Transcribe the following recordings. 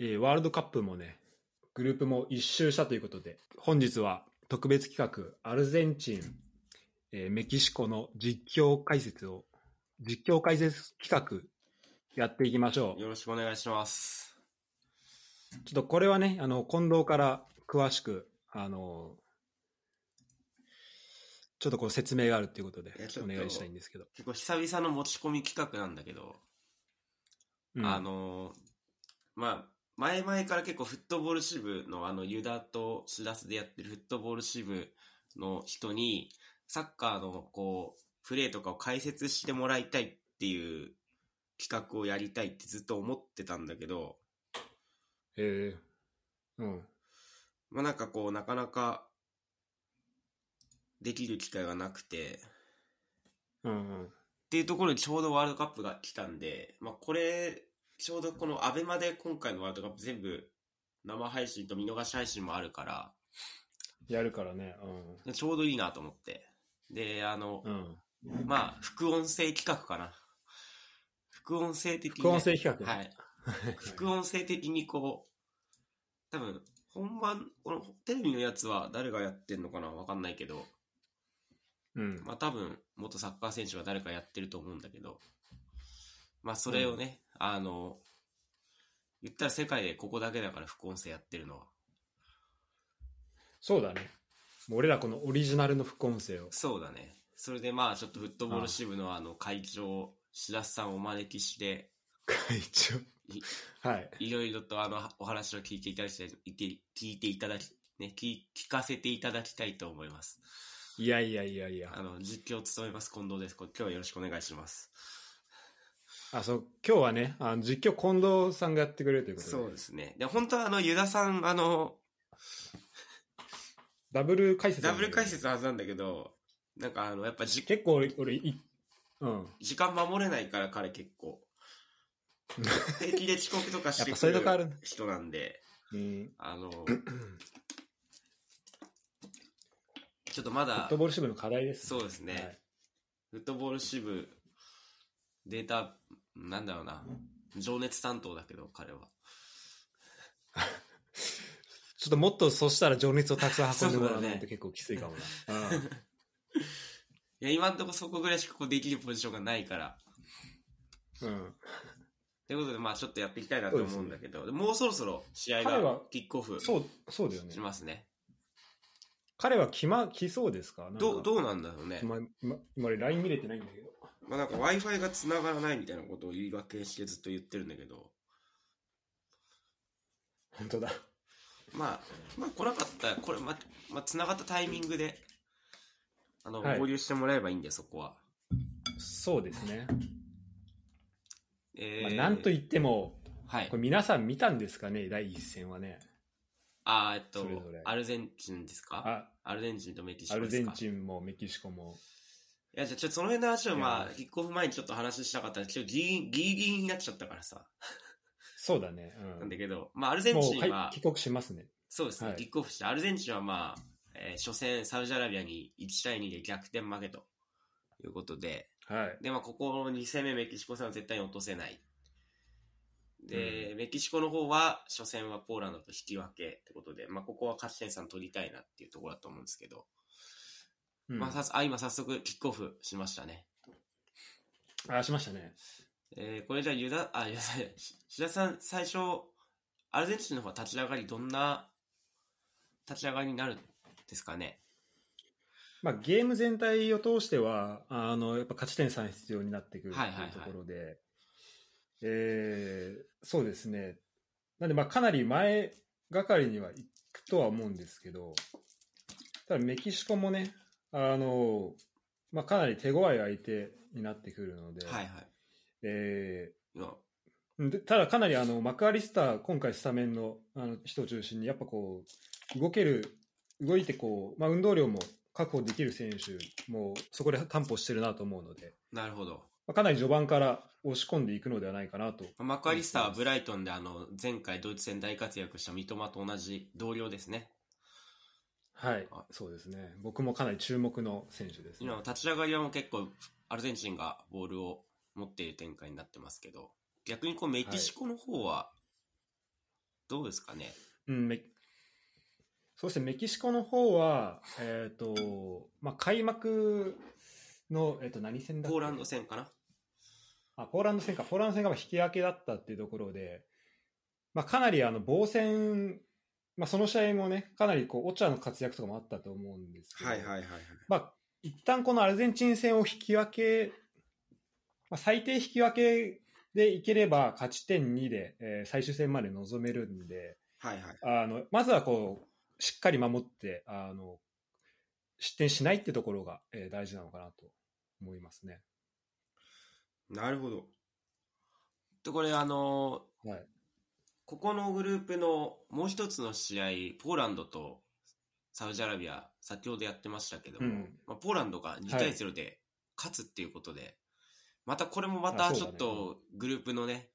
えーワールドカップもね、グループも一周したということで、本日は特別企画、アルゼンチン、えーメキシコの実況解説を、実況解説企画やっていきましょう。よろしくお願いします。ちょっとこれはね、あの、近藤から詳しく、あの、ちょっとこう説明があるっていうことでお願いしたいんですけど。結構久々の持ち込み企画なんだけど、うんあのーまあ、前々から結構フットボール支部のあの、ユダとシラスでやってるフットボール支部の人に、サッカーのこう、プレーとかを解説してもらいたいっていう企画をやりたいってずっと思ってたんだけど、えーうん。まあなんかこう、なかなかできる機会がなくて、うんうん。っていうところにちょうどワールドカップが来たんで、まあ、これ、ちょうどこのアベマで今回のワールドカップ全部生配信と見逃し配信もあるから、やるからね。ちょうどいいなと思って。で、あの、うん。うん。まあ、副音声企画かな。副音声的に、副音声企画？はい。副音声的にこう、多分、本番、このテレビのやつは誰がやってんのかなわかんないけど、うん。まあ多分、元サッカー選手が誰かやってると思うんだけど、まあそれをね、あの、言ったら世界でここだけだから副音声やってるのは。そうだね。もう俺らこのオリジナルの副音声を。そうだね。それでまあちょっとフットボール支部のあの会長、白洲さんをお招きして、会長。はい。いろいろとあのお話を聞いていただきたい、聞いていただき、ね、聞聞かせていただきたいと思います。いやいやいやいや。あの、実況を務めます近藤です。こ今日はよろしくお願いします。あ、そう、今日はね、あの実況近藤さんがやってくれるということで。そうですね。で、本当はあの、ユダさん、あの、ダブル解説なダブル解説のはずなんだけど、なんかあの、やっぱじ結構俺、俺い、うん。時間守れないから彼結構。平気で遅刻とかしてくる人なんで、うん。あの、ちょっとまだフット、ボール支部の課題です、そうですねはいフットボール支部、データ、なんだろうな、情熱担当だけど、彼は。ちょっともっとそしたら情熱をたくさん運んでもらうないと結構きついかもな。うん いや、今んとこそこぐらいしかこうできるポジションがないから。うん。ということで、まあちょっとやっていきたいなと思うんだけど、もうそろそろ試合がキックオフそう、そうだよねし。ますね。彼は来ま、来そうですか？どう、どううなんだろうね。今、今、今俺 LINE 見れてないんだけど。まあなんか Wi-Fi が繋がらないみたいなことを言い訳してずっと言ってるんだけど、本当だ。まあ、まあ来なかったら、これ、ま、まあ繋がったタイミングで、あの、はい合流してもらえばいいんで、そこは。そうですね。えまあ、なんとい言っても、はいこ。れ皆さん見たんですかね？第一戦はね。あーえっとそれぞれアルゼンチンですか？あ、アルゼンチンとメキシアルゼコですか？ンチンもメキシコも。いや、じゃあちょっとその辺の話をまあ、キックオフ前にちょっと話したかったら、ちょっとギリギリギリになっちゃったからさ。そうだね。なんうん。だけど、まあアルゼンもチンは、帰国しますね。そうですね、はいキックオフして、アルゼンチンはまあ、えー初戦サウジアラビアに1対2で逆転負けということで、はい。で、まあここの2戦目メキシコ戦は絶対に落とせない。で、メキシコの方は初戦はポーランドと引き分けってことで、まあここは勝ち点3取りたいなっていうところだと思うんですけど、うんまあさすあ、今早速キックオフしましたね。あ、しましたね。えーこれじゃあ、ユダ、あ、ユダさん、し志田さん、最初、アルゼンチンの方は立ち上がり、どんな立ち上がりになるんですかね？まあ、ゲーム全体を通しては、あの、やっぱ勝ち点3必要になってくるってはいはいはいいうところで、えーそうですね。なんで、まあ、かなり前がかりにはいくとは思うんですけど、ただメキシコもね、あの、まあ、かなり手強い相手になってくるので、はいはい。えいやーでただかなりあのマクアリスター、今回スタメンのあの人を中心に、やっぱこう、動ける、動いてこう、まあ、運動量も確保できる選手もそこで担保してるなと思うので、なるほど。まあ、かなり序盤から押し込んでいくのではないかなと。マクアリスターはブライトンであの前回ドイツ戦大活躍した三笘と同じ同僚ですね。はいあ、そうですね。僕もかなり注目の選手です、ね今。の立ち上がりはもう結構アルゼンチンがボールを持っている展開になってますけど、逆にこうメキシコの方はどうですかね？うん、メそうですね、メキシコの方は、えっ、と、まあ、開幕の、えっ、と、何戦だポーランド戦かな？あ、ポーランド戦か、ポーランド戦が引き分けだったっていうところで、まあ、かなりあの防戦、まあ、その試合もね、かなりこうオチャの活躍とかもあったと思うんですけど、はいはいはい。まあ、一旦このアルゼンチン戦を引き分け、まあ、最低引き分けでいければ勝ち点2で、えー最終戦まで臨めるんで、はいはい。あのまずはこうしっかり守ってあの失点しないってところが、えー大事なのかなと思いますね。なるほど。で、これあのはい、ここのグループのもう一つの試合、ポーランドとサウジアラビア、先ほどやってましたけども、うん。まあ、ポーランドが2対0で勝つっていうことで、またこれもまあたちょっとグループのね、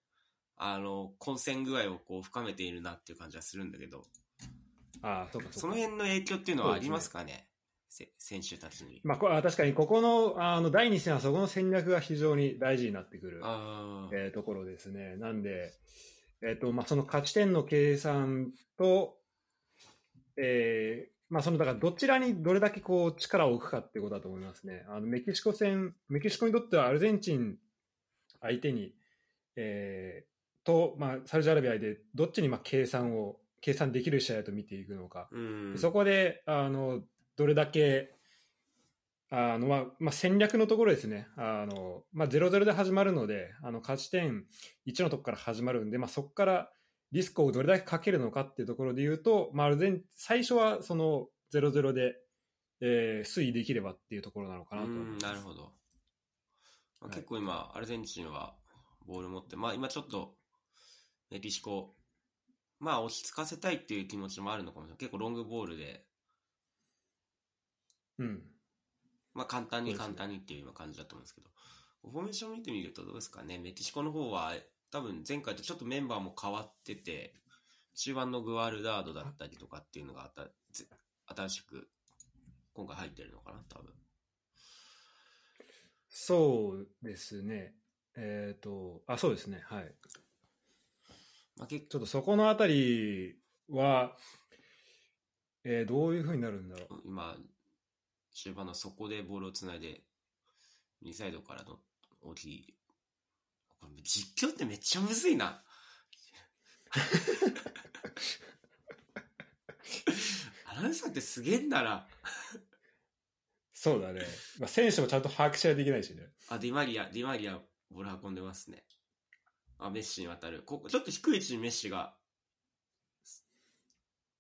あの、混戦具合をこう深めているなっていう感じはするんだけど、あそうかそうか。その辺の影響っていうのはありますかね、せ選手たちに。まあ、これは確かにここのあの第2戦はそこの戦略が非常に大事になってくる、えーところですね。なんで、えーとまあ、その勝ち点の計算と、えーまあ、そのだからどちらにどれだけこう力を置くかっていうことだと思いますね。あのメキシコ戦、メキシコにとってはアルゼンチン相手に、えーと、まあ、サウジアラビアでどっちにまあ計算を計算できる試合だと見ていくのか。うん。そこであのどれだけあの、まあまあ、戦略のところですね、あのまあ、0-0で始まるので、あの勝ち点1のところから始まるんで、まあ、そこからリスクをどれだけかけるのかっていうところで言うと、まあ、アルゼン最初はその0-0で、えー推移できればっていうところなのかなと。なるほど。まあ、はい結構今、アルゼンチンはボール持って、まあ今ちょっとメキシコ、まあ落ち着かせたいっていう気持ちもあるのかもしれない。結構ロングボールで、うんまあ簡単に簡単にっていう今感じだと思うんですけど、フォーメーション見てみるとどうですかね？メキシコの方は多分前回とちょっとメンバーも変わってて、中盤のグアルダードだったりとかっていうのがあたぜ新しく今回入ってるのかな、多分。そうですね、えっ、と、あ、そうですね、はい。まあ結ちょっとそこのあたりは、えーどういうふうになるんだろう？今、終盤の底でボールをつないで、右サイドからの大きい。これ実況ってめっちゃむずいな。アナウンサーってすげえんだな。そうだね。まあ、選手もちゃんと把握しないといけないしね。あ、ディマリア、ディマリア、ボール運んでますね。あ、メッシに渡る。ここちょっと低い位置にメッシが。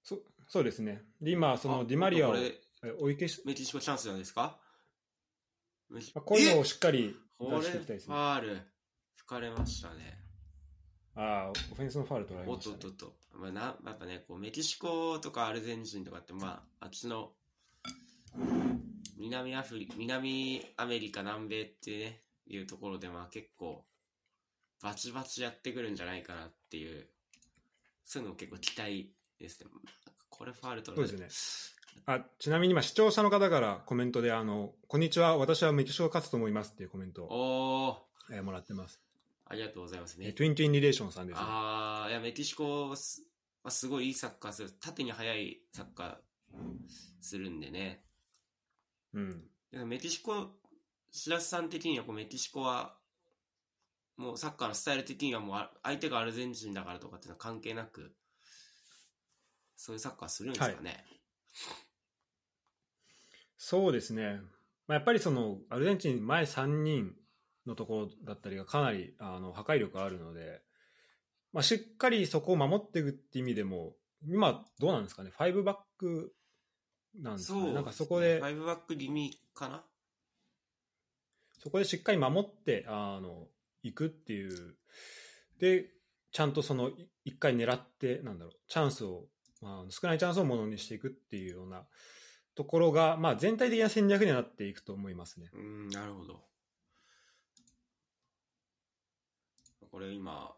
そそうですね。で今、そあのディマリアをこれ、え追い消し、メキシコチャンスなんですか？メキまあ、こういうのえをしっかりこれ、出していきたいですね。ファール。吹かれましたね。ああ、オフェンスのファウル取られおっました、ね。とっとっと。まあ、なやっぱね、こうメキシコとかアルゼンチンとかって、まあ、あっちの南アフリ南アメリカ、南米ってね、いうところで、まあ結構、バチバチやってくるんじゃないかなっていう、そういうのも結構期待ですね。これファール取られそうですあちなみに今、視聴者の方からコメントで、あの、こんにちは、私はメキシコが勝つと思いますっていうコメントを、おー、えーもらってます。ありがとうございますねえー。トゥイントゥインリレーションさんです、ね。ああ、いや、メキシコはすはすごいいいサッカーする。縦に速いサッカーするんでね。うん。メキシコ、白洲さん的にはこうメキシコは、もうサッカーのスタイル的にはもうあ相手がアルゼンチンだからとかっていうのは関係なく、そういうサッカーするんですかね。そうですね。まあ、やっぱりその、アルゼンチン前3人のところだったりがかなりあの破壊力あるので、まあ、しっかりそこを守っていくって意味でも、今どうなんですかね、5バックなんですかね？なんかそこでフ、ァイブバック気味かな？そこでしっかり守って、あの、いくっていう。で、ちゃんとその、い一回狙って、なんだろう、チャンスを、まあ、少ないチャンスをものにしていくっていうようなところが、まあ、全体的な戦略にはなっていくと思いますね。うーん、なるほど。これ今、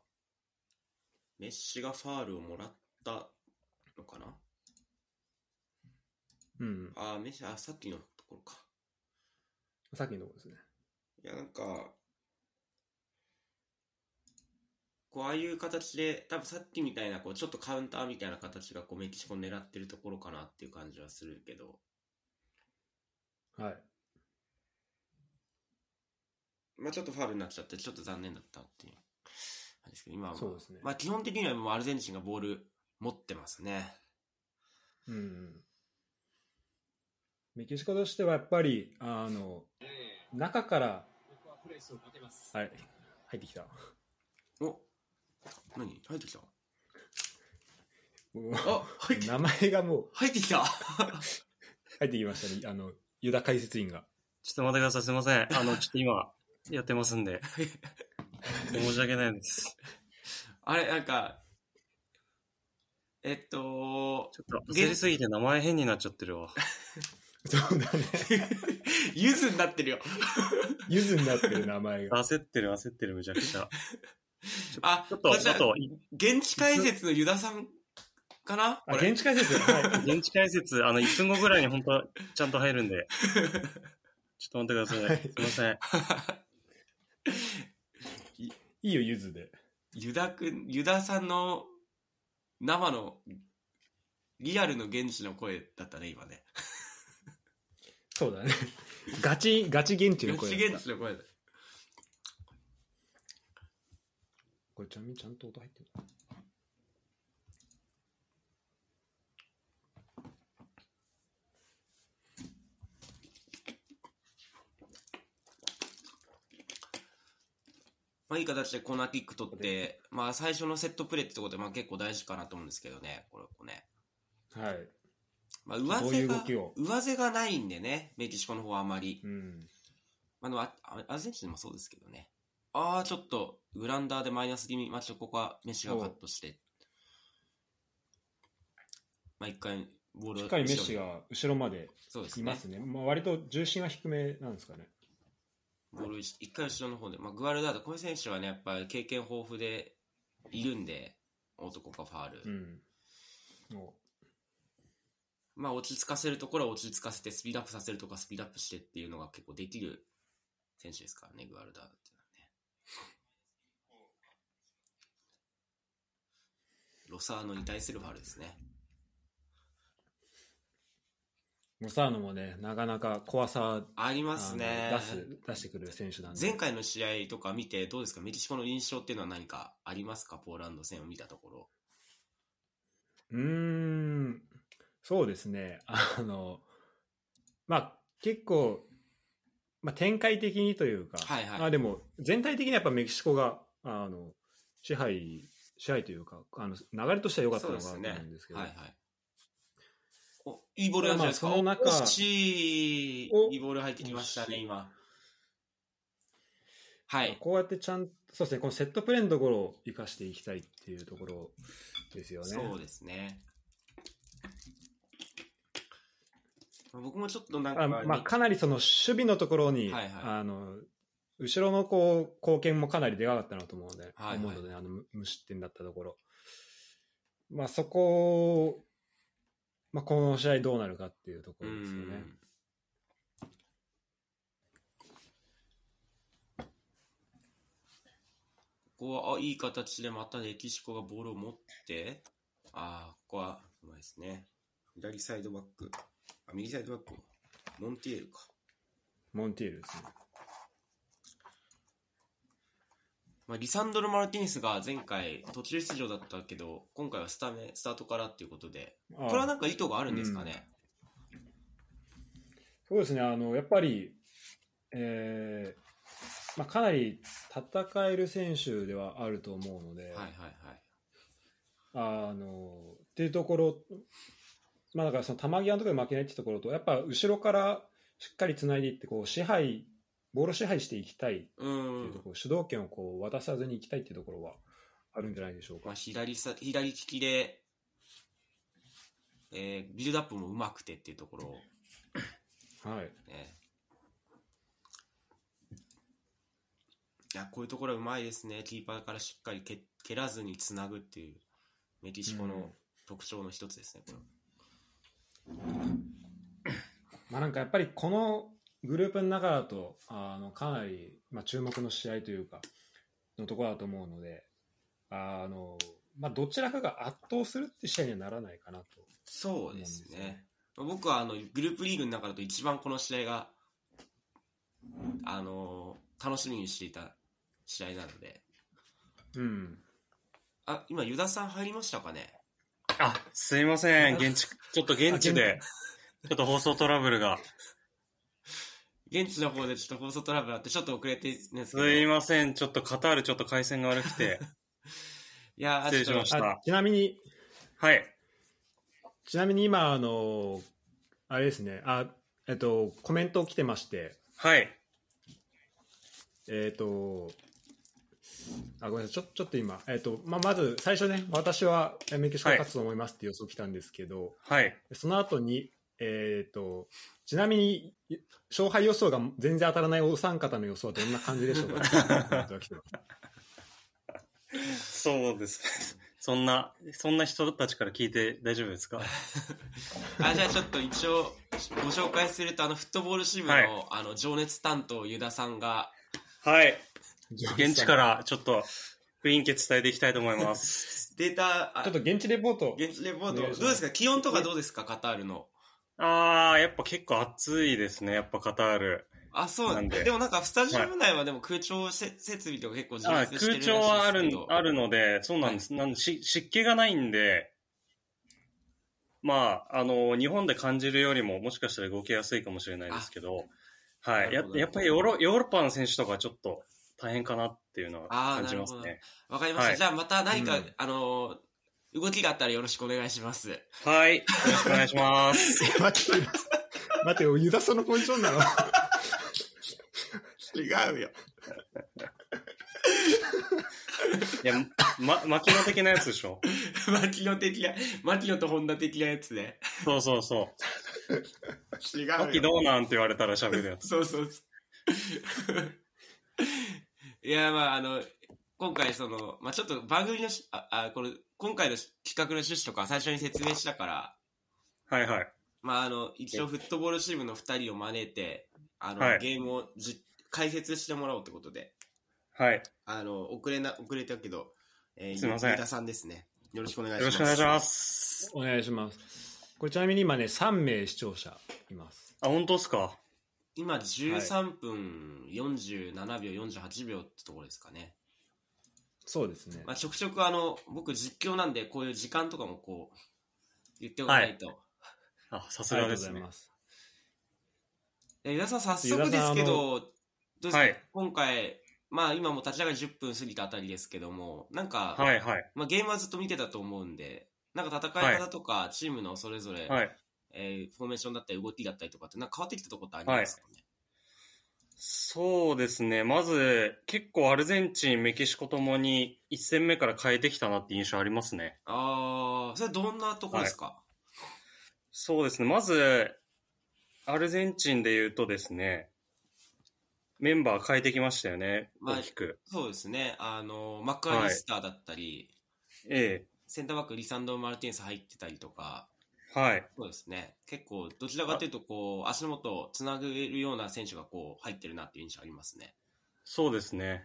メッシがファールをもらったのかな？うん。あー、メッシ、あ、さっきのところか。さっきのところですね。いや、なんか、こうああいう形で、多分さっきみたいなこうちょっとカウンターみたいな形がこうメキシコ狙ってるところかなっていう感じはするけど、はい。まあちょっとファウルになっちゃって、ちょっと残念だったっていうですけど、今は、まあそうですねまあ基本的にはもうアルゼンチンがボール持ってますね。うん。メキシコとしてはやっぱり、あの、中から、はい、入ってきた。お何？入ってきた？うわあ入って名前がもう入ってきた入ってきましたね。あの、ユダ解説員が。ちょっと待ってください。すみません。あの、ちょっと今、やってますんで。申し訳ないです。あれ、なんか、えっと、ちょっと焦りすぎて名前変になっちゃってるわ。そうだね。ゆずになってるよ。ゆずになってる名前が。焦ってる、焦ってる、むちゃくちゃ。あ、ちょっと、こちらちょっと、現地解説のユダさんかな？現地解説？はい。現地解説、あの、1分後ぐらいに本当はちゃんと入るんで。ちょっと待ってください。すみません。いいよ、ゆずで。ユダくん、ユダさんの生のリアルの現地の声だったね、今ね。そうだね。ガチ、ガチ現地の声だった現地の声だ。これちなみにちゃんと音入ってるまあいい形でコーナーキック取って、まあ最初のセットプレーってところでまあ結構大事かなと思うんですけどね、これこね。はい。まあ上どうい背がう動きを、上背がないんでね、メキシコの方はあまり。うん。まあでもあ、あアルゼンチンでもそうですけどね。ああ、ちょっと、グランダーでマイナス気味、まあちょっとここはメッシがカットして。まあ一回、ボールをしっかりメッシが後ろまでそうですね。いますね。まあ、割と重心は低めなんですかね。ボール一回後ろの方で、まあ、グアルダード、こういう選手はね、やっぱり経験豊富でいるんで、男かファール。うん。もまあ、落ち着かせるところは落ち着かせて、スピードアップさせるとかスピードアップしてっていうのが結構できる選手ですからね、グアルダードって。ロサーノに対するファールですね。う、モサーノもね、なかなか怖さありますね出す出してくる選手なんで。前回の試合とか見てどうですか？メキシコの印象っていうのは何かありますか？ポーランド戦を見たところ。うーん、そうですね。あの、まあ、結構、まあ、展開的にというか、はいはいあでも、全体的にやっぱメキシコが、あの、支配、支配というか、あの、流れとしては良かったのかなと思うんですけど、はいはい。お、いいボールなんじゃないですか？まあその中い。おいいボール入ってきましたね、今。はい。こうやってちゃんそうですね、このセットプレーのところを生かしていきたいっていうところですよね。そうですね。僕もちょっとなんか、あまあ、かなりその守備のところに、はいはいあの後ろのこう貢献もかなりでかかったなと思うので、はいはい思うので、あの無無失点だったところ、まあ、そこを、まあ、この試合どうなるかっていうとこうろですよね。ん。ここは、あ、いい形でまたメキシコがボールを持って、ああ、ここは、うまいですね。左サイドバック。あ、右サイドバック。モンティエルか。モンティールですね。まあ、リサンドロ・マルティネスが前回途中出場だったけど、今回はスタメン、スタートからっていうことで、あこれはなんか意図があるんですかね？そうですね、あのやっぱり、えーまあ、かなり戦える選手ではあると思うので、はいはいはい。あのっていうところ、まあ、だからその球際のところで負けないっていうところと、やっぱ後ろからしっかりつないでいってこう支配、ボールを支配していきたいってういうんと。ころ、主導権をこう渡さずにいきたいっていうところはあるんじゃないでしょうか。まあ、左さ、左利きで、えービルドアップも上手くてっていうところをはい、ね。いや、こういうところはうまいですね。キーパーからしっかり蹴蹴らずにつなぐっていう、メキシコうんの特徴の一つですね、これ。まあ、なんかやっぱりこのグループの中だとあのかなり、まあ、注目の試合というかのところだと思うので、ああの、まあ、どちらかが圧倒するって試合にはならないかなと。そうですね。僕はあのグループリーグの中だと一番この試合が、あの楽しみにしていた試合なので。うん。あ、今、ユダさん入りましたかね？あ、すいません。現地、ちょっと現地で、ちょっと放送トラブルが。現地の方でちょっと放送トラブルあって、ちょっと遅れてるんですけど。すいません。ちょっとカタールちょっと回線が悪くて。いやー失礼しましちょっとたあちなみに、はい。ちなみに今、あの、あれですね、あ、えっと、コメント来てまして、はい。えっと、あごめんなさい、ちょちょっと今、えっとまあ、まず最初ね、私はえメキシコが勝つと思いますって予想来たんですけど、はい。その後に、えっとちなみに勝敗予想が全然当たらないお三方の予想はどんな感じでしょうか？そうです。そんな、そんな人たちから聞いて大丈夫ですか？あじゃあちょっと一応ご紹介するとあのフットボール支部の,、はいあの情熱担当ユダさんがはい。現地からちょっと雰囲気伝えていきたいと思います。データあちょっと現地レポート、現地レポート。どうですか？気温とかどうですか？カタールの。あー、やっぱ結構暑いですね。やっぱカタール。あそう。なんで。でもなんかスタジアム内はでも空調せ設備とか結構充あ実してるらしいですけど。空調はあるあるので、そうなんです。なんでし湿気がないんで、まあ、あの、日本で感じるよりも、もしかしたら動きやすいかもしれないですけど、はい。ややっぱりヨーロヨーロッパの選手とかはちょっと大変かなっていうのはあー感じますね。わかりました、はいじゃあまた何か、うんあの動きがあったらよろしくお願いしますはい。よろしくお願いします。待って、待って、ユダさんのポジションなの違うよいや、ま、牧野的なやつでしょ 牧野的な牧野と本田的なやつでそうそうそう。違う牧どうなんって言われたら喋るやつ。そうそうそう。いや、まあ、あの、今回、その、まあ、ちょっと番組のし、あ、あこれ、今回の企画の趣旨とか最初に説明したから、はいはい。まあ、あの、一応フットボールチームの2人を招いて、あの、はいゲームをじ解説してもらおうってことで、はい。あの、遅れな、遅れたけど、えー、すいません飯田さんですね。よろしくお願いします。よろしくお願いします。お願いします。これちなみに今ね、3名視聴者います。あ、本当ですか？今、13分47秒、48秒ってところですかね。そうですね。まあ、ちょくちょくあの僕実況なんでこういう時間とかもこう言っておかないと、あ、さすがですね。ございます。え湯田さん早速ですけどどうですか、はい今回まあ今も立ち上がり10分過ぎたあたりですけどもなんか、はいはい。まあ、ゲームはずっと見てたと思うんでなんか戦い方とか、チームのそれぞれ、はい。えーフォーメーションだったり動きだったりとかってなんか変わってきたところってありますかね、そうですね。まず、結構アルゼンチン、メキシコともに1戦目から変えてきたなって印象ありますね。ああそれどんなところですか、そうですね。まず、アルゼンチンで言うとですね、メンバー変えてきましたよね。まあ大きく。そうですねあのマッカーリスターだったり、えセンターバックリサンド・マルティネス入ってたりとかえはい。そうですね。結構、どちらかというと、こう、足元をつなげるような選手がこう、入ってるなっていう印象ありますね。そうですね。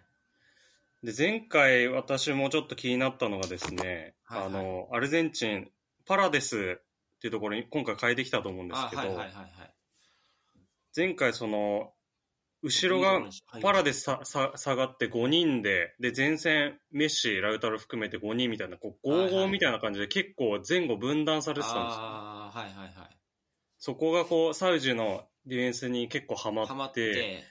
で、前回私もちょっと気になったのがですね、はいはいあの、アルゼンチン、パラデスっていうところに今回変えてきたと思うんですあ、けど。前回その、後ろがパラデスささ下がって5人で、で、前線、メッシ、ラウタロ含めて5人みたいな、こう、はいはい55みたいな感じで結構前後分断されてたんですよ。ああ、はいはいはい。そこがこう、サウジのディフェンスに結構ハマって、って、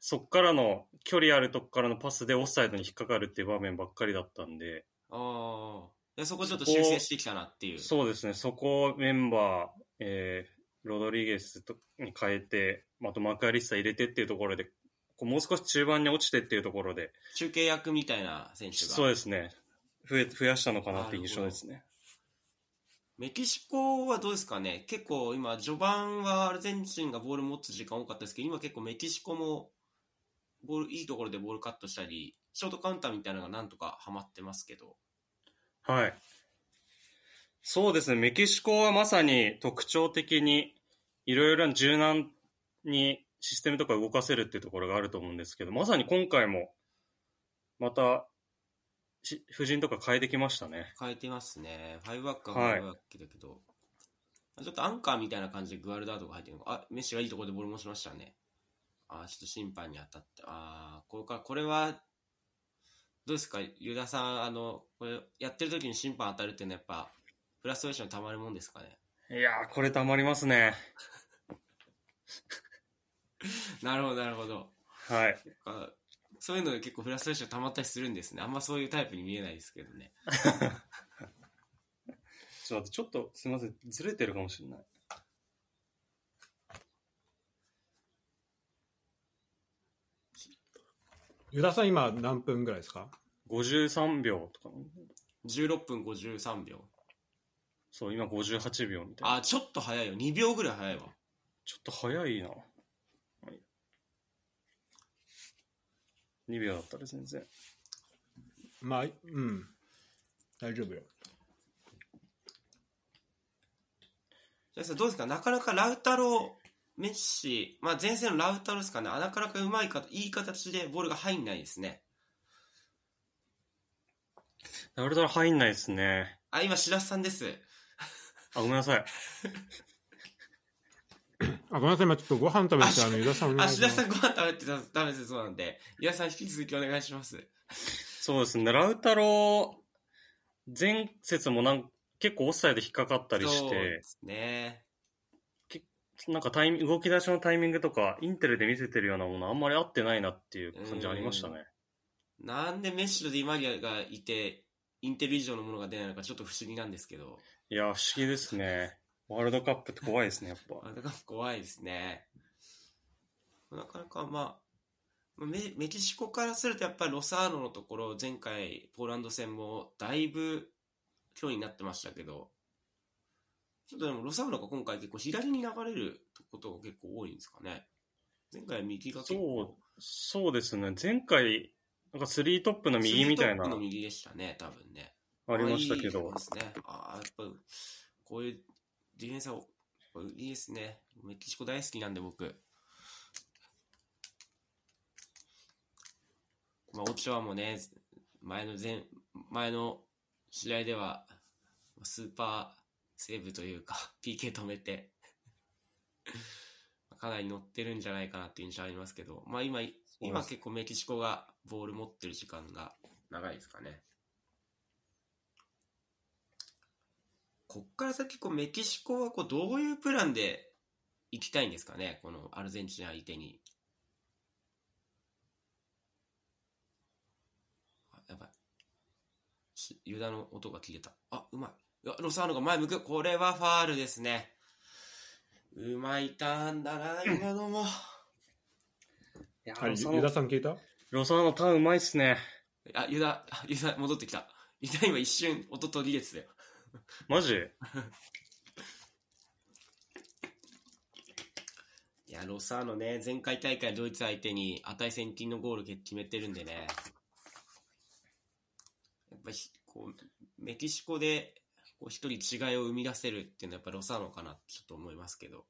そっからの距離あるとこからのパスでオフサイドに引っかかるっていう場面ばっかりだったんで、ああ、でそこちょっと修正してきたなっていう。そうですね、そこをメンバー、えーロドリゲスとに変えて、あとマクアリスタ入れてっていうところで、こうもう少し中盤に落ちてっていうところで、中継役みたいな選手が。そうですね、増え増やしたのかなっていう印象ですね。メキシコはどうですかね？結構今、序盤はアルゼンチンがボール持つ時間多かったですけど、今結構メキシコも、ボール、いいところでボールカットしたり、ショートカウンターみたいなのがなんとかハマってますけど。はい。そうですね、メキシコはまさに特徴的に、いろいろな柔軟にシステムとか動かせるっていうところがあると思うんですけど、まさに今回も、また、ち夫人とか変えてきましたね。変えてますね。5バックは5バックだけど、ちょっとアンカーみたいな感じでグアルダードが入ってるのか。あ、メッシがいいところでボールもしましたね。あ、ちょっと審判に当たって。あこれか、これは、どうですか？ユダさん、あの、これ、やってる時に審判当たるっていうのはやっぱ、フラストレーションたまるもんですかね？いやー、これたまりますね。なるほど、なるほど。はい。あそういうので結構フラストレーションたまったりするんですね。あんまそういうタイプに見えないですけどね。ちょっと待って、ちょっとすみません、ずれてるかもしれない。ユダさん今何分ぐらいですか？53秒とか、16分53秒。そう、今58秒みたいな。あ、ちょっと早いよ。2秒ぐらい早いわ。ちょっと早いな。はい、2秒だったら全然。まあ、うん。大丈夫よ。じゃあさどうですか？なかなかラウタロ、メッシ、まあ前線のラウタロですかね。あなかなかうまいか、いい形でボールが入んないですね。ダブルドラ入んないですね。あ、今、白洲さんです。あ、ごめんなさい。あ、ごめんなさい、今ちょっとご飯食べて、ああの、ユダさんお願あ、いします白洲さんご飯食べてたダメですそうなんで、皆さん引き続きお願いします。そうですね、ラウタロ、前節もなん結構オフサイド引っかかったりしそうてで、すね。なんかタイミング動き出しのタイミングとか、インテルで見せてるようなものあんまり合ってないなっていう感じありましたね。なんでメッシとディマリアがいて、インテル以上のものが出ないのかちょっと不思議なんですけど、いや、不思議ですね。ワールドカップって怖いですね、やっぱ。あだから怖いですね。なかなかまあ、まあメメキシコからするとやっぱりロサーノのところ、前回ポーランド戦もだいぶ距離になってましたけど、ちょっとでもロサーノが今回結構左に流れることが結構多いんですかね。前回は右が結構、そうですね、前回、なんかスリートップの右みたいなツートップの右でしたね、多分ね。ありましたけどで、すね。ああ、やっぱこういうディフェンスはいいですね。メキシコ大好きなんで僕。まあ、オチョアもね、前の前、前の試合では、スーパーセーブというか、PK 止めて、かなり乗ってるんじゃないかなっていう印象ありますけど、まあ今、今結構メキシコがボール持ってる時間が長いですかね。こっから先こうメキシコはこうどういうプランで行きたいんですかね、このアルゼンチン相手に。あやばい。しユダの音が消えた。あ、うまい。ロサーノが前向く。これはファールですね。うまいターンだな、今のも。いやユダさん聞いた？ロサーノターンうまいっすね。あ、ユダ、あユダ戻ってきた。ユダ今一瞬音途切れてたよ。マジ？いや、ロサーノね、前回大会ドイツ相手に値千金のゴール決めてるんでね。やっぱひこう、メキシコでこう一人違いを生み出せるっていうのはやっぱロサーノかなってちょっと思いますけど。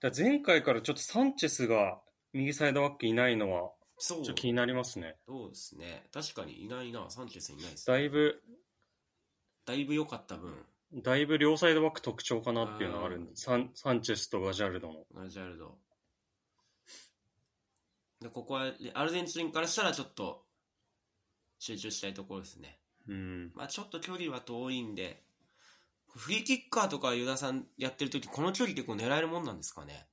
だ前回からちょっとサンチェスが右サイドバックいないのは、そうちょっと気になりますね。そうですね。確かにいないな、サンチェスいないです。だいぶ、だいぶ良かった分、だいぶ両サイドバック特徴かなっていうのがあるんで、サンサンチェスとガジャルドの。ナジャルド。で、ここはアルゼンチンからしたらちょっと集中したいところですね。うん。まあちょっと距離は遠いんで、フリーキッカーとかユダさんやってるとき、この距離結構狙えるもんなんですかね。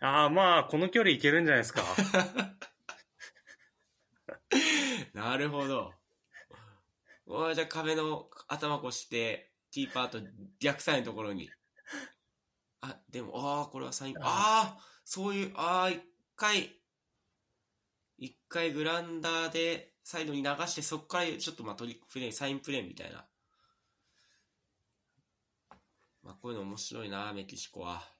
ああ、まあ、この距離いけるんじゃないですか。なるほど。おいじゃあ壁の頭越して、キーパーと逆サイのところに。あ、でも、ああ、これはサイン、ああ、そういう、ああ、一回、一回グラウンダーでサイドに流して、そこからちょっとまあトリックプレイ、サインプレーみたいな。まあこういうの面白いな、メキシコは。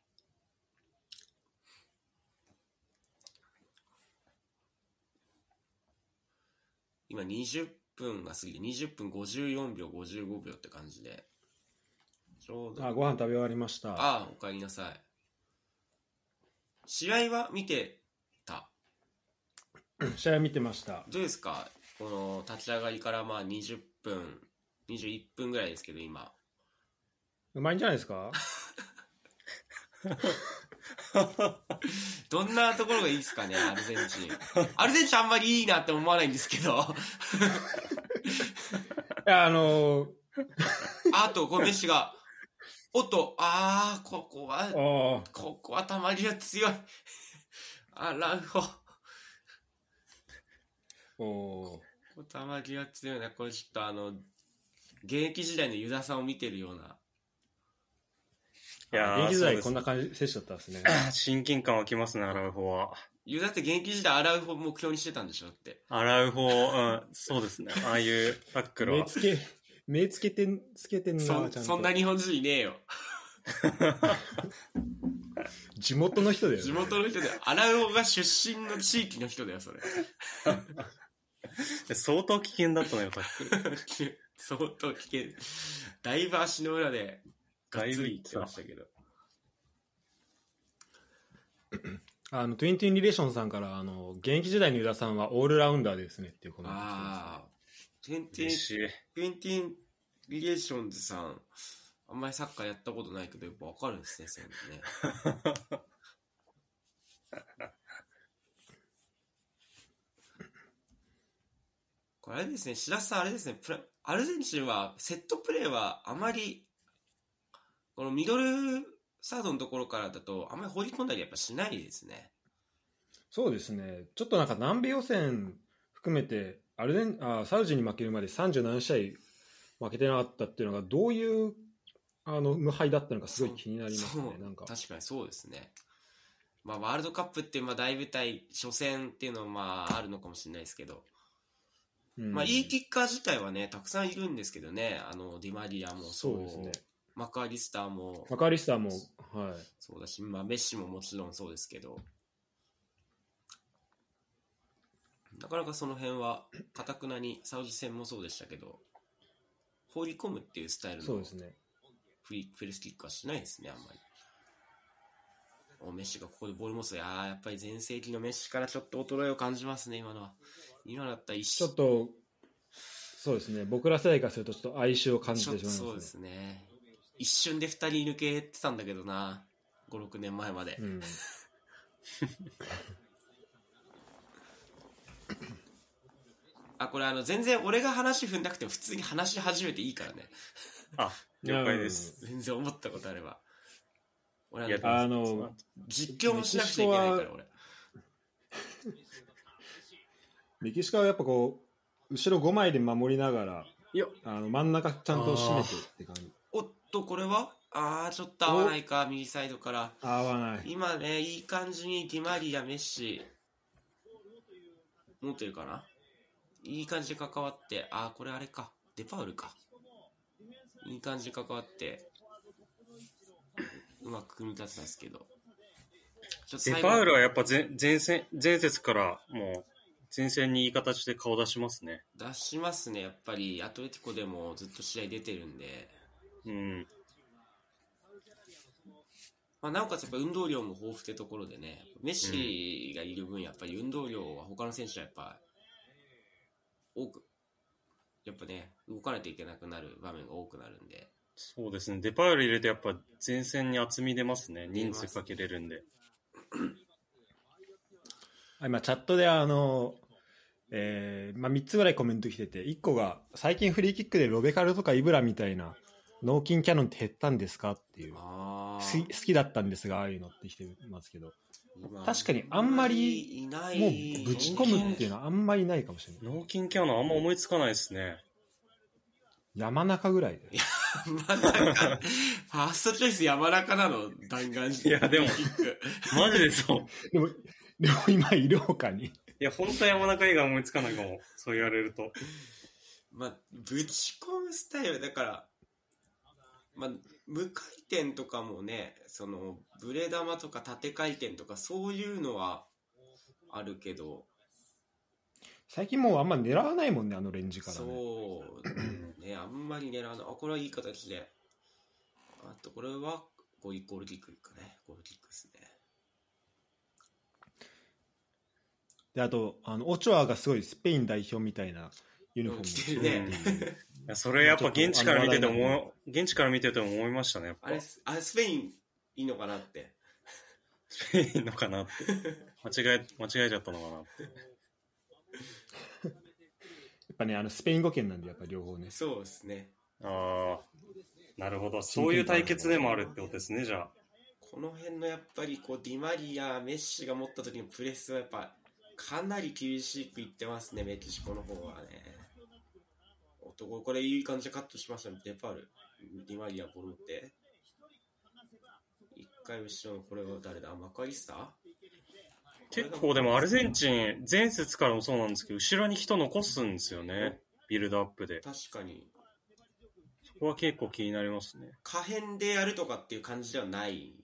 今20分が過ぎて20分54秒55秒って感じでちょうどあ、ご飯食べ終わりました。ああおかえりなさい試合は見てた？試合見てました。どうですか？この立ち上がりからまあ20分、21分ぐらいですけど、今。うまいんじゃないですか？どんなところがいいですかね、アルゼンチン。アルゼンチンあんまりいいなって思わないんですけど。あのー あと、こうメッシが、おっと、あー、ここは、あここはたまりが強い。アラウホ。あ、おーたまりが強いな。これちょっとあの、現役時代のユダさんを見てるような。いやー現役時代こんな感じ、選手だったんですね。親近感湧きますね、アラウホは。ユダって現役時代アラウホを目標にしてたんでしょって。アラウホ、うん、そうですね。ああいうタックルは。目つけ、目つけてん、つけてんな、ちゃそ。そんな日本人いねえよ。地元の人だよね。地元の人で、アラウホが出身の地域の人だよ、それ。相当危険だったのよ、タックル。相当危険。だいぶ足の裏で、がっつりいってましたけど。あの、トゥインティンリレーションさんから、あの、現役時代のユダさんはオールラウンダーですねっていうコメントああ。テンテン嬉しい。トゥインティンリレーションズさん、あんまりサッカーやったことないけど、やっぱわかるんですね、そういうのね。これあれですね、白洲さんあれですね、プラアルゼンチンはセットプレーはあまり、このミドルサードのところからだと、あんまり放り込んだりやっぱしないですね。そうですね。ちょっとなんか南米予選含めて、アルゼンあサウジに負けるまで37試合負けてなかったっていうのが、どういうあの無敗だったのかすごい気になりますね。なんか。確かにそうですね。まあ、ワールドカップってまあ大舞台、初戦っていうのはまああるのかもしれないですけど、うんまあ、いいキッカー自体はね、たくさんいるんですけどね、あのディマリアもそうそうですね。マカアリスターもマカーリスターも、はい。そうだし、まあ、メッシももちろんそうですけど、なかなかその辺は、かたくなに、サウジ戦もそうでしたけど、放り込むっていうスタイルのそうですね。フリフェルスキックはしないですね、あんまり。おメッシがここでボール持つと、いやーやっぱり全盛期のメッシからちょっと衰えを感じますね、今のは。今だったら一ちょっと、そうですね。僕ら世代からすると、ちょっと哀愁を感じてしまいますね。そうですね。一瞬で2人抜けてたんだけどな、5、6年前まで。うん。あ、これあの、全然俺が話踏んなくても普通に話し始めていいからね。あ、了解です。全然思ったことあれば。俺いやあの実況もしなくちゃいけないから、俺。メキシコはやっぱこう、後ろ5枚で守りながら、いや、あの真ん中ちゃんと締めてって感じ。おっと、これは？あー、ちょっと合わないか、右サイドから。合わない。今ね、いい感じにディマリア、メッシ、持ってるかな？いい感じで関わって、あー、これあれか、デパウルか。いい感じで関わって、うまく組み立てたんですけど。ちょっとデパウルはやっぱ前前線、前節からもう前線にいい形で顔出しますね。出しますね、やっぱり、アトレティコでもずっと試合出てるんで、うん。まあ、なおかつやっぱ運動量も豊富ってところでね、メッシがいる分、やっぱり運動量は他の選手はやっぱ、多く、やっぱね、動かないといけなくなる場面が多くなるんで、そうですね。デパウル入れてやっぱ前線に厚み出ますね。人数かけれるんで。あ今、チャットであの、えーまあ、3つぐらいコメント来てて、1個が、最近フリーキックでロベカルとかイブラみたいな、脳筋キャノンって減ったんですかっていう。あ好き好きだったんですが、ああいうのって来てますけど、今確かにあんまりいないもうぶち込むっていうのはあんまりないかもしれない。脳筋キャノンあんま思いつかないですね。山中ぐらいで。山中、ファーストチョイス山中なの、弾丸いやでもマジでそう。でも、でも今いるほかに。いや、本当山中以外思いつかないかも。そう言われると。まあ、ぶち込むスタイルだから、まあ、無回転とかもね、その、ブレ玉とか縦回転とかそういうのはあるけど、最近もうあんま狙わないもんね、あのレンジからね。そう、ね、あんまり狙わない。あ、これはいい形で。あと、これは、ゴーゴールキックかね。ゴールキックですね。であとあのオチョアがすごいスペイン代表みたいなユニフォームを着てるねやそれやっぱ現地から見てても、現地から見てても思いましたね、やっぱあれ、あれスペインいいのかなって。スペインのかなって。間違え、間違えちゃったのかなって。やっぱねあのスペイン語圏なんでやっぱ両方ねそうですね。ああ、なるほど。そういう対決でもあるってことですね、じゃあ。この辺のやっぱりこうディマリア、メッシが持った時のプレスはやっぱかなり厳しくいってますね、メキシコの方はね。男、これいい感じでカットしましたね、デパール。ディマリア、ボルって。一回後ろのこれは誰だ？マカリスタ？ー結構でもアルゼンチン、前節からもそうなんですけど、後ろに人残すんですよね。ビルドアップで。確かに。そこは結構気になりますね。可変でやるとかっていう感じではない。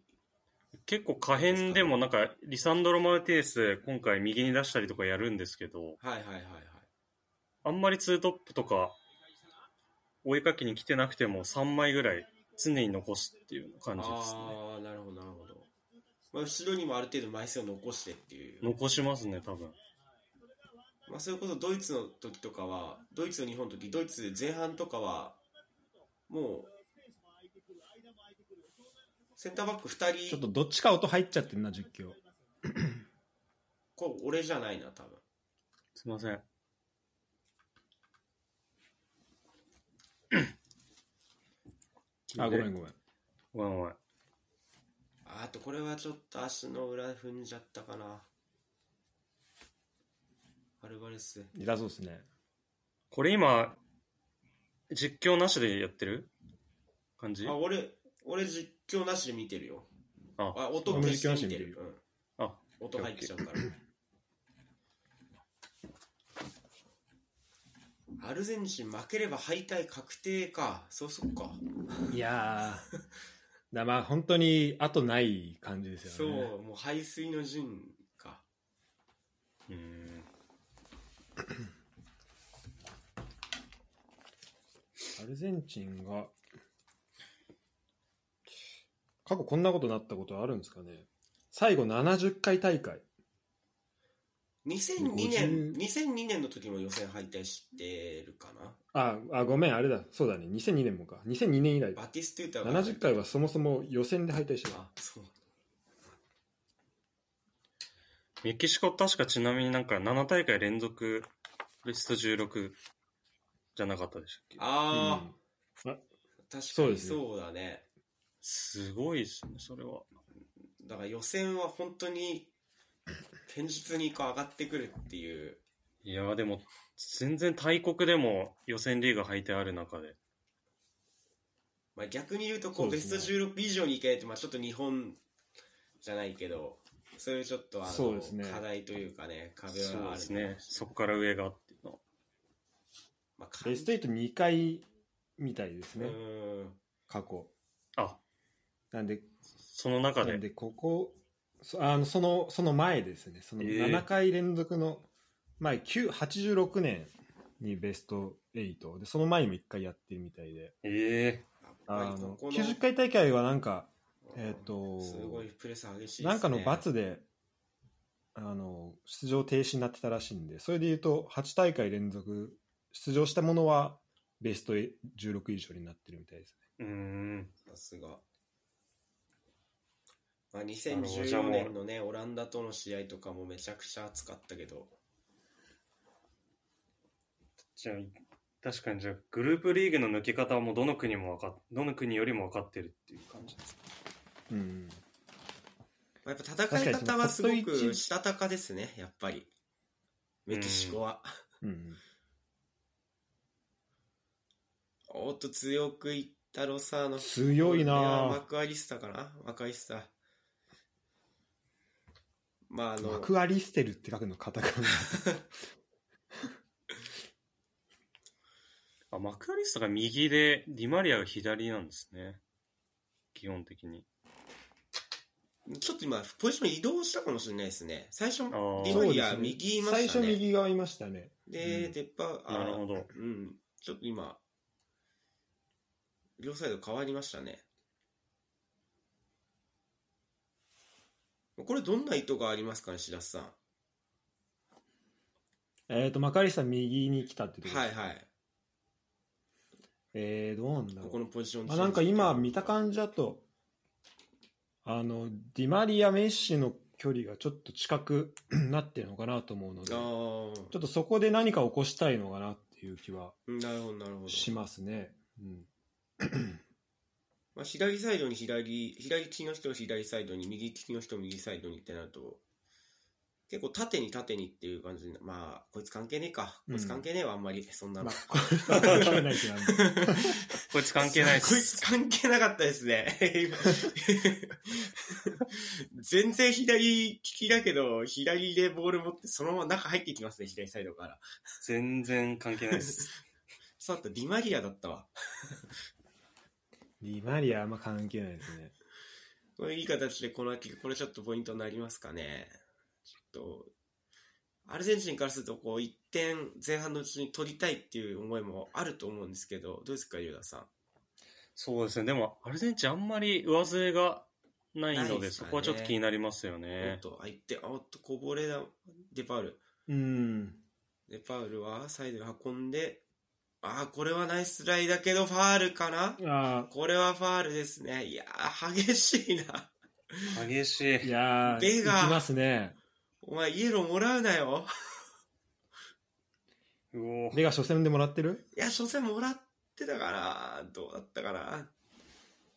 結構可変でもなんか、リサンドロ・マルティエス、今回右に出したりとかやるんですけど、はいはいはいはい。あんまりツートップとか、追いかけに来てなくても3枚ぐらい常に残すっていう感じですね。ああ、なるほどなるほど。まあ、後ろにもある程度枚数を残してっていう。残しますね、多分。まあ、それこそドイツの時とかは、ドイツの日本の時、ドイツ前半とかは、もう、センターバック2人、ちょっとどっちか音入っちゃってるな実況こう俺じゃないな、多分。すいません。あごめんごめんごめんごめん。ああとこれはちょっと足の裏踏んじゃったかな。アルバレス。痛そうですねこれ今、実況なしでやってる感じ？あ、俺、俺実況なしで見てるよ。ああ、音消して見てる。うん。あ、音入っちゃうから。アルゼンチン負ければ敗退確定か。そうそっか。いやーだまあ本当に後ない感じですそう、よねもう排水の陣か。うーん。アルゼンチンが過去こんなことなったことあるんですかね最後70回大会2002 50年、2002年の時も予選敗退してるかな？ああごめんあれだ。そうだね。2002年もか。2002年以来。バティストゥータが70回はそもそも予選で敗退してるあ、そう。メキシコ確かちなみになんか7大会連続ベスト16じゃなかったでしたっけ？ああ、うん。確かそうですねにそうだね。すごいですね、それは。だから予選は本当に、堅実にこう上がってくるっていう。いやーでも、全然大国でも予選リーグ敗退ある中で。まあ、逆に言うとこうベスト16以上に行けないと、まあ、ちょっと日本じゃないけどそういうちょっとあの、そうですね課題というかね壁そうはあるですね。そこから上がっていうのは。まあ、ベスト82回みたいですうねん過去あ、なんでその中で。なんでここそあのそのその前ですね。そのえ。ー7回連続の前、9 86年にベスト8でその前にも1回やってるみたいで。え。あやっぱりのここの90回大会はなんかえっとすごいプレス激しいね。なんかの罰であの出場停止になってたらしいんでそれでいうと8大会連続出場したものはベスト16以上になってるみたいですね。ー、うーん。さすが、まあ、なるほどじゃあ2014もう。年のねオランダとの試合とかもめちゃくちゃ熱かったけど。じゃあ、確かにじゃあ、グループリーグの抜け方はもうどの国も分かっ、どの国よりも分かってるっていう感じです。うん。まあやっぱ戦い方はすごくしたたかですねやっぱり。メキシコは、うん。おっと強くいったロサーノ強いなマクアリスタかな？マクアリスタまああのマクアリステルって書くのカタカナ。あ、マクアリストが右で、ディマリアが左なんですね。基本的に。ちょっと今ポジション移動したかもしれないですね。最初デー。ィマリア右いま最したね。初右側いましたね。で、うん。デッパあなるほど。うん。ちょっと今両サイド変わりましたねこれどんな意図がありますかね白洲さんえっ、と、マカリスタ右に来たってとこはいはい。えー、どうなんだろうここのポジションあなんか今見た感じだとあのディマリア・メッシの距離がちょっと近く なってるのかなと思うのでちあょあっとそこで何か起こしたいのかなっていう気はなるほどなるほど。しますね。うん、まあ、左サイドに左、左利きの人を左サイドに、右利きの人を右サイドにってなると、結構縦に縦にっていう感じで、まあ、こいつ関係ねえか。こいつ関係ねえわ、あんまり。そんなの。まあ、これは関係ないこいつ関係ないっこいつす。関係なかったですね。全然左利きだけど、左でボール持ってそのまま中入っていきますね、左サイドから。全然関係ないです。そうだった、ディマリアだったわ。ディマリアあんま関係ないですね。これいい形でこの秋、これちょっとポイントになりますかね。ちょっと、アルゼンチンからすると、こう、1点前半のうちに取りたいっていう思いもあると思うんですけど、どうですか、ユダさん？そうですね。でも、アルゼンチンあんまり上背がないので、ねそこはちょっと気になりますよおねっ。と、あ、いって、あおっと、こぼれだ、デパウル。うん。デパウルはサイドに運んで、あー、これはナイスライだけど、ファールかな？あこれはファールですね。いやー、激しいな。激しーいい。やー、ベガ行きますね。お前、イエローもらうなよ。うおベガ初戦でもらってる？いや、初戦もらってたから、どうだったかな。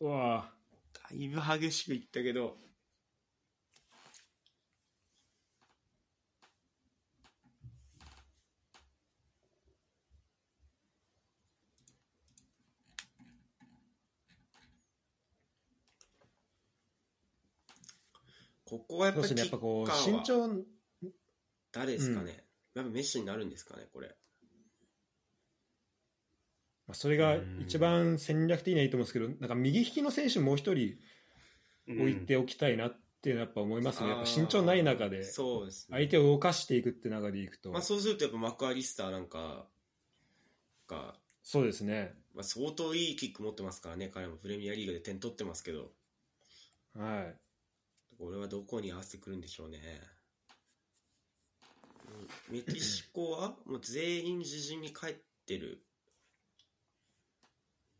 うわだいぶ激しくいったけど、ここはやっぱりね、やっぱこう、キッカーは身長、誰ですかね、やっぱメッシになるんですかね、これ。まあそれが一番戦略的にはいいと思うんですけど、なんか右利きの選手もう一人置いておきたいなっていうのはやっぱ思いますね。やっぱ身長ない中で、そうですね。相手を動かしていくって中でいくとまあ、、そうするとやっぱマクアリスターなんかが、そうですね。まあ、相当いいキック持ってますからね、彼もプレミアリーグで点取ってますけど、はい。これはどこに合わせてくるんでしょうね。メキシコは？もう全員自陣に帰ってる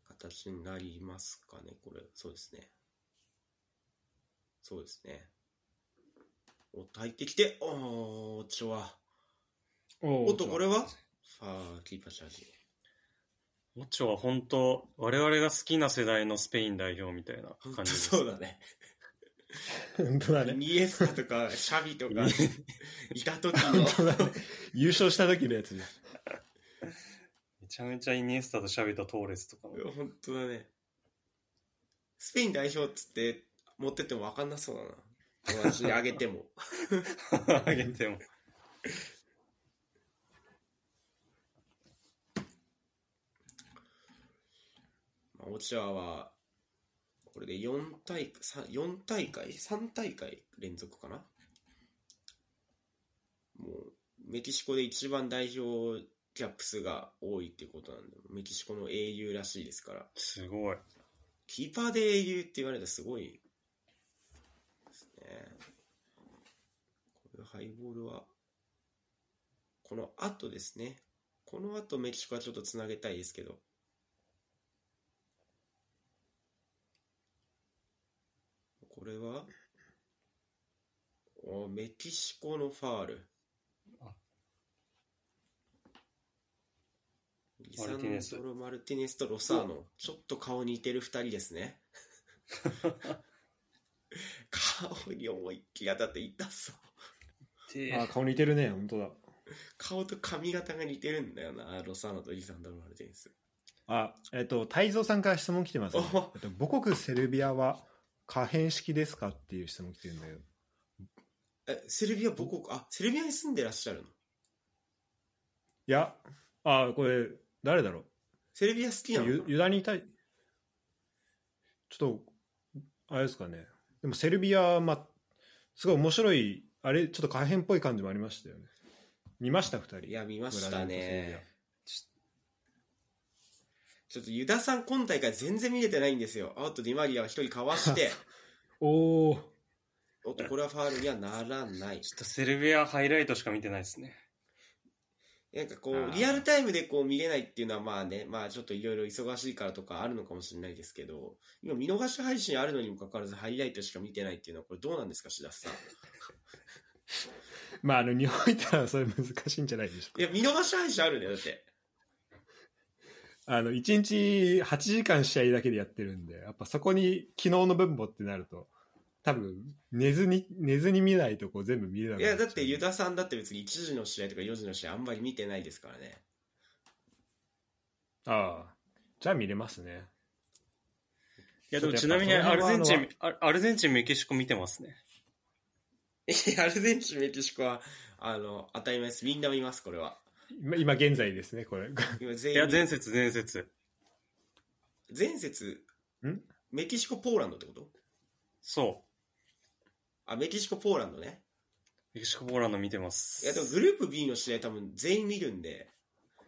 形になりますかね、これ。そうですね。そうですね。おっと、入ってきて、おー、ちょは。おっと、これはファー、キーパーチャージ。オチョは本当、我々が好きな世代のスペイン代表みたいな感じです。そうだね。本当だね。イニエスタとか、シャビとか、いた時の本、当だね。優勝した時のやつです。めちゃめちゃイニエスタとシャビとトーレスとかの。本当だね。スペイン代表っつって持ってっても分かんなそうだな。友達にあげても。あげても。まあオチアは、これで4大会、さ4大会 ?3 大会連続かな？もう、メキシコで一番代表キャップ数が多いっていうことなんで、メキシコの英雄らしいですから。すごい。キーパーで英雄って言われたらすごいですね。これハイボールは、この後ですね。この後メキシコはちょっとつなげたいですけど。これは、おメキシコのファールあ。リサンマルティネスドロ・マルティネスとロサーノ。ちょっと顔似てる二人ですね。顔に思いっきり当たって痛そう。であ、顔似てるね、本当だ。顔と髪型が似てるんだよな、ロサーノとリサンドロ・マルティネス。あ、えっと、太蔵さんから質問来てます、ねお。えっと母国セルビアは可変式ですかっていう質問来てるんだけど。え、セルビア母国、あ、セルビアに住んでらっしゃるの？いや、あ、これ、誰だろセルビア好きなう。の？ユユダにいたい。ちょっと、あれですかね。でもセルビア、まあ、すごい面白い、あれ、ちょっと可変っぽい感じもありましたよね。見ました、二人。いや、見ましたね。ちょっとユダさん今大会全然見れてないんですよ。アウトディマリアが一人かわして、ア おー、おっと、これはファールにはならない。ちょっとセルビアハイライトしか見てないですね。なんかこう、リアルタイムでこう見れないっていうのはまあね、まあちょっといろいろ忙しいからとかあるのかもしれないですけど、今見逃し配信あるのにもかかわらずハイライトしか見てないっていうのはこれどうなんですか、志田さん。まあ、あの、日本いたらそれ難しいんじゃないでしょうか。いや、見逃し配信あるんだよ、だって。あの、1日8時間試合だけでやってるんで、やっぱそこに昨日の分母ってなると、多分、寝ずに、寝ずに見ないとこう全部見れなくいや、だってユダさんだって別に1時の試合とか4時の試合あんまり見てないですからね。ああ。じゃあ見れますね。いや、でもちなみにアルゼンチン、アアルゼンチン、メキシコ見てますね。いやアルゼンチン、メキシコは、あの、当たり前です。みんな見ます、これは。今今現在ですね、これ。今全員。いや、前節、前節。前節、ん？メキシコ、ポーランドってこと？そあ、メキシコ、ポーランドね。う。メキシコ、ポーランド見てます。いや、でもグループ B の試合多分全員見るんで。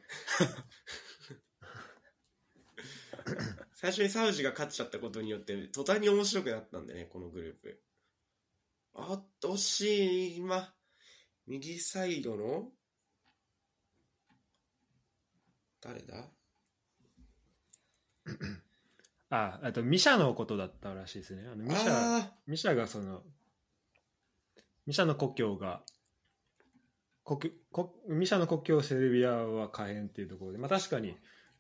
最初にサウジが勝っちゃったことによって、途端に面白くなったんでね、このグループ。あっとしい、今、右サイドの、誰だ？あ、あと、ミシャのことだったらしいですね。あのミシャ、あミシャがその、ミシャの故郷が、国国ミシャの国境セルビアは可変っていうところで、まあ確かに、い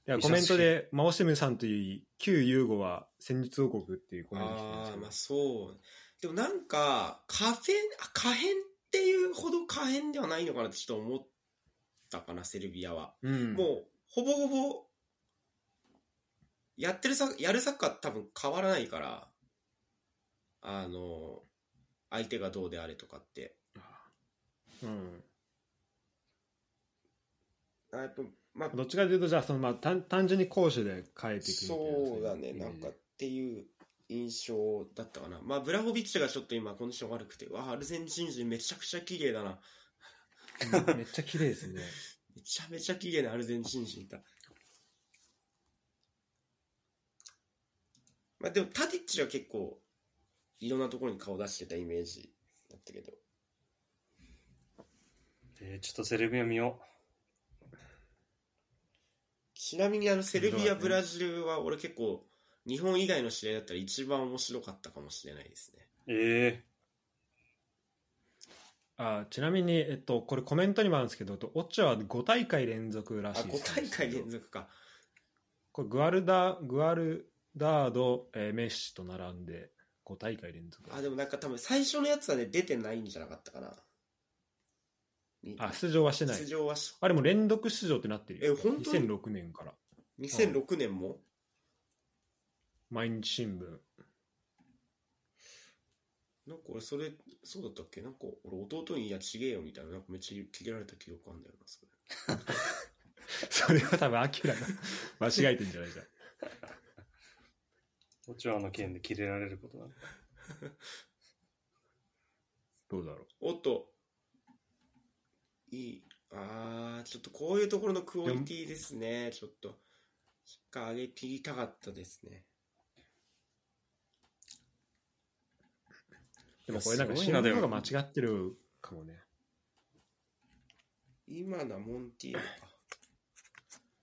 やコメントで、マオシムさんという旧ユーゴは戦術王国っていうコーメントああますそう。でもなんか、可変、あ可変っていうほど可変ではないのかなってちょっと思ったかな、セルビアは。うん、もう、ほぼほぼ、やってるさ、やるサッカー多分変わらないから、あの、相手がどうであれとかって。うん、あやっぱ、まあ、どっちかというと、じゃあその、まあ、単単純に攻守で変えていくみたいなそうだね、なんかっていう印象だったかな。まあ、ブラホビッチがちょっと今コンディション悪くて、わあ、アルゼンチン人めちゃくちゃ綺麗だな。うんめっちゃ綺麗ですね。めちゃめちゃ綺麗なアルゼンチン人だ。まあでもタディッチは結構いろんなところに顔出してたイメージだったけど。えーちょっとセルビア見よちなみにあのセルビア、ブラジルは俺結構日本以外の試合だったら一番面白かったかもしれないですね。う。えあちなみに、えっと、これコメントにもあるんですけど、オッチャは5大会連続らあ、しいで5す大会連続か。これグアルダ、グアルダード、えーメッシと並んで5大会連続。あ、でもなんか多分最初のやつはね、出てないんじゃなかったかな。にあ、出場はしてない出。場はし、あれも連続出場ってなってるよ。え本当？に2006年から。2006年も、毎日新聞。なんか俺それ、そうだったっけ？なんか俺弟にいやちげえよみたいな、なんかめっちゃ切れられた記憶あんだよな、それ。それは多分アキラが 間違えてんじゃないか。ー、オチョアの件で切れられることなんだ。どうだろう？おっと、いい、あー、ちょっとこういうところのクオリティですね、ちょっと。しっかり上げ切りたかったですね。でもこれなんかすごいな新聞が間違ってるかもね。今のはモンティーノか。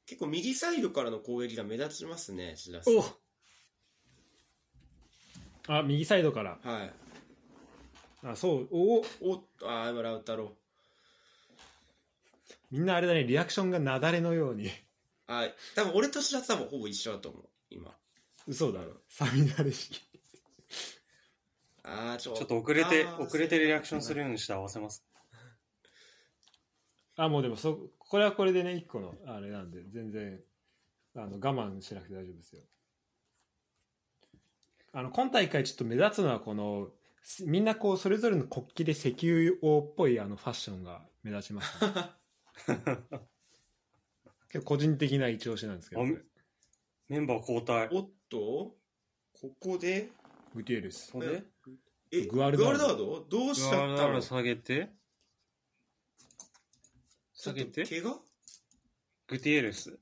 結構右サイドからの攻撃が目立ちますね、志田さん。あ、右サイドから。はい。あ、そう。おおおあー、今ラウタロ。みんなあれだね、リアクションが雪崩のように。あー、多分俺と志田さんもほぼ一緒だと思う、今。嘘だろ。サミナレ式。あー、ちょっと遅れて遅れてリアクションするようにして合わせます。あ、もうでもそ、これはこれでね、一個の、あれなんで、全然、あの、我慢しなくて大丈夫ですよ。あの、今大会ちょっと目立つのは、この、すみんなこう、それぞれの国旗で石油王っぽいあのファッションが目立ちます、ね。結構個人的な一押しなんですけど、メンバー交代。おっと、ここで、グティエルス。これで？え、グアルダード？ダード？どうしちゃったの？下げて、下げて、怪我？グティエルス。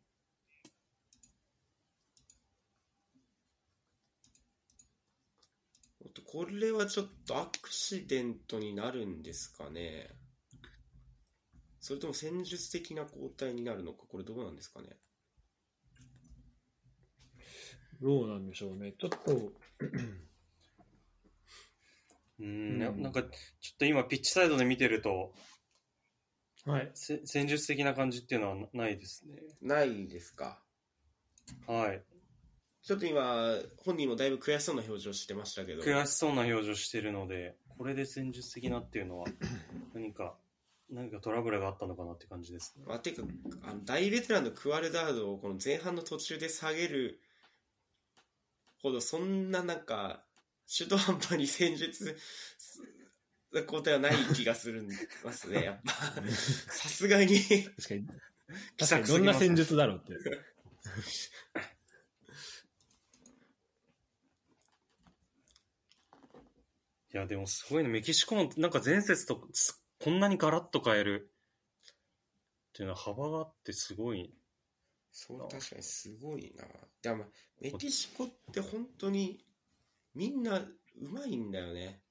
おっとこれはちょっとアクシデントになるんですかね。それとも戦術的な交代になるのか、これどうなんですかね。どうなんでしょうね。ちょっと、うん、なうんなんか、ちょっと今、ピッチサイドで見てると、はい。せ戦術的な感じっていうのはなないですね。ないですか？はい。ちょっと今、本人もだいぶ悔しそうな表情してましたけど。悔しそうな表情してるので、これで戦術的なっていうのは、何か、何かトラブルがあったのかなって感じですね。まあ、ていうかあの大ベテランのクワルダードをこの前半の途中で下げるほどそんななんか中途半端に戦術な交代はない気がするんますね やっぱさすがに確かに、確かにどんな戦術だろうって。いや、でもすごいね。メキシコもなんか前節とすこんなにガラッと変えるっていうのは幅があってすごい。そう確かにすごいなでもメキシコって本当にみんなうまいんだよね。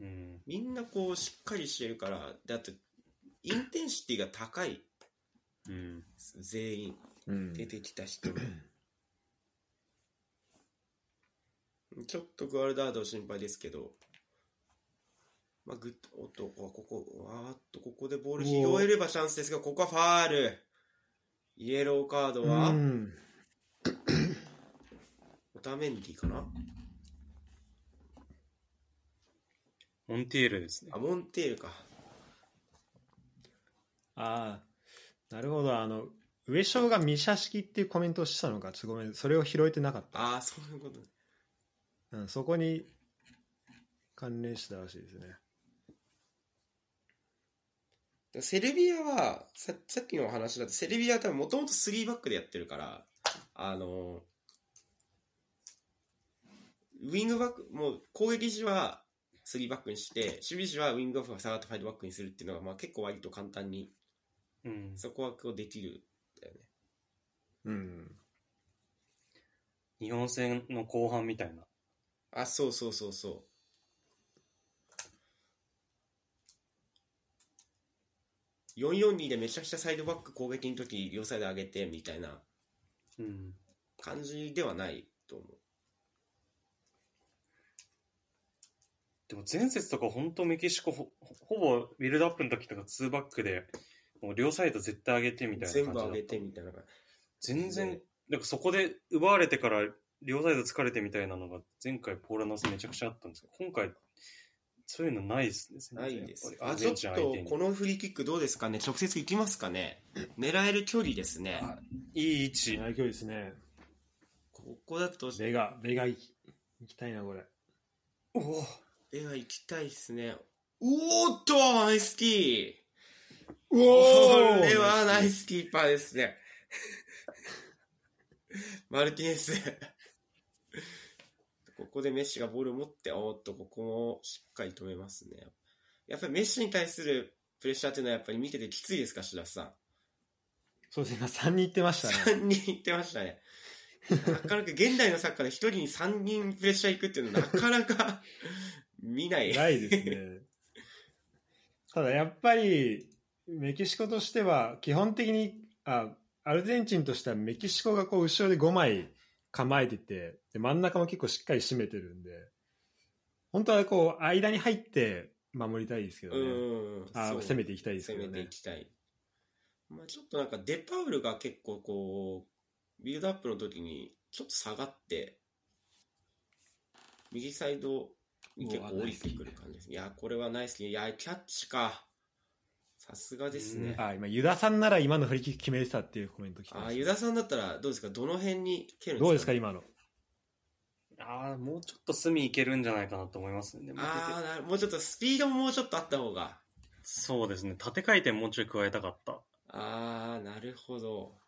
うん。みんなこうしっかりしてるからだってインテンシティが高い。うん。全員うん。出てきた人。もちょっとグアルダード心配ですけど、まあ、グッおっと、ここ、わーっと、ここでボール拾えればチャンスですが、ここはファール。イエローカードは、うん。オタメンディかな？モンティエールですねあ、。モンテールか。ああ、なるほど。あの、上昇がミシャ式っていうコメントをしたのか、ちょっとごめん、それを拾えてなかった。ああ、そういうこと。うん、そこに関連したらしいですね。セルビアはさ、さっきの話だと、セルビアは多分もともと3バックでやってるから、あの、ウィングバック、もう攻撃時は3バックにして、守備時はウィングバックが下がってファイトバックにするっていうのが、まあ結構割と簡単に、うん。そこはこうできるんだよね。うん。日本戦の後半みたいな。あ、そうそうそうそう。442でめちゃくちゃサイドバック攻撃の時両サイド上げてみたいなうん。感じではないと思う。でも前節とか本当メキシコほほぼビルドアップの時とか2バックでもう両サイド絶対上げてみたいな感じだった全部上げてみたいな感全然、ねなんかそこで奪われてから両サイド疲れてみたいなのが前回ポーラノスめちゃくちゃあったんですけど今回そういうのないですねじ。ないです。あ、ちょっとこのフリーキックどうですかね？直接行きますかね？狙える距離ですね。いい位置最強ですね。ここだと、ベガ、ベガ行き行きたいな、これ。おおでは行きたいですね。おーっとナイスキーおこれはナイスキーパーですね。マルティネス。ここでメッシがボールを持って、おーっと、ここもしっかり止めますね。やっぱりメッシに対するプレッシャーっていうのはやっぱり見ててきついですか、白洲さん。そうですね、今3人言ってましたね。3人言ってましたね。なかなか現代のサッカーで1人に3人プレッシャーいくっていうのはなかなか見ない。ないですね。ただやっぱり、メキシコとしては、基本的に、あ、アルゼンチンとしてはメキシコがこう後ろで5枚構えてて、で真ん中も結構しっかり締めてるんで、本当はこう間に入って守りたいですけどうね。ん。あ攻めていきたいですけどね攻めてい。きたい。まあちょっとなんかデパウルが結構こう、ビルドアップの時にちょっと下がって、右サイドに結構降りてくる感じです。いや、これはナイスね。いや、キャッチか。さすがですね。あ、今、ユダさんなら今の振り切り決めてたっていうコメント来てあユダさんだったらどうですか？どの辺に蹴るんですか、どうですか、今の？ああもうちょっと隅いけるんじゃないかなと思いますねでもああ、なるもうちょっとスピードももうちょっとあった方が。そうですね縦回転もうちょい加えたかったああ、なるほど。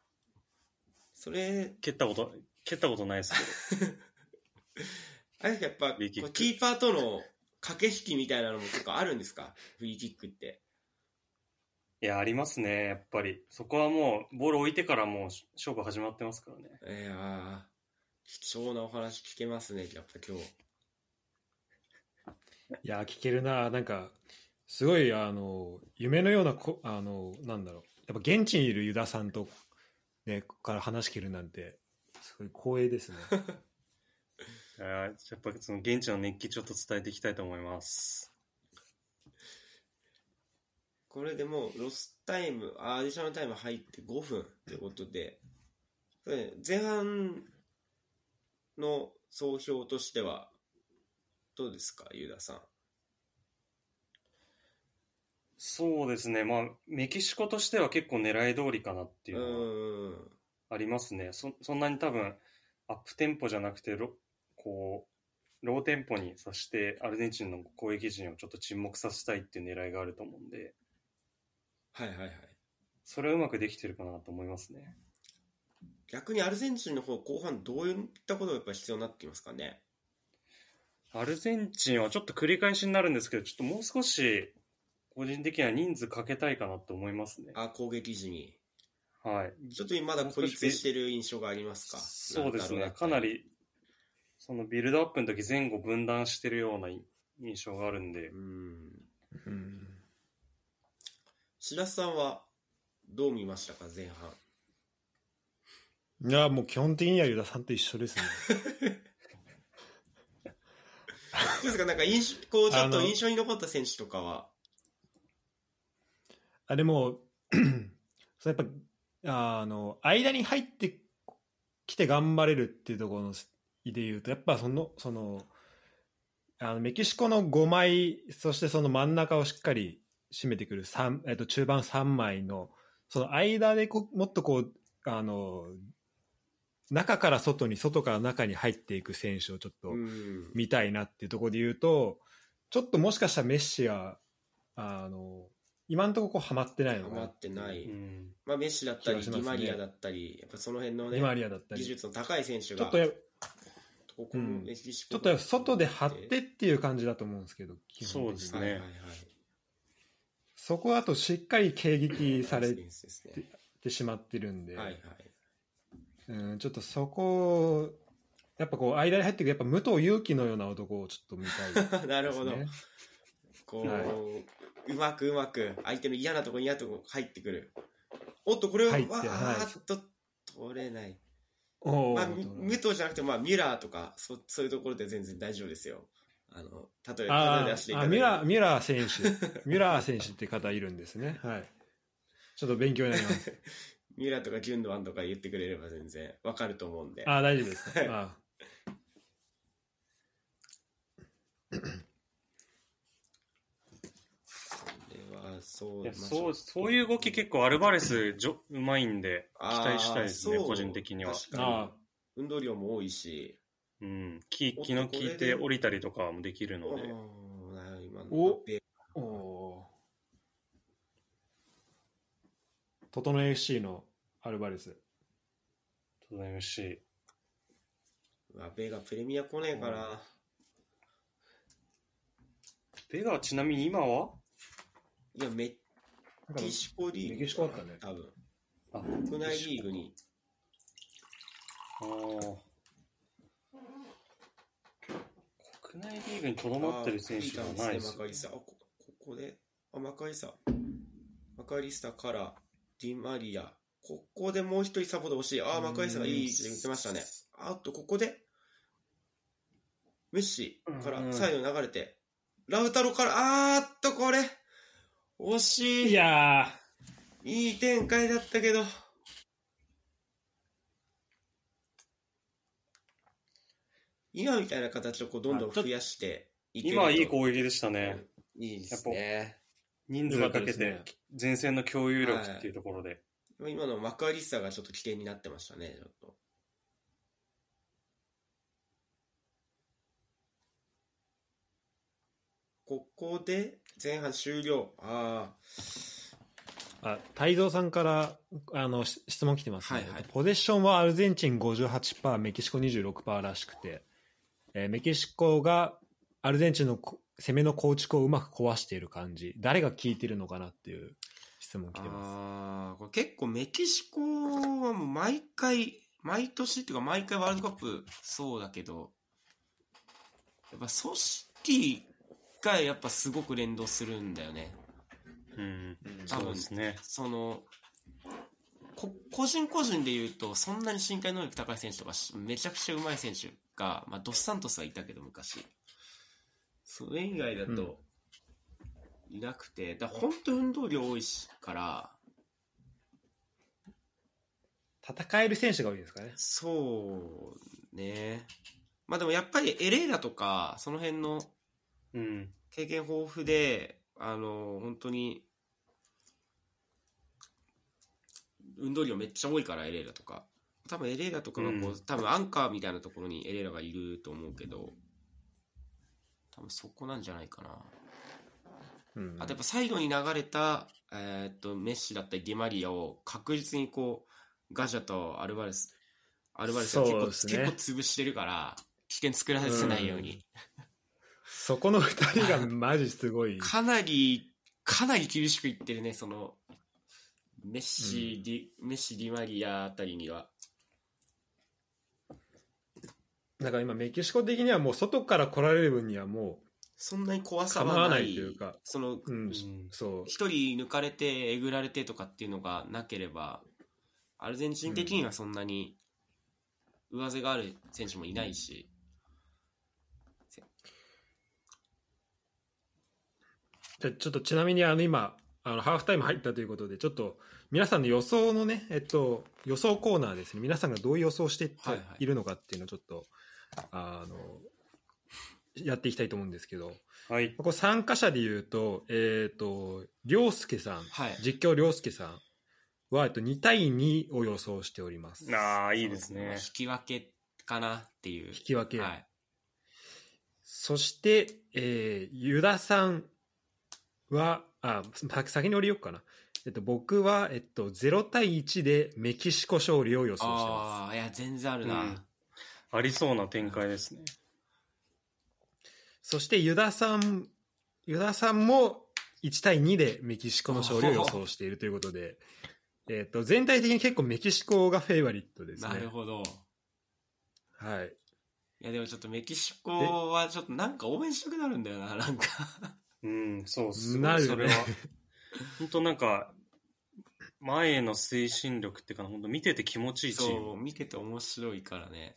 それ、蹴ったこと蹴ったことないですけど あれやっぱ、フリーキックこうキーパーとの駆け引きみたいなのも結構あるんですか？フリーキックって。いやありますねやっぱりそこはもうボール置いてからもう勝負始まってますからねいやー貴重なお話聞けますね、やっぱ今日。いや、聞けるな。なんか、すごいあの夢のようなこあのなんだろうやっぱ現地にいるユダさんと、ね、から話し切るなんてすごい光栄ですね あやっぱその現地の熱気ちょっと伝えていきたいと思います。これでもうロスタイム、アディショナルタイム入って5分ってことで、前半の総評としては、どうですか、ユダさん。そうですね、まあ、メキシコとしては結構狙い通りかなっていううのは。ありますね。そそんなに多分、アップテンポじゃなくてロ、こう、ローテンポにさして、アルゼンチンの攻撃陣をちょっと沈黙させたいっていう狙いがあると思うんで、はいはいはい。それはうまくできてるかなと思いますね。逆にアルゼンチンの方、後半どういったことがやっぱ必要になってきますかね？アルゼンチンはちょっと繰り返しになるんですけど、ちょっともう少し、個人的には人数かけたいかなと思いますね。あ、攻撃時に。はい。ちょっとまだ孤立してる印象がありますか？そうですね。かな。り、そのビルドアップの時前後分断してるような印象があるんでう、ん。うん白洲さんはどう見ましたか、前半。いやもう基本的にはユダさんと一緒ですね どうですか、なんか印象、こう、ちょっと印象に残った選手とかは？あでも そうやっぱあの間に入ってきて頑張れるっていうところので言うとやっぱそのそのあのメキシコの5枚そしてその真ん中をしっかり締めてくる三えっと中盤3枚のその間でこもっとこうあの中から外に外から中に入っていく選手をちょっとうん。見たいなっていうところで言うとちょっともしかしたらメッシがあの今のところこうハマってないのかなハマってない。うん、まあ、メッシだったり、ねィマリアだったり、やっぱその辺のねディ、マリアだったり技術の高い選手が、ちょっとやここもメキシコちょっと外で張ってっていう感じだと思うんですけど、そうですねはいはいはい。そこあとしっかり迎撃されセンスですねてしまってるんで、はいはい。うん、ちょっとそこ、やっぱこう間に入ってくるやっぱ武藤勇樹のような男をちょっと見たいね。なるほど。こう、はうまくうまく相手の嫌なとこ嫌なところ入ってくる。おっと、これは、わはいーっと取れない。おまあ、ー武藤じゃなくて、まあ、ミュラーとかそ、そういうところで全然大丈夫ですよ。あの、例えば、あ例え出していたーあだいてミュラーミュラー選手、ミュラー選手って方いるんですね。はい。ちょっと勉強になります。ミュラーとかギュンドアンとか言ってくれれば全然わかると思うんで。あー大丈夫です。はいあこれは、そう、いそうそう。いう動き結構アルバレスじょうまいんで期待したいですね個人的には、確かに。あ運動量も多いし、うん、気気の利いて降りたりとかもできるので。お。お。整え FC のアルバレス。とてもしうわベガプレミア来ねえかな。ベガはちなみに今は？いや、メキシコリーグ。メキシコだったね多分。あ国内リーグに。あー国内リーグにとどまってる選手がないですマカリスタ。あ、こここで、あ、マカリスタ。マカリスタから、ディマリア。ここでもう一人サポート欲しい。あ、マカリスタがいいって言ってましたね。あと、ここで、メッシからうんサイドに流れて、ラウタロから、あーっと、これ、惜しい。いやいい展開だったけど。今みたいな形をこうどんどん増やしていけると今はいい攻撃でしたねいいですね。人数かけよかったて前線の共有力っていうところで、今のマクアリスタがちょっと起点になってましたね、ちょっと。ここで前半終了。ああ太蔵さんからあのし質問来てますね、はいはい。ポゼッションはアルゼンチン58%メキシコ26%らしくて、えーメキシコがアルゼンチンのこ攻めの構築をうまく壊している感じ。誰が効いてるのかなっていう質問あ。来てます。ああ、これ結構メキシコはもう毎回、毎年っていうか毎回ワールドカップそうだけど、やっぱ組織がやっぱすごく連動するんだよね。うん。うんそうですね。その、こ個人個人で言うと、そんなに身体能力高い選手とかし、めちゃくちゃ上手い選手が、まあ、ドスサントスはいたけど、昔。それ以外だと、いなくて、だから本当運動量多いしから、戦える選手が多いですかね。そうね。まあでもやっぱりエレーラとか、その辺のうん。経験豊富で、あの、本当に、運動量めっちゃ多いから、エレーラとか。多分エレーラとかがこう、うん多分アンカーみたいなところにエレーラがいると思うけど、多分そこなんじゃないかな。うんあとやっぱ最後に流れた、えーっと、メッシだったりディマリアを確実にこう、ガジャとアルバレス、アルバレスが結構,、ね結構潰してるから、危険作らせないように。そこの二人がマジすごい。かなり、かなり厳しくいってるね、その、メッシ、ディメッシ、ディマリアあたりには。だから今メキシコ的にはもう外から来られる分にはもそんなに怖うさはな。いいというか、その、うん、うんそう。一人抜かれて、えぐられてとかっていうのがなければ、アルゼンチン的にはそんなに上背がある選手もいないし、じゃあちょっとちなみにあの今あのハーフタイム入ったということでちょっと皆さんの予想のね、えっと、予想コーナーですね皆さんがどういう予想していってはいるのかっていうのをちょっと、あのやっていきたいと思うんですけどはい。ここ参加者でいうと,、えっと涼介さん、はい実況涼介さんは、えっと、2対2を予想しておりますああ、いいですね引。き分けかなっていう。引き分け、はい。そして、えー、ユダさんは、あ、さ先に降りようかな。えっと、僕は、えっと、0対1でメキシコ勝利を予想してまああ、いや、全然あるな。うんありそうな展開ですね。す。そして、ユダさん、ユダさんも1対2でメキシコの勝利を予想しているということで、えっと、全体的に結構メキシコがフェイバリットですね。なるほど。はい。いや、でもちょっとメキシコはちょっとなんか応援したくなるんだよな、なんか。うん、そう、すごないそれは。本当なんか、前への推進力っていうか、本当見てて気持ちいいチーそう、ム。見てて面白いからね。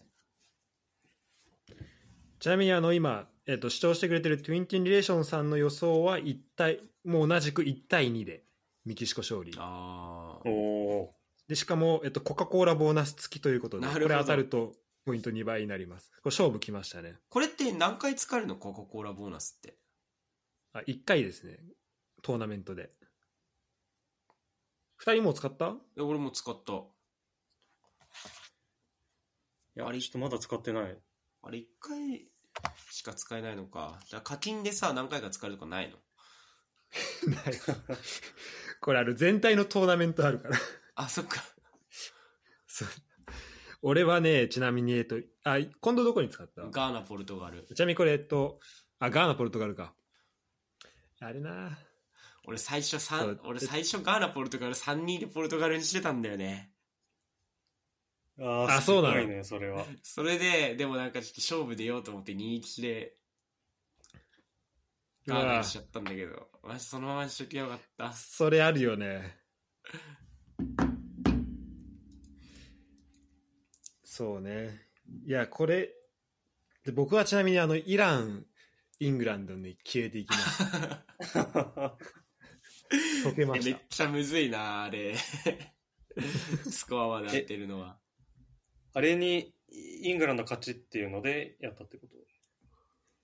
ちなみにあの今、えっと、視聴してくれてるトゥインティンリレーションさんの予想は1対、もう同じく1対2でメキシコ勝利。ああ。おおで、しかも、えっと、コカ・コーラボーナス付きということで、これ当たるとポイント2倍になります。これ勝負きましたね。これって何回使えるの？コカ・コーラボーナスって。あ、1回ですね。トーナメントで。2人もう使った？え俺も使った。いや、ちょっとまだ使ってない。あれ、1回しか使えないのか。じゃあ課金でさ、何回か使えるとかないの？ない。これある、全体のトーナメントあるから。あ、そっか。そう俺はね、ちなみに、えっと、あ、今度どこに使った？ガーナ、ポルトガル。ちなみにこれ、えっと、あ、ガーナ、ポルトガルか。あれな俺最初三俺最初ガーナ、ポルトガル3人でポルトガルにしてたんだよね。ああそうなの？ね、それは。それで、でもなんかちょっと勝負出ようと思って2-1でガーナにしちゃったんだけど、マジそのままにしときゃよかった。それあるよね。そうね。いや、これ、で僕はちなみにあの、イラン、イングランドに消えていき ました。解けましめったちゃむずいな、あれ。スコアまで当てるのは。あれにイングランド勝ちっていうのでやったってこと？い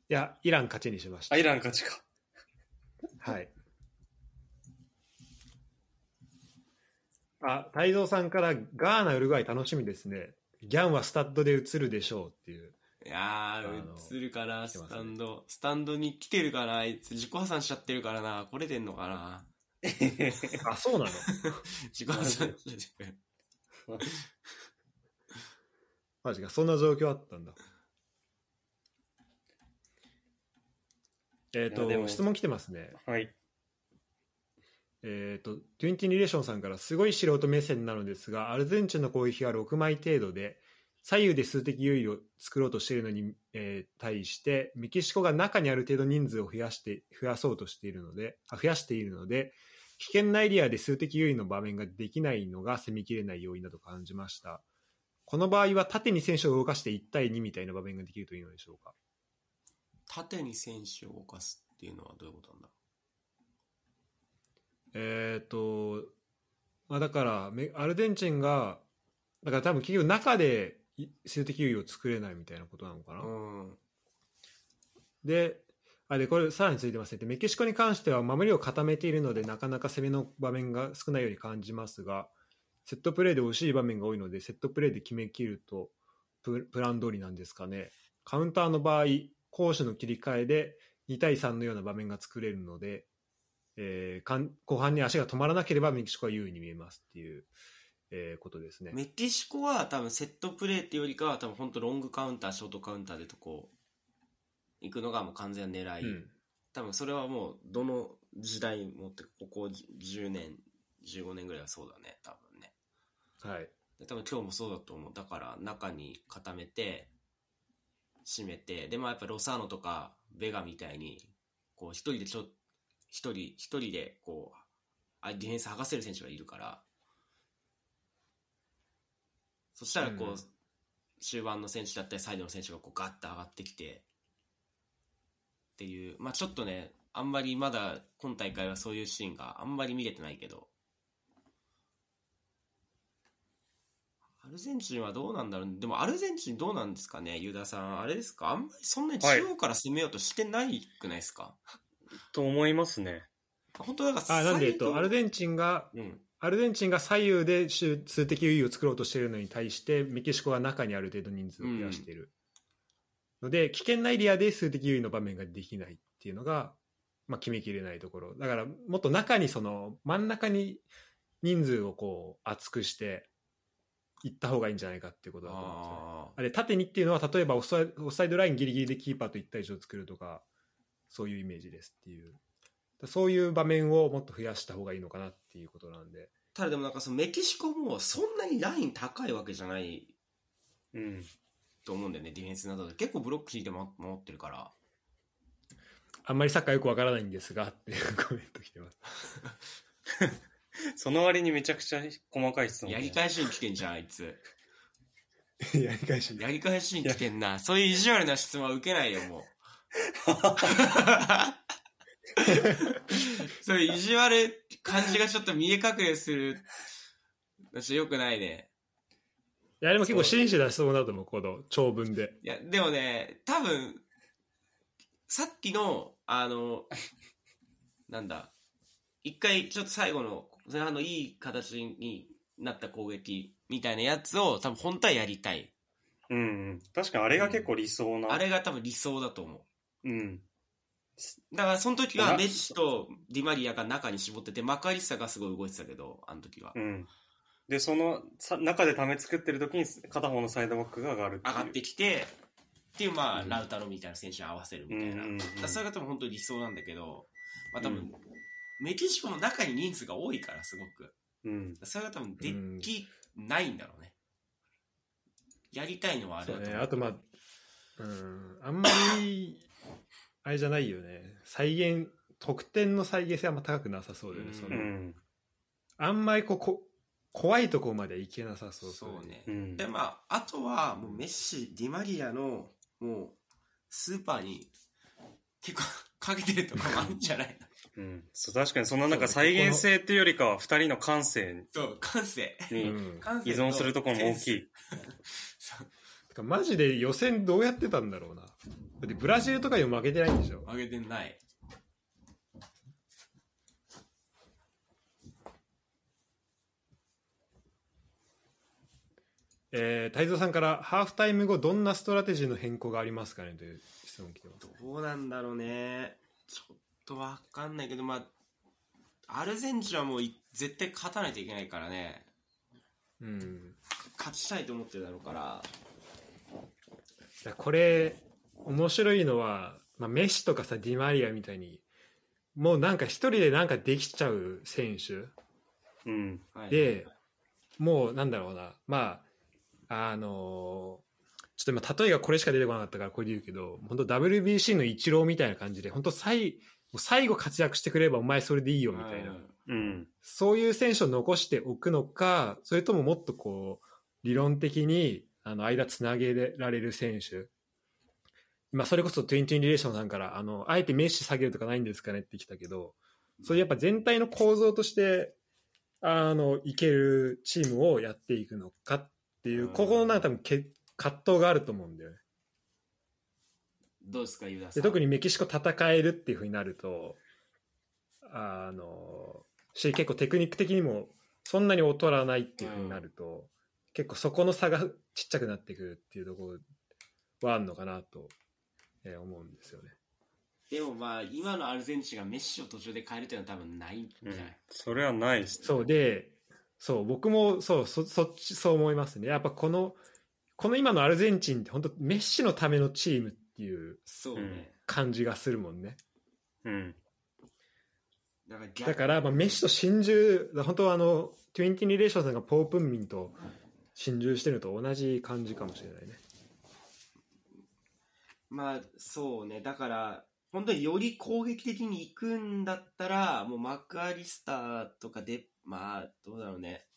や、イラン勝ちにしましたあ、。イラン勝ちか。はい。あ、太蔵さんからガーナ、ウルグアイ楽しみですね。ギャンはスタッドで映るでしょうっていう。いやー、映るかな、スタンド。スタンドに来てるかな、あいつ。自己破産しちゃってるからな。来れてんのかな？あ、そうなの？自己破産しちゃってる。マジか、そんな状況あったんだ。えっ、いやでもと、質問来てますね。はい。えっ、と、トゥインティリレーションさんからすごい素人目線なのですが、アルゼンチンの攻撃が6枚程度で、左右で数的優位を作ろうとしているのに、えー対してメキシコが中にある程度人数を増やして増やそうとしているのであ増やしているので危険なエリアで数的優位の場面ができないのが攻めきれない要因だと感じました。この場合は縦に選手を動かして1対2みたいな場面ができるといいのでしょうか？縦に選手を動かすっていうのはどういうことなんだえっ、と、まあ、だからメアルゼンチンがだから多分結局中でい数的優位を作れないみたいなことなのかな、うん。であでこれさらについてますね。でメキシコに関しては守りを固めているのでなかなか攻めの場面が少ないように感じますがセットプレーで惜しい場面が多いのでセットプレーで決めきるとププラン通りなんですかね。カウンターの場合攻守の切り替えで2対3のような場面が作れるので、えーかん後半に足が止まらなければメキシコは優位に見えますっていう、えーことですね。メキシコは多分セットプレーっていうよりかは多分本当ロングカウンターショートカウンターでとこう行くのがもう完全な狙い、うん。多分それはもうどの時代もってここ10年15年ぐらいはそうだね。多分ね。はい。で多分今日もそうだと思う。だから中に固めて締めてでもやっぱロサーノとかベガみたいにこう一人でちょ一人一人でこうあディフェンス剥がせる選手がいるからそしたらこう、うん。終盤の選手だったりサイドの選手がこうガッと上がってきて。っていう。まあちょっとねあんまりまだ今大会はそういうシーンがあんまり見れてないけど。アルゼンチンはどうなんだろう？でもアルゼンチンどうなんですかねユダさん。あれですか？あんまりそんなに中央から攻めようとしてないくないですか、と思いますね。本当だからあなんで、えっと、アルンゼンチンがうんアルゼンチンが左右で数数的優位を作ろうとしているのに対してメキシコは中にある程度人数を増やしている。ので、危険なエリアで数的優位の場面ができないっていうのが、まあ、決めきれないところ。だからもっと中にその真ん中に人数をこう厚くしていった方がいいんじゃないかっていうことだと思うんですよね。ああれ縦にっていうのは例えばオフサイドオフサイドラインギリギリでキーパーと1対1を作るとかそういうイメージですっていうそういう場面をもっと増やした方がいいのかなっていうことなんで。ただでもなんかそのメキシコもそんなにライン高いわけじゃないうん。と思うんだよねディフェンスなどで。結構ブロック引いても守ってるからあんまりサッカーよくわからないんですがっていうコメント来てます。その割にめちゃくちゃ細かい質問、やり返しに来てんじゃんあいつ。やり返しやり返しに来てんな。そういう意地悪な質問は受けないよもう そういう意地悪感じがちょっと見え隠れする私よくないねいやでも結構紳士だしそうだと思うこの長文でいやでもね多分さっきのあのなんだ一回ちょっと最後の前半のいい形になった攻撃みたいなやつを多分本当はやりたいうんうん。確かにあれが結構理想な。あれが多分理想だと思ううん。だからその時なはメッシとディマリアが中に絞っててマカリッサがすごい動いてたけどあの時は。うん。で、そのさ中でため作ってる時に片方のサイドバックが上がる。上がってきてっていうまあ、うん。ラウタロみたいな選手に合わせるみたいな、うんうんうん。それが多分本当に理想なんだけど、まあ、多分、うん。メキシコの中に人数が多いからすごく。うん。それが多分できないんだろうね、やりたいのはあれそうだと思うね。あとまあうん。あんまりあれじゃないよね。再現得点の再現性はあんま高くなさそうだよね、うん。その。うん。あんまりこうこ怖いところまではいけなさそうそうね、う。ん。でまああとはもうメッシディマリアのもうスーパーに結構かけてるとこもあるんじゃないの？うん。そう、確かにそのなんか再現性っていうよりかは二人の感性。そう感性。にうん。感性依存するところも大きい。そう。てかマジで予選どうやってたんだろうなだってブラジルとかにも負けてないんでしょ？上げてない。えー、太蔵さんからハーフタイム後どんなストラテジーの変更がありますかねという質問来てます。どうなんだろうね。ちょっとわかんないけどまあアルゼンチンはもうい絶対勝たないといけないからね。うん。勝ちたいと思ってるだろうから。いやこれ面白いのは、まあ、メッシとかさディマリアみたいにもうなんか一人でなんかできちゃう選手。うん。はい。でもうなんだろうな。まああのーちょっと今例えがこれしか出てこなかったからこれで言うけど本当 WBC のイチローみたいな感じで本当最最後活躍してくれればお前それでいいよみたいな、うん。そうそういう選手を残しておくのかそれとももっとこう理論的にあの間つなげられる選手今それこそ2020レーションさんからあのあえてメッシ下げるとかないんですかねって来たけどそういうやっぱ全体の構造としてあのいけるチームをやっていくのかっていう、うんここのなんか多分け葛藤があると思うんだよね。どうですか、ユダさでん。特にメキシコ戦えるっていうふうになるとあのし結構テクニック的にもそんなに劣らないっていうふうになると、結構そこの差がちっちゃくなってくるっていうところはあるのかなと、えー思うんですよね。でもまあ、今のアルゼンチンがメッシを途中で変えるっていうのは多分ないんじゃない、それはないですね。そうでそう僕もそうそそっちそう思いますねやっぱこのこの今のアルゼンチンって本当メッシのためのチームっていうそうね。感じがするもんね。うん。だから逆だから、まあ、メッシと心中、本当はあの、20リレーションさんがポープンミンと心中してるのと同じ感じかもしれないね。まあ、そうね。だから、本当により攻撃的に行くんだったら、もうマクアリスターとかで、まあ、どうだろうね。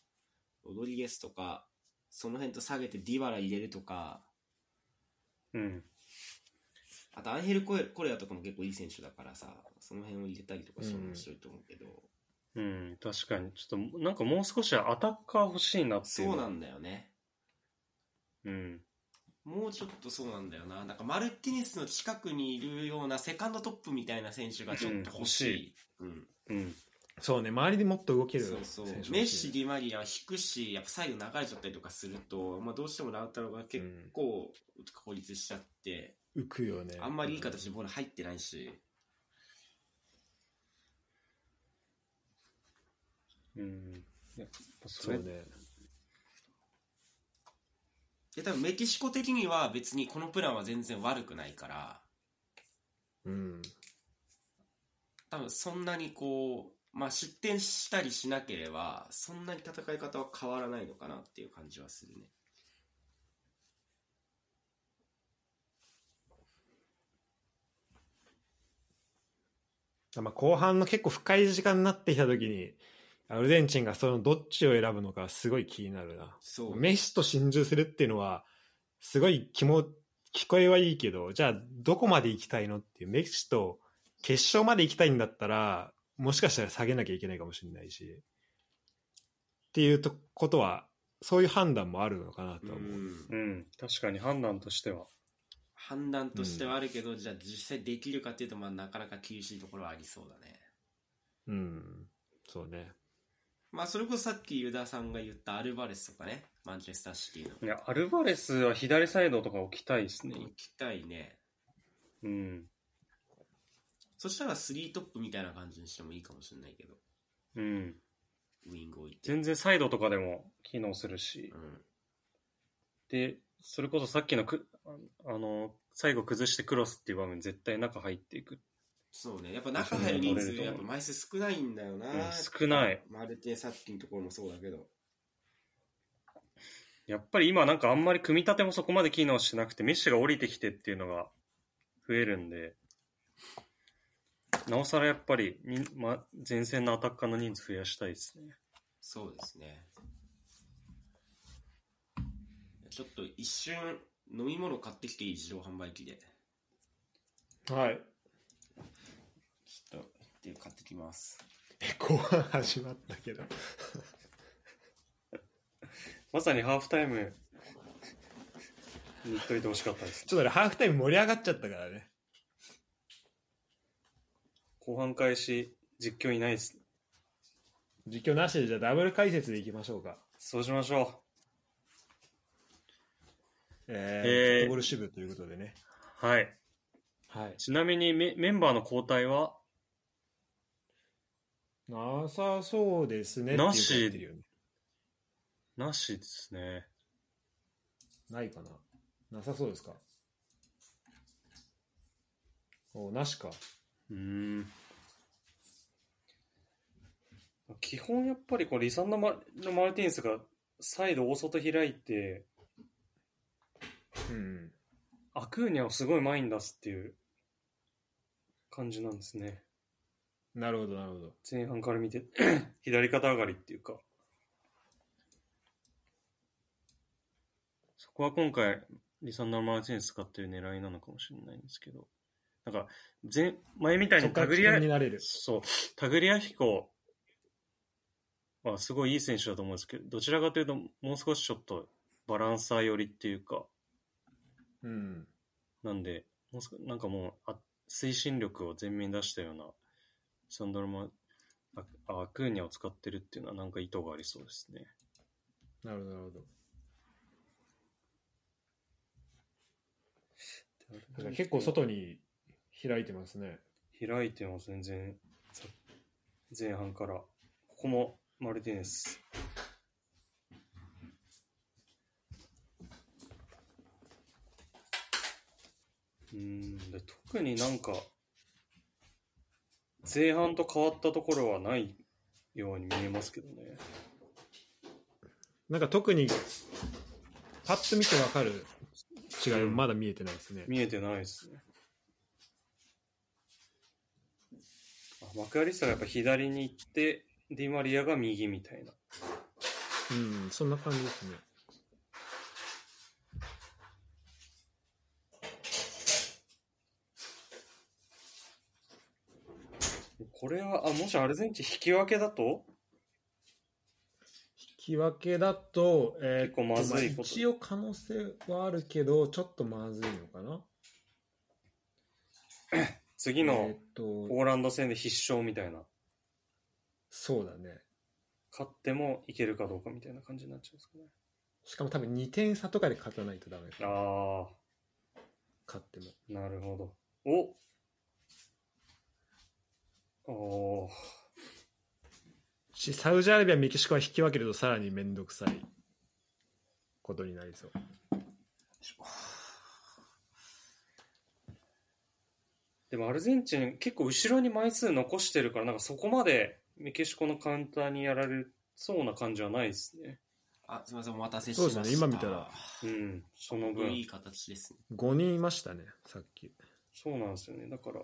ロドリゲスとか、その辺と下げてディバラ入れるとか、うん。あとアンヘルコレコレアとかも結構いい選手だからさ、その辺を入れたりとかしても面白いと思うけど、うん、確かに。ちょっと、なんかもう少しアタッカー欲しいなっていう。そうなんだよね。うん。もうちょっとそうなんだよな。なんかマルティネスの近くにいるようなセカンドトップみたいな選手がちょっと欲しい。うん。うん。そうね、周りでもっと動けるそうそうメッシ、ディマリアは引くし、やっぱサイド流れちゃったりとかすると、まあ、どうしてもラウタロが結構孤立しちゃって、浮くよね。あんまりいい形でボール入ってないし、うん。やっぱそれ、そうね。で多分メキシコ的には別にこのプランは全然悪くないから、うん。多分そんなにこう、まあ、失点したりしなければ、そんなに戦い方は変わらないのかなっていう感じはするね。まあ、後半の結構深い時間になってきた時に、アルゼンチンがそのどっちを選ぶのかすごい気になるな。そう。メッシと心中するっていうのは、すごい気も、聞こえはいいけど、じゃあどこまで行きたいのっていう、メッシと決勝まで行きたいんだったら、もしかしたら下げなきゃいけないかもしれないし、っていうとことは、そういう判断もあるのかなとは思う。うんうん。確かに判断としては。判断としてはあるけど、じゃあ実際できるかっていうと、まあ、なかなか厳しいところはありそうだね。うん、そうね。まあ、それこそさっきユダさんが言ったアルバレスとかね、マンチェスターシティの。いや、アルバレスは左サイドとか置きたいですね。行きたいね。うん。そしたら3トップみたいな感じにしてもいいかもしれないけど、うん。ウイング置いて。全然サイドとかでも機能するしう。ん。で、それこそさっきのく、ああの、最後崩してクロスっていう場面絶対中入っていく。そうね。やっぱ中入る人数、やっぱ枚数少ないんだよな。うん少ない。マルティン・さっきのところもそうだけど。やっぱり今なんかあんまり組み立てもそこまで機能してなくて、メッシが降りてきてっていうのが増えるんで、なおさらやっぱりに、ま、前線のアタッカーの人数増やしたいですね。そうですね。ちょっと一瞬飲み物買ってきていい？自動販売機で。はい。っと、で買ってきます。後半始まったけど。まさにハーフタイムに言っといてほしかったです。ちょっとね、ハーフタイム盛り上がっちゃったからね。後半開始、実況いないです。実況なしで、じゃあダブル解説でいきましょうか。そうしましょえー、えーフットボール支部ということでね。う。はい。はい。ちなみにメメンバーの交代は、なさそうですね。なしなしですね。ないかな。なさそうですか？おなしか。うーん。基本やっぱりこうリサンダマのマルティンスがサイド大外開いてうん。アクーニャをすごい前に出すっていう感じなんですね。なるほど、なるほど。前半から見て、左肩上がりっていうか。そこは今回、リサンダー・マーチンス使ってる狙いなのかもしれないんですけど、なんか、前、前みたいにタグリア点になれる。そう、タグリアヒコはすごいいい選手だと思うんですけど、どちらかというと、もう少しちょっとバランサー寄りっていうか、うん。なんで、もう少なんかもうあ、推進力を前面に出したような、サンドロマ、あアクーニャを使ってるっていうのはなんか意図がありそうですね。なるほど、なるほど。だから結構外に開いてますね。開いてます、全然。さ前半から。ここもマルティネス。うーんで特になんか前半と変わったところはないように見えますけどね。なんか特に、パッと見てわかる違いはまだ見えてないですね。見えてないですね。あマクアリスタがやっぱ左に行って、ディマリアが右みたいな。うん、そんな感じですね。これは、あ、もしアルゼンチン引き分けだと？引き分けだと、えー結構まずいことあ一応可能性はあるけど、ちょっとまずいのかな？次のポーランド戦で必勝みたいな。そうだね。勝ってもいけるかどうかみたいな感じになっちゃうんですかね。しかも多分2点差とかで勝たないとダメかな。あ勝っても。あ、なるほど。おおーし、サウジアラビア、メキシコは引き分けるとさらにめんどくさいことになりそう。でもアルゼンチン結構後ろに枚数残してるから、なんかそこまでメキシコのカウンターにやられそうな感じはないですね。あ、すみません、お待たせしました。そうですね今見たらうん、その分いい。形ですね。5人いましたね、さっき。そうなんですよね。だから、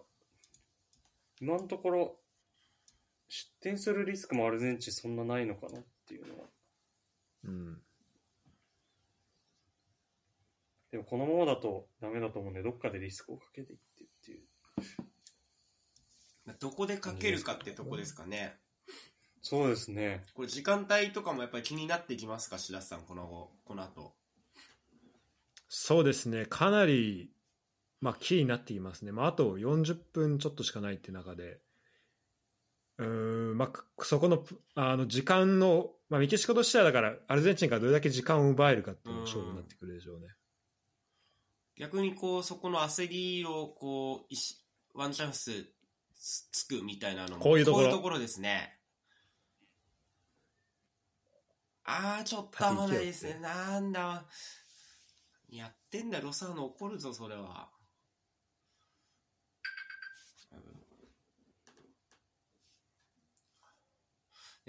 今のところ、失点するリスクもアルゼンチンそんなないのかなっていうのは。うん。でもこのままだとダメだと思うんで、どっかでリスクをかけていってっていう。どこでかけるかってとこですかね。そうですね。これ時間帯とかもやっぱり気になってきますか、白洲さん、この後、この後。そうですね、かなり、まあ、キーになっていますね。まあ、あと40分ちょっとしかないって中で、うーん、まあ、くそこの、あの、時間の、まあ、メキシコとしてはだから、アルゼンチンからどれだけ時間を奪えるかっていうのが勝負になってくるでしょうね。逆にこう、そこの焦りを、こう、ワンチャンスつつくみたいなのも、こういうところこういうところですね。あー、ちょっと合わないですね。なんだ。やってんだ、ロサーノ怒るぞ、それは。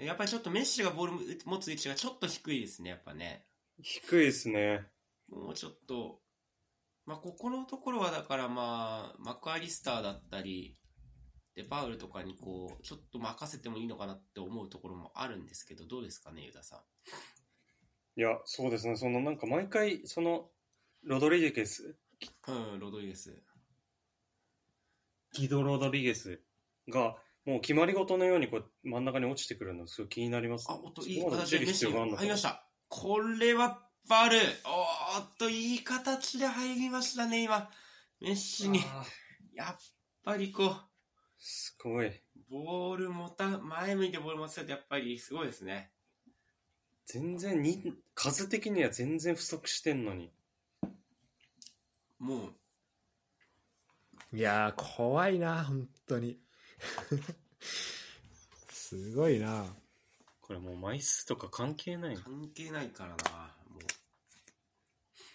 やっぱりちょっとメッシがボール持つ位置がちょっと低いですね、やっぱね。低いですね。もうちょっと、まあ、ここのところはだからまあ、マクアリスターだったり、デパウルとかにこう、ちょっと任せてもいいのかなって思うところもあるんですけど、どうですかね、ユダさん。いや、そうですね。そのなんか毎回、その、ロドリゲス、うん、ロドリゲス。ギド・ロドリゲスが、もう決まり事のようにこう真ん中に落ちてくるのすごい気になります、あ、おっと、いい形でメ入りました。これはバル。おーっと、いい形で入りましたね、今。メッシに。やっぱりこう、すごい。ボール持た、前向いてボール持たせてやっぱりすごいですね。全然に、数的には全然不足してんのに。もう、いやー、怖いな、本当に。すごいな。これもう枚数とか関係ない。関係ないからな。もう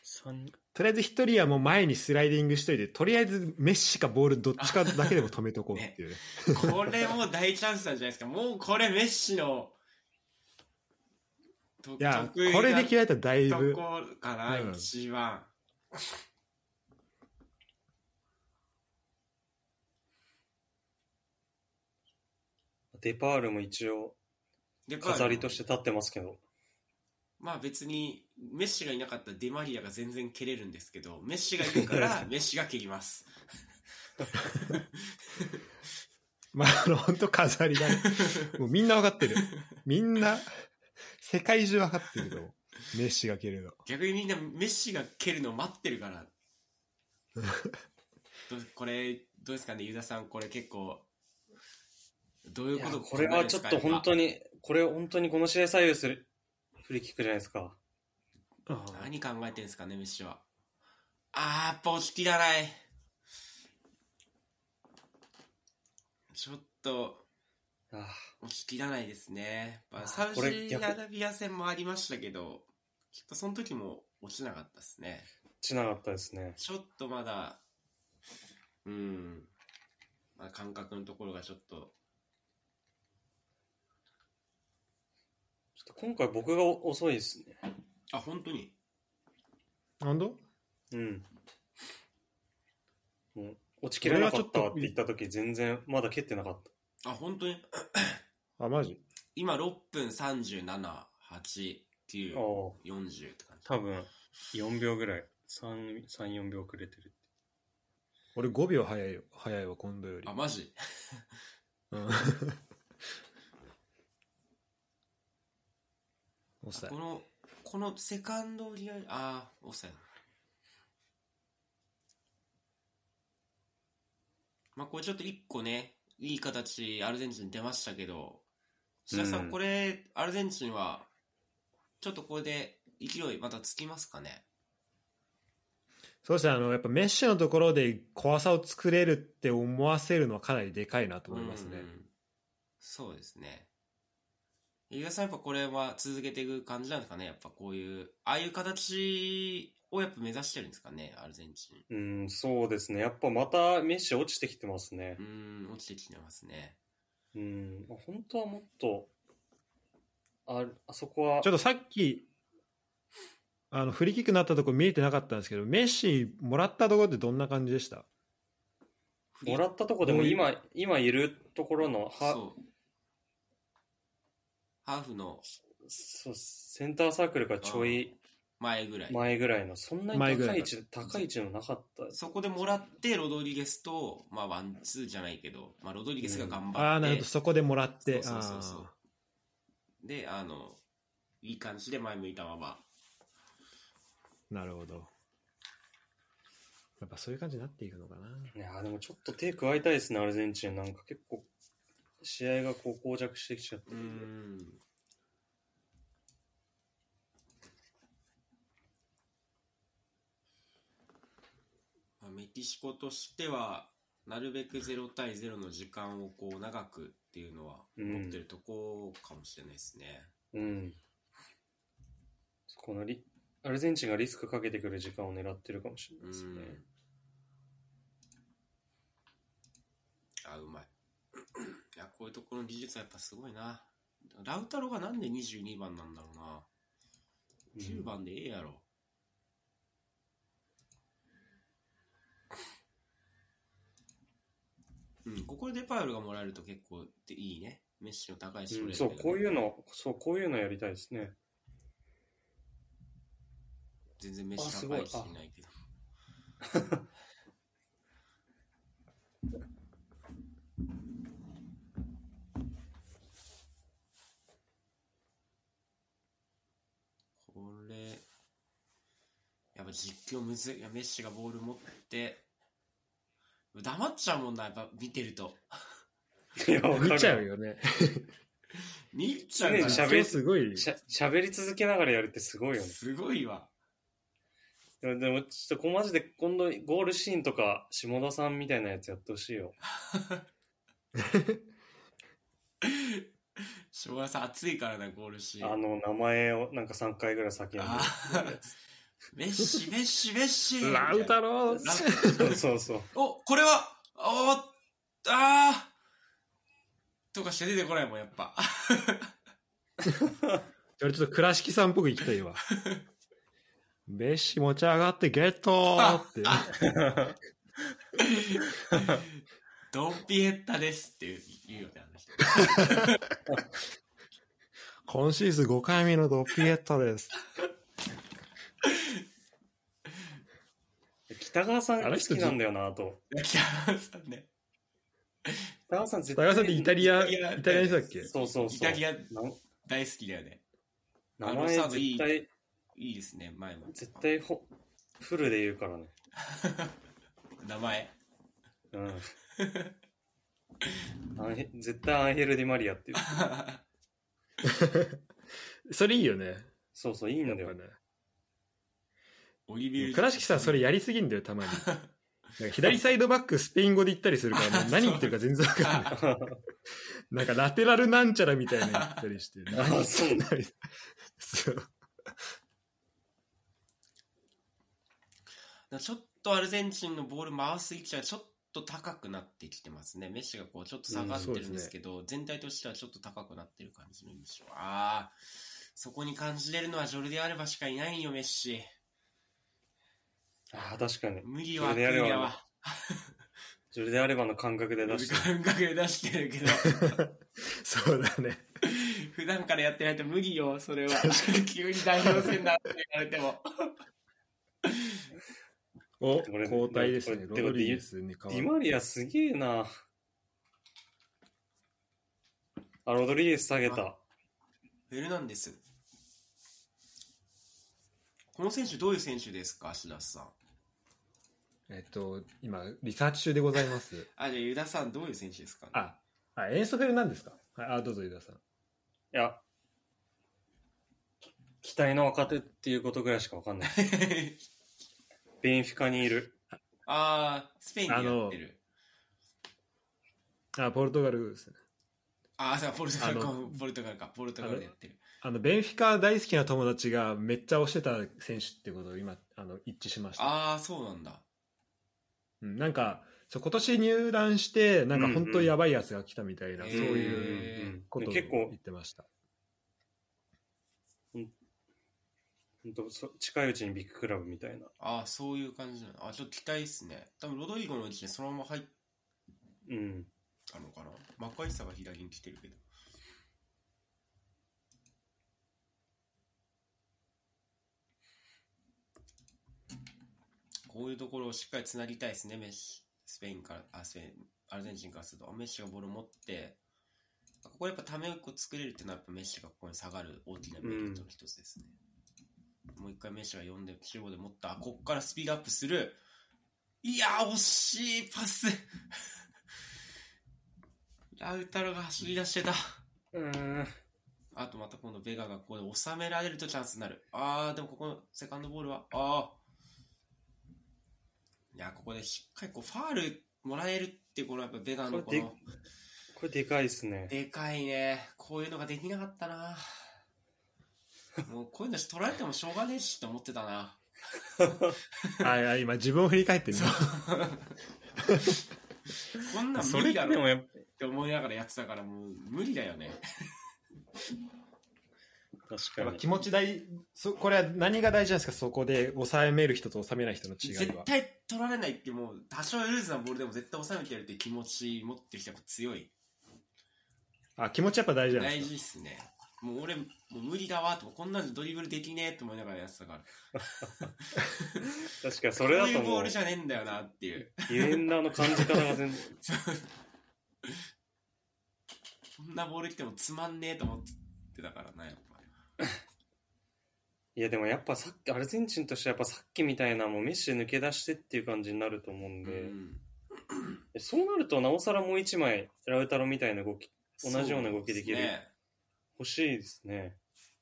三とりあえず一人はもう前にスライディングしといて、とりあえずメッシかボールどっちかだけでも止めとこうっていうね。これもう大チャンスなんじゃないですか。もうこれメッシの、といや、これで決めたらだいぶ、とこかな、うん一番。デパールも一応で飾りとして立ってますけど。まあ別にメッシがいなかったらデマリアが全然蹴れるんですけどメッシがいるから メッシが蹴ります まあ、あの、本当飾りだね。もうみんなわかってる。みんな、世界中わかってると。メッシが蹴るの。逆にみんなメッシが蹴るのを待ってるからこれどうですかねユダさんこれ結構どういうことこれはちょっと本当にに、これ本当にこの試合左右するフリーキックじゃないですか。何考えてるんですかねメッシはあーやっぱ押し切らないちょっとあ押し切らないですね。サウジアラビア戦もありましたけど、きっとその時も落ちなかったですね。しなかったですね。ちょっとまだ、うん、まあ、感覚のところがちょっと、ちょっと今回僕が遅いですね。あ、本当に？なんだ？うん。もう、落ちきれなかったわって言った時全然まだ蹴ってなかっあ、本当に？あ、マジ？今6分37、8、9た。、ああ、40って感じ。多分4秒ぐらい。3、3 4秒くれてる。俺5秒早いよ。早いわ、今度よりあ、。マジ？うん。オフサイこの、このセカンドリアル、あー、オフサイド。まあ、これちょっと一個ね、いい形、アルゼンチン出ましたけど、白田さんこれ、アルゼンチンは、ちょっとこれで勢いまたつきますかね？そうですね、あの、やっぱメッシのところで怖さを作れるって思わせるのはかなりでかいなと思いますね。うんそうですね。伊賀さん、やっぱこれは続けていく感じなんですかねやっぱこういう、ああいう形をやっぱ目指してるんですかねアルゼンチン。うん、そうですね。やっぱまたメッシ落ちてきてますねう。ん、落ちてきてますね。うん、まあ本当はもっと、ああそこはちょっとさっき、あの、フリーキックになったところ見えてなかったんですけど、メッシもらったところってどんな感じでした？もらったとこでも今、今いるところのは。ハーフのそうセンターサークルがちょい前ぐらい。前ぐらいの、そんなに高い位置、高い位置のなかった。そこでもらって、ロドリゲスと、まあ、ワンツーじゃないけど、まあ、ロドリゲスが頑張って、ああ、なるほど、そこでもらって。そうそうそうそうあで、あの、いい感じで前向いたまま。ーなるほど。やっぱそういう感じになっていくのかな。いやーでもちょっと手加えたいですね、アルゼンチン。なんか結構、試合がこう膠着してきちゃってう。ん。まあメキシコとしては、なるべく0対0の時間をこう長くっていうのはうん持ってるとこかもしれないですね。うん。このリアルゼンチンがリスクかけてくる時間を狙ってるかもしれないですね。あ、うまい。いや、こういうところの技術はやっぱすごいな。ラウタロがなんで22番なんだろうな。10番でええやろ。うん、ここでデパウルがもらえると結構でいいね。メッシの高いし、うんそう、こういうの、そう、こういうのやりたいですね。全然メッシ高いしいないけど。これ、やっぱ実況むずい。いや、メッシがボール持って、黙っちゃうもんな、やっぱ見てると。いや、見ちゃうよね。見ちゃうから喋りすごい。しゃ喋り続けながらやるってすごいよね。すごいわ。でも、でもちょっとこうマジで今度ゴールシーンとか下田さんみたいなやつやってほしいよ。昭和さん熱いからな、ゴールシーン。あの名前をなんか3回ぐらい叫んでメッシ、メッシ、メッシラウタローラそうそうそう。お、これは、おーあーとかして出てこないもん、やっぱ。俺ちょっと倉敷さんっぽく行きたいわ。メッシ持ち上がってゲットーって。ドンピエッタですっていう言うよね、あの人。今シーズン5回目のドッピエッタです。北川さん好あの人きなんだよな、あと。北川さんね。北川さん絶高橋さんってイタリア、イタリアイタリアの人だっけ？そうそうそう。イタリアな大好きだよね。名前あのサードいい絶対、いいですね、前も。絶対ほフルで言うからね。名前。うん。アンヘ絶対アンヘル・ディ・マリアっていう。それいいよね。そうそう、いいんだよやっぱ。ね。倉敷さんそれやりすぎんだよ、たまに。左サイドバックスペイン語で言ったりするから、もう何言ってるか全然わかんない。なんかラテラルなんちゃらみたいなの言ったりして。あそう何そう。ちょっとアルゼンチンのボール回す位置がちょっと高くなってきてますね。メッシがこうちょっと下がってるんですけど、全体としてはちょっと高くなってる感じの印象。ああ、そこに感じれるのはジョルディアルバしかいないよ、メッシ。ああ、確かに。無理は、ジョルディアルバクリアは。ジョルディアレバの感覚で出して。感覚で出してるけど、そうだね。普段からやってないと無理よ、それは。急に代表戦だって言われても。お、これ交代ですね。ロドリゲスに変ディわマリアすげえな。あ、ロドリゲス下げた。フェルナンデス。この選手どういう選手ですか、白洲さん。えっと、今、リサーチ中でございます。あ、じゃあ、ユダさんどういう選手ですか、ね、あ、あ、エンソフェルなんですか？はい、あ、どうぞ、ユダさん。いや、期待の若手っていうことぐらいしかわかんない。ベンフィカにいる。ああ、スペインでやってる。あ、ポルトガルですね。ああ、そうポルトガルあか、ポルトガルか、ポルトガルでやってる。あの、ベンフィカ大好きな友達がめっちゃ推してた選手ってことを今、あの、一致しました。ああ、そうなんだ。うん、なんか、そう今年入団して、なんか本当やばいやつが来たみたいな、うんそういううんことを結構言ってました。ほんとそ近いうちにビッグクラブみたいな。ああ、そういう感じなの。あちょっと期待ですね。多分ロドリゴのうちにそのまま入っうん。たのかな。マッカイサが左に来てるけど。こういうところをしっかりつなぎたいですね、メッシ。スペインから、あ、スペイン、アルゼンチンからすると、メッシがボールを持って、ここでやっぱためを作れるっていうのは、やっぱメッシがここに下がる大きなメリットの一つですね。もう一回メッシが呼んで、中央で持った、あここからスピードアップする。いやー、惜しいパス。ラウタロが走り出してた。うん。あとまた今度ベガがここで収められるとチャンスになる。あー、でもここのセカンドボールは、あー。いや、ここでしっかりこうファールもらえるってこのやっぱベガのここれでの、これでかいっすね。でかいね。こういうのができなかったな。もうこういうの取られてもしょうがねえしって思ってたな。あ、あ今自分を振り返ってみます。こんなんそれ無理だろっでもやっぱ、て思いながらやってたからもう無理だよね。確かに。やっぱ気持ち大そこれは何が大事なんですか？そこで収める人と収めない人の違いは。絶対取られないってもう多少ルーズなボールでも絶対収めてやるっていう気持ち持ってる人はやっぱ強い。あ、気持ちやっぱ大事なん大です事っすね。もう俺、もう無理だわと、こんなのドリブルできねえと思いながらやってたから。確かにそれだこういうボールじゃねえんだよなっていう。ディフェンダーの感じ方が全然。こんなボール来てもつまんねえと思ってたからな、やっぱ。いやでもやっぱさっき、アルゼンチンとしてはやっぱさっきみたいなもうメッシ抜け出してっていう感じになると思うんで、うん。そうなるとなおさらもう一枚、ラウタロみたいな動き、同じような動きできる。ね。欲しいですね。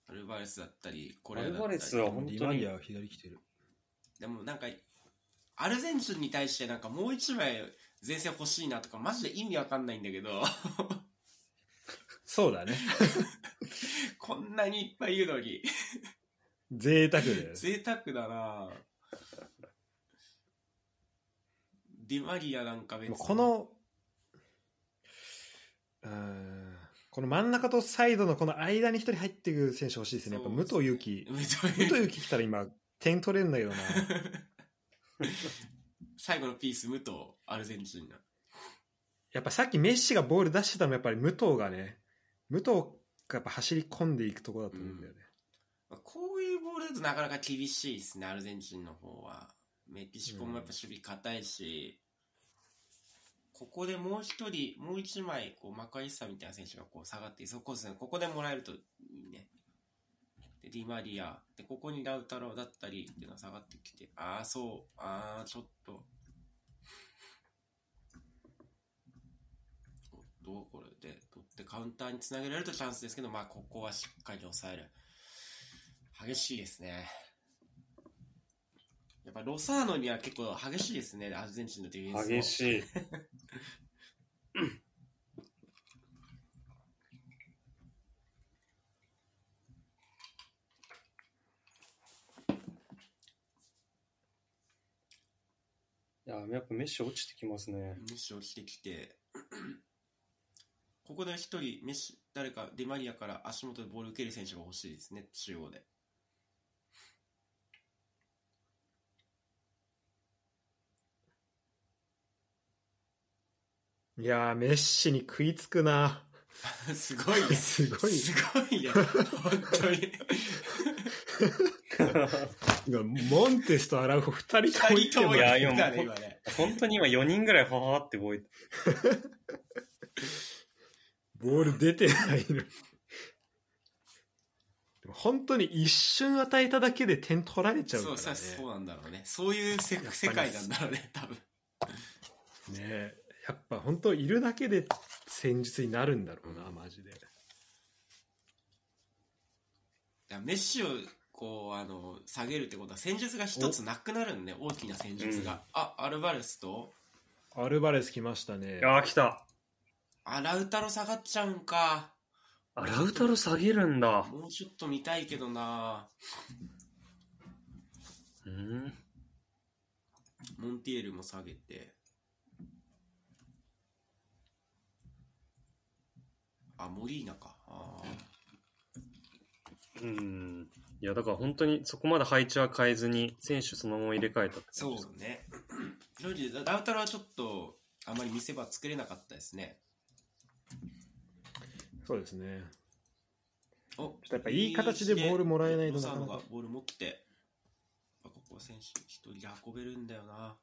アルバレスだったり、これアルバレスは本当に。ディマリアは左来てる。でもなんか、アルゼンチンに対してなんかもう一枚前線欲しいなとか、マジで意味わかんないんだけど、そうだね。こんなにいっぱいいるのに、贅沢だよ。贅沢だなディマリアなんか別にこの、うーんこの真ん中とサイドのこの間に一人入ってくる選手欲しいですね。やっぱ武藤勇樹。武武藤勇樹来たら今、点取れるんだけどな。最後のピース、武藤、アルゼンチンの。やっぱさっきメッシがボール出してたのはやっぱり武藤がね、武藤がやっぱ走り込んでいくところだと思うんだよね。まあこういうボールだとなかなか厳しいですね、アルゼンチンの方は。メキシコもやっぱ守備硬いし、ここでもう一人、もう一枚、こう、マカイッサみたいな選手がこう下がって、そこですね、ここでもらえるといいね。で、ディマリア、で、ここにラウタロだったりっていうのが下がってきて、ああ、そう、ああ、ちょっと。どうこれ、ってカウンターにつなげられるとチャンスですけど、まあ、ここはしっかり抑える。激しいですね。やっぱロサーノには結構激しいですね、アルゼンチンのディフェンスも。激しい。いや、やっぱメッシ落ちてきますね。メッシ落ちてきて、ここで一人、メッシ、誰かディマリアから足元でボール受ける選手が欲しいですね、中央で。いやー、メッシに食いつくな。すごいね。すごいすごいね。本当に。モンテスとアラウホ二人とも言ったね、いや今ね。本当に今4人ぐらいファファって動いて。ボール出てないの。でも本当に一瞬与えただけで点取られちゃうからね。そうさ、そうなんだろうね。そういうせ世界なんだろうね、多分。ねえやっぱ本当いるだけで戦術になるんだろうな、マジで。メッシをこうあの下げるってことは戦術が一つなくなるんね大きな戦術が、うんあアルバレスと？アルバレス来ましたね。あー、来た。あラウタロ下がっちゃうんか。あ、ラウタロ下げるんだ。もうちょっと見たいけどな。うん。モンティエルも下げて。あモリーナか。あー。うん。いや、だから本当にそこまで配置は変えずに、選手そのまま入れ替えたってそ感じですうね。正直ラウタロはちょっとあまり見せ場作れなかったですねそうですね。おちょっとやっぱいい形でボールもらえないとなかなかがボール持って、ここは選手一人で運べるんだよな。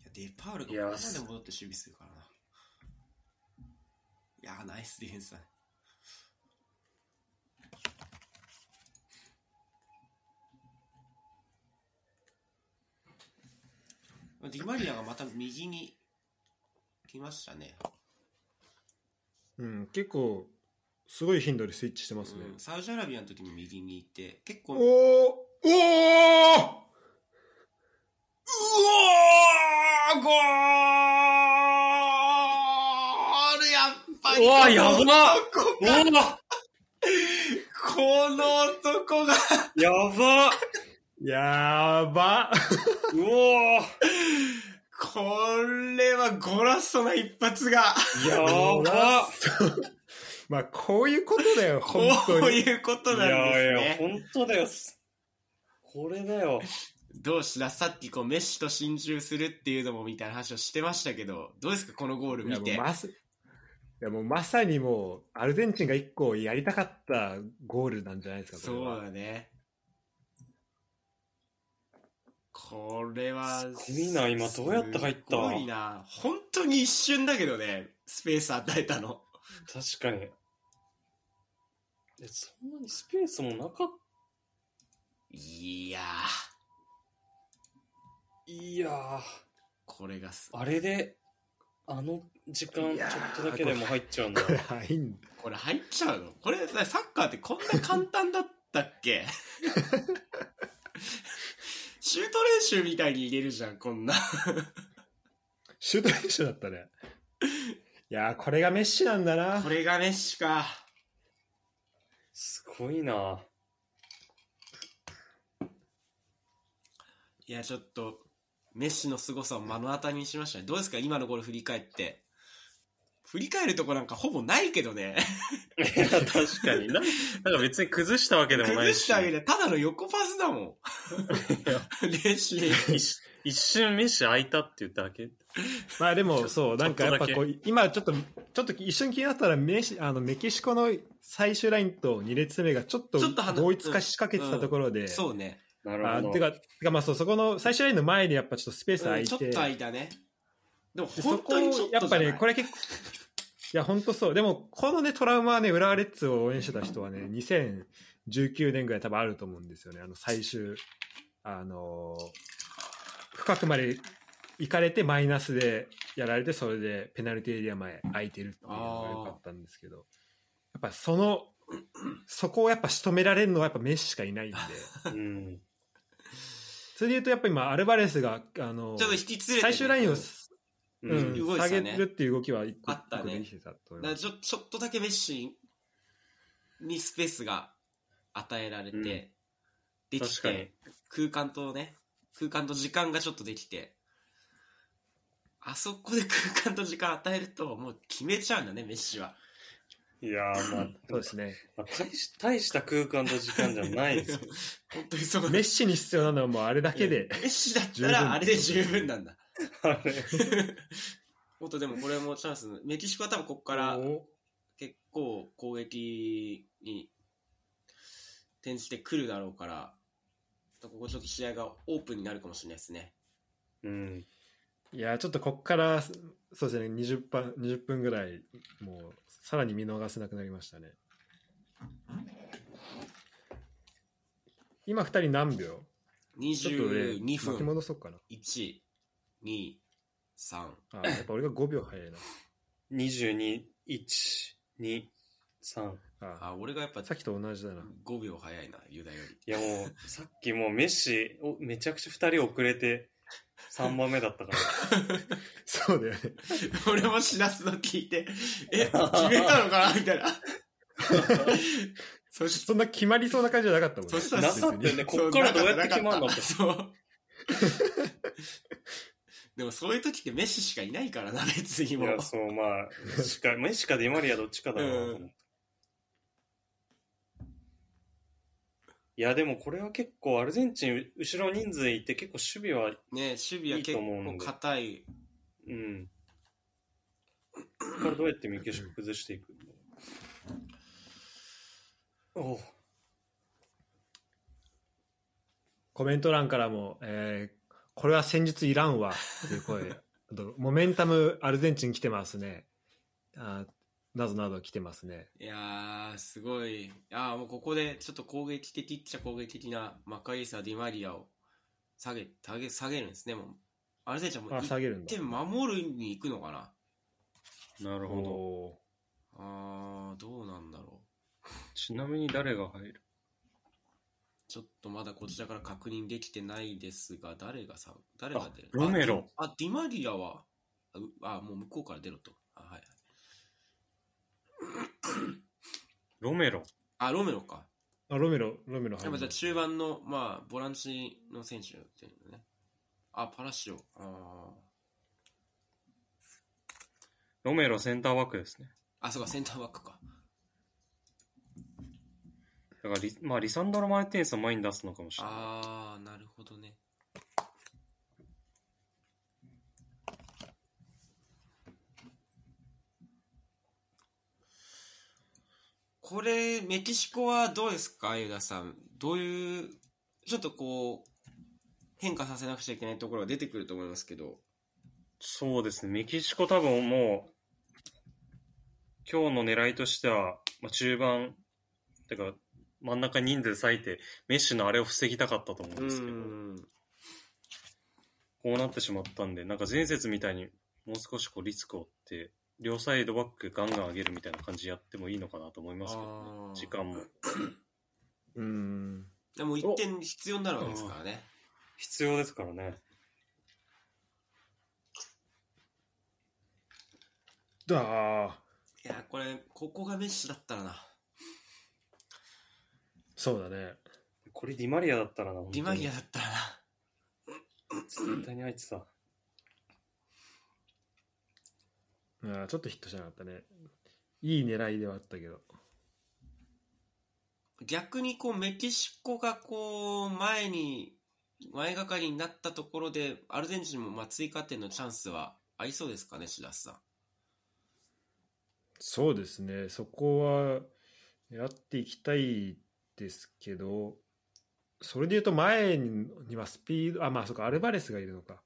いや、デパールがここまで戻って守備するからな。いやー、ナイスディフェンスだ。ディマリアがまた右に来ましたね。うん、結構、すごい頻度でスイッチしてますね。うんサウジアラビアの時も右にいて、結構、おーおーうおーゴールやっぱりうわやば この男がやばやばうおこれはゴラッソな一発がやばまあ、こういうことだよ、こ本当に。ういうこといなんですやいや、ね。本当だよ。これだよ。どうしださっきこうメッシと心中するっていうのもみたいな話をしてましたけど、どうですかこのゴールいや見て。もうまさいやもうまさにもう、アルゼンチンが一個やりたかったゴールなんじゃないですか、そうこれはだね。これは、すごいな今どうやって入った？すごいな。本当に一瞬だけどね、スペース与えたの。確かに。え、そんなにスペースもなかっいやいやこれがす、あれで、あの時間ちょっとだけでも入っちゃうんだ。これ入んこれ入っちゃうの？これさサッカーってこんな簡単だったっけ？シュート練習みたいに入れるじゃん、こんな。シュート練習だったね。いやー、これがメッシなんだなこ。れがメッシか。すごいな。いや、ちょっと、メッシの凄さを目の当たりにしましたね。どうですか？今のゴール振り返って。振り返るとこなんかほぼないけどね。いや、確かにな。なんか別に崩したわけでもないし。崩したわけで、ただの横パスだもん。練習で。一一瞬メッシ開いたって言っただけ。まあでも、そう、なんかやっぱこう、今ちょっと、ちょっと一瞬気になったらメシあのメキシコの最終ラインと2列目がちょっとちょっと離同一化しかけてたところで、そうね。なるほど。あてか、てかまあそう、そこの最終ラインの前にやっぱちょっとスペース空いて、うんちょっと空いたね。でも本当にちょっとやっぱね、これ、れ結構、いや、本当そう。でも、このね、トラウマはね、浦和レッズを応援してた人はね、2019年ぐらい多分あると思うんですよね。あの、最終、あのー深くまで行かれてマイナスでやられて、それでペナルティーエリア前空いてるっていうのが良かったんですけど、やっぱその、そこをやっぱ仕留められるのはやっぱメッシしかいないんで、うん。それで言うとやっぱ今、アルバレスが、あのーちょっと引き連れてね、最終ラインを、ううん。ん。下げ動いてたね。るっていう動きは一個あったね。一個たちょちょっとだけメッシにスペースが与えられて、うん。できて空間とね空間と時間がちょっとできて。あそこで空間と時間与えるともう決めちゃうんだねメッシは。いやー、まあ、そうですね。まあ大し大した空間と時間じゃないですよ。本当にそうメッシに必要なのはもうあれだけで、メッシだったらあれで十分なんだあれ。本当でもこれもチャンスメキシコは多分ここからお結構攻撃に転じてくるだろうから、ここちょっと試合がオープンになるかもしれないですね。うん。いやちょっとここからそうですね 20, 分20分ぐらいもうさらに見逃せなくなりましたね今2人何秒？ちょっとね22巻き分。戻そうかな1、2、3。あやっぱ俺が5秒早いな22、1、2、3。ああ、俺がやっぱさっきと同じだな5秒早いな、ユダより。いやもう、さっきもうメッシ、おめちゃくちゃ2人遅れて3番目だったから。そうだよね 俺もしらすの聞いて、え、決めたのかなみたいな。そしそんな決まりそうな感じじゃなかったもんそしたらなかったよね。こっからどうやって決まるのって。そう。でもそういう時ってメッシしかいないからな、別にもう。いや、そう、まあ、メッシか、メッシかディマリアどっちかだなと思って。いや、でもこれは結構アルゼンチン、後ろ人数いて結構守備は、ね、守備は結構硬い。うん。ここからどうやってメキシコ崩していくんだおうコメント欄からも、えーこれは戦術いらんわっていう声あとモメンタムアルゼンチン来てますねあなどなど来てますねいやー、すごい。いやーもうここでちょっと攻撃的っちゃ攻撃的なマカイサ・ディマリアを下げ、下げ、下げるんですね、もう。アルゼンチンはもうあ下げるんだ1点守るに行くのかな？なるほど。おあー、どうなんだろう。ちなみに誰が入る？ちょっとまだこちらから確認できてないですが、誰がさ、誰が出るあロメロあ、ディマリアは、あもう向こうから出ろと。あ、はい。ロメロ。あ、ロメロか。ーあロメロロメロ入るやっぱじゃあ中盤の、まあ、ボランチの選手っていうのね。あ、パラシオ。あロメロセンターバックですね。ーあ、そうか、センターバックか。だからリ、まあ、リサンドロ・マルティネスを前に出すのかもしれない。あー、なるほどね。これ、メキシコはどうですか、ユダさん？どういう、ちょっとこう、変化させなくちゃいけないところが出てくると思いますけど。そうですね。メキシコ多分もう、今日の狙いとしては、まあ、中盤、てか、真ん中に人数割いて、メッシのあれを防ぎたかったと思うんうですけど、ん。こうなってしまったんで、なんか前節みたいにもう少しこうリスクを負って、両サイドバックガンガン上げるみたいな感じでやってもいいのかなと思いますけどね。時間も。うんでも1点必要になるわけですからね。必要ですからね。だあいや、これ、ここがメッシだったらな。そうだねこれディマリアだったらな、ディマリアア。だったらな。絶対にあいつさ。あーちょっとヒットしなかったね。いい狙いではあったけど。逆にこうメキシコがこう前に前がかりになったところでアルゼンチンもまあ追加点のチャンスはありそうですかね白洲さんそうですね、そこはやっていきたいですけど、それでいうと前ににはスピード、あ、まあそっか、アルバレスがいるのか。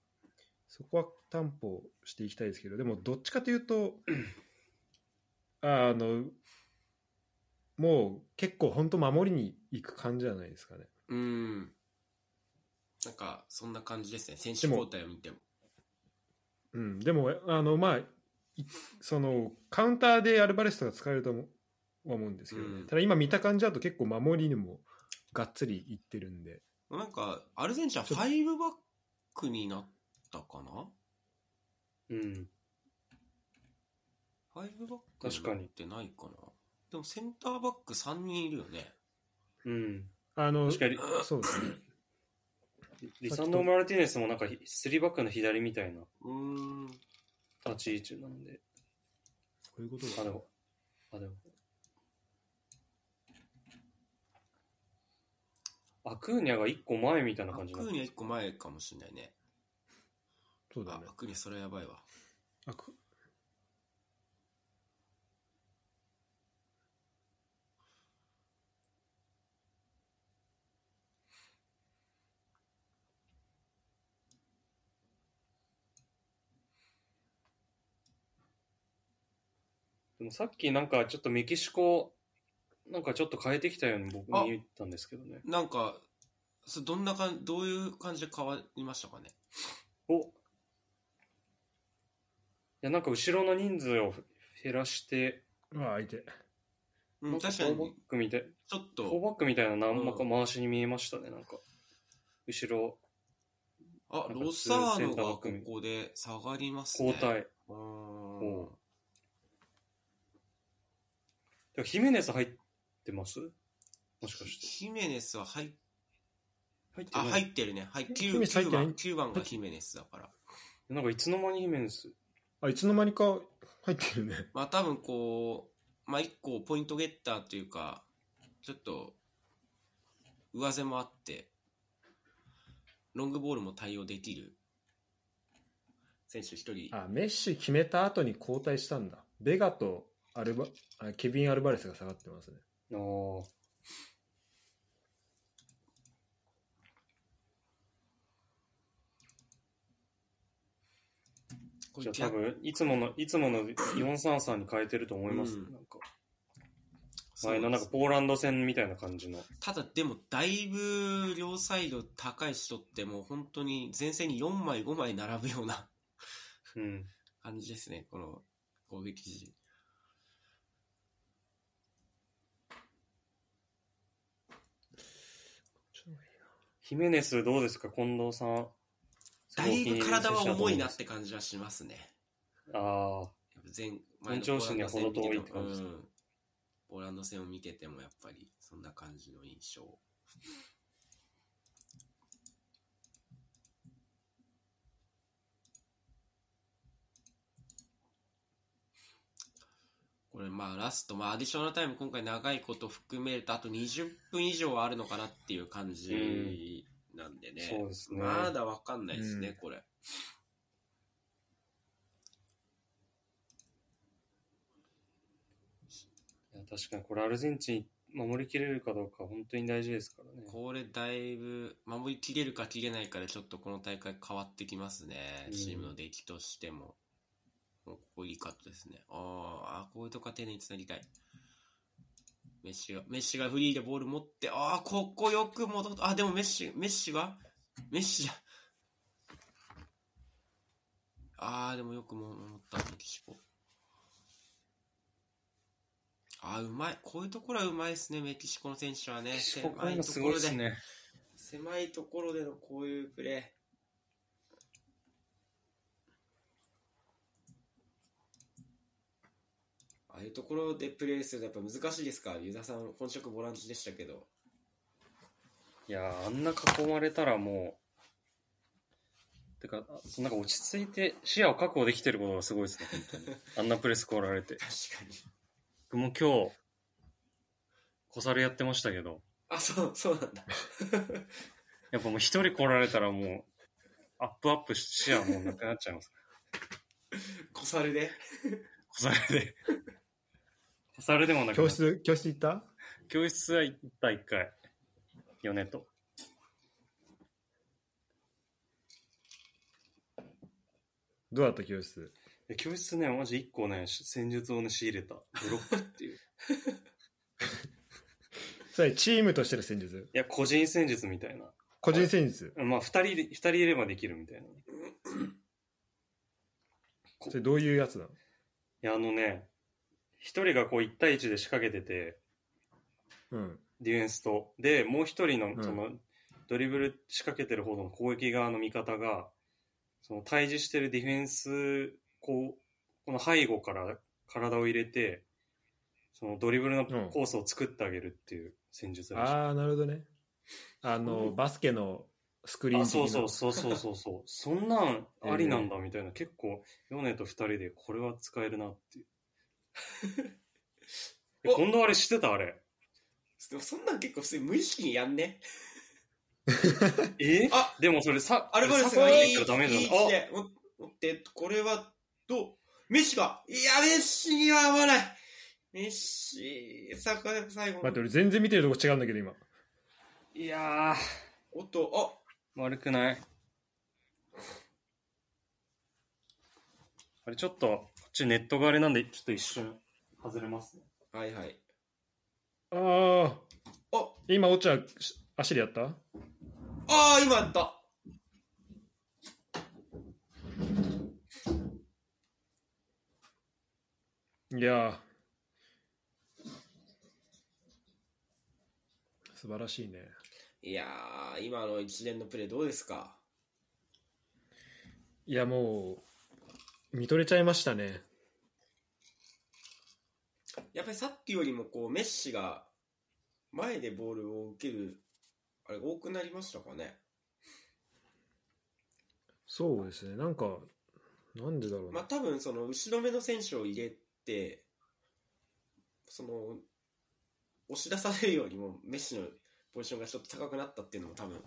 そこは担保していきたいですけど、でもどっちかというと、あの、もう結構本当守りに行く感じじゃないですかね。うーんなんかそんな感じですね選手交代を見てもうん、でも、あの、まあ、いその、カウンターでアルバレスとか使えると思うんですけどね。うんただ今見た感じだと結構守りにもがっつりいってるんで。なんかアルゼンチンは5バックになったかな？うん。5バック確かにになってないかなでもセンターバック3人いるよねうん。あの、確かにそうですね。リサンド・マルティネスもなんか3バックの左みたいなうーん立ち位置なんで。こういうことあ、だで。も、あ、でも。アクーニャが1個前みたいなア感じになってクーニャ1個前かもしれないね。そうだね。あ。アクーニャそれやばいわ。あくでもさっきなんかちょっとメキシコ、なんかちょっと変えてきたように僕あ。見えたんですけどね。なんかそどんなかんどういう感じで変わりましたかね？お。いや、なんか後ろの人数を減らして、うわ、相手。うんなんか確かフォーバッにクみたい、ちょっフォーとバックみたいな何もか回しに見えましたね、なんか。後ろ、あロサーノがここで下がりますね。交代。うーん。おでもヒメネス入ってます？もしかして。ヒメネスは入っ入ってないあ入ってるねはいヒ 9, メネス入ってない？番9番がヒメネスだからなんかいつの間にヒメネス？あ、いつの間にか入ってるね。まあ多分こうまあ一個ポイントゲッターというかちょっと上背もあってロングボールも対応できる選手一人あ、メッシ決めた後に交代したんだ。ベガとアルバあケビン・アルバレスが下がってますね。ああ。これじゃあ多分、いつもの、いつもの433に変えてると思います、うんなんか。前のなんかポーランド戦みたいな感じの。ただでもだいぶ両サイド高い人ってもう本当に前線に4枚5枚並ぶようなうん。感じですねこの攻撃陣ヒメネスどうですか近藤さん。だいぶ体は重いなっすて感じはしますね。ああ。前本調子には程遠いって感じですかうんポーランド戦を見ててもやっぱりそんな感じの印象これまあラスト、まあアディショナルタイム今回長いこと含めるとあと20分以上はあるのかなっていう感じなんでね。そうですねまだわかんないですね、うんこれ。いや確かにこれアルゼンチン守りきれるかどうか本当に大事ですからね。これだいぶ守りきれるかきれないかでちょっとこの大会変わってきますね、うんチームの出来としても。ここいいカットですね。あーあ、こういうとこは丁寧につなぎたい。メッシが、メッシがフリーでボール持って、ああ、ここよく戻った。あ、でもメッシ、メッシが、メッシじゃ。ああ、でもよくも守った、メキシコ。ああ、うまい。こういうところはうまいですね、メキシコの選手はね。ここういうのすごいですね。狭いところでのこういうプレー。ああいうところでプレーするのやっぱ難しいですか？ユダさん、本職ボランチでしたけど。いやーあんな囲まれたらもてか、あそのなんか落ち着いて視野を確保できてることがすごいですね、本当に。あんなプレス来られて。確かに。僕も今日、小猿やってましたけど、あ、そう、そうなんだ。やっぱもう一人来られたらもう、アップアップし視野もうなくなっちゃいます。小猿で？小猿で。小猿でもなく教室、教室行った？教室は行った一回。米と。どうだった教室？え教室ね、マジ一個ね、し戦術をね、仕入れた。ブロックっていう。い それチームとしての戦術？や、個人戦術みたいな。個人戦術？まあ、二人で、二人いればできるみたいな。いそれどういうやつなの？や、あのね、一人がこう一対一で仕掛けてて、うん。ディフェンスと。で、もう一人のん、その、ドリブル仕掛けてる方の攻撃側の味方が、その対峙してるディフェンス、こう、この背後から体を入れて、そのドリブルのコースを作ってあげるっていう戦術らしい。ああ、なるほどね。あの、バスケのスクリーンそうそうそうそうそうそう。そんなんありなんだ みたいな、結構、ヨネと二人でこれは使えるなっていう。えお今度あれ知ってたあれ？でもそんなん結構普通に無意識にやんね。え？あでもそれさ、アルバレスさがいい、いいからダメな。置で持持って、これは、どうメッシが、いや、メッシには合わない。メッシ、さ、最後待って、俺全然見てるとこ違うんだけど、今。あ、いやー、おっと、悪くない。あれちょっと、ちネットがあれなんで、ちょっと一瞬外れますね。あ、はいはい。ああ、お、今、オチャ、足でやった？ああ、今やった。いやー素晴らしいね。いやー、今の一連のプレーどうですか？いや、もう、見とれちゃいましたね。やっぱりさっきよりもこうメッシが前でボールを受けるあれ多くなりましたかね？そうですね。なんか、なんでだろうな。まあ多分その後ろ目の選手を入れてその押し出されるよりもメッシのポジションがちょっと高くなったっていうのも多分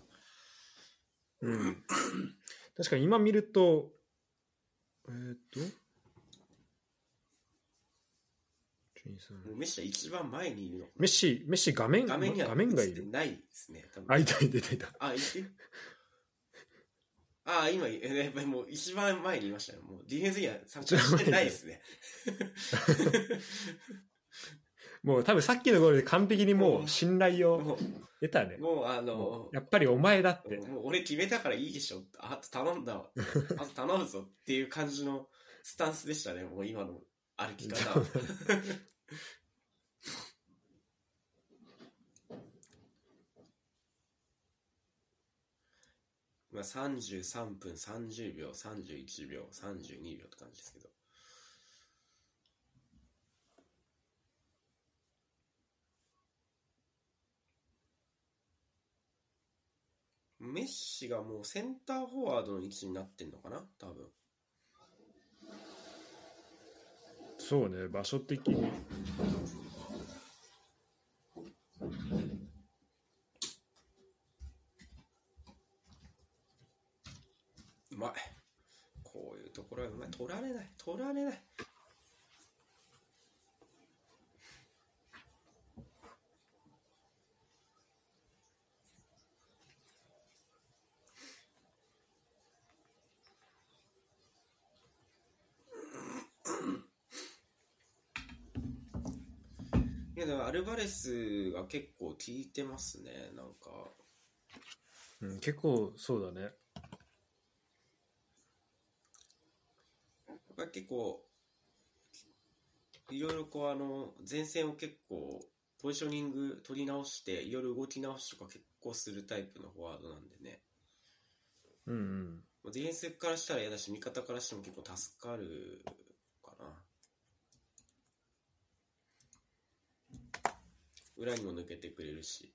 うん。確かに今見ると、えーっと、もうメッシは一番前にいるのメッシ、メッシ画面、画面には画面がいる。ないですね多分。あ、いたいた。いたいた。あいてあ今えやっぱりもう一番前にいましたよ。もうディフェンスには参加してないですね。もう多分さっきのゴールで完璧にもう信頼をも得たね。う。もうあものうやっぱりお前だって。もう俺決めたからいいでしょ。あと頼んだわ。あと頼むぞっていう感じのスタンスでしたねもう今の歩き方。は まあ33分30秒31秒32秒って感じですけど。メッシがもうセンターフォワードの位置になってんのかな？多分そうね、場所的に。うまい。こういうところはうまい。取られない。取られない。ルバレスが結構効いてますねなんかうん、結構そうだね。やっぱり結構いろいろこうあの前線を結構ポジショニング取り直していろいろ動き直しとか結構するタイプのフォワードなんでねうんうん。ディフェンスからしたら嫌だし味方からしても結構助かるかな裏にも抜けてくれるし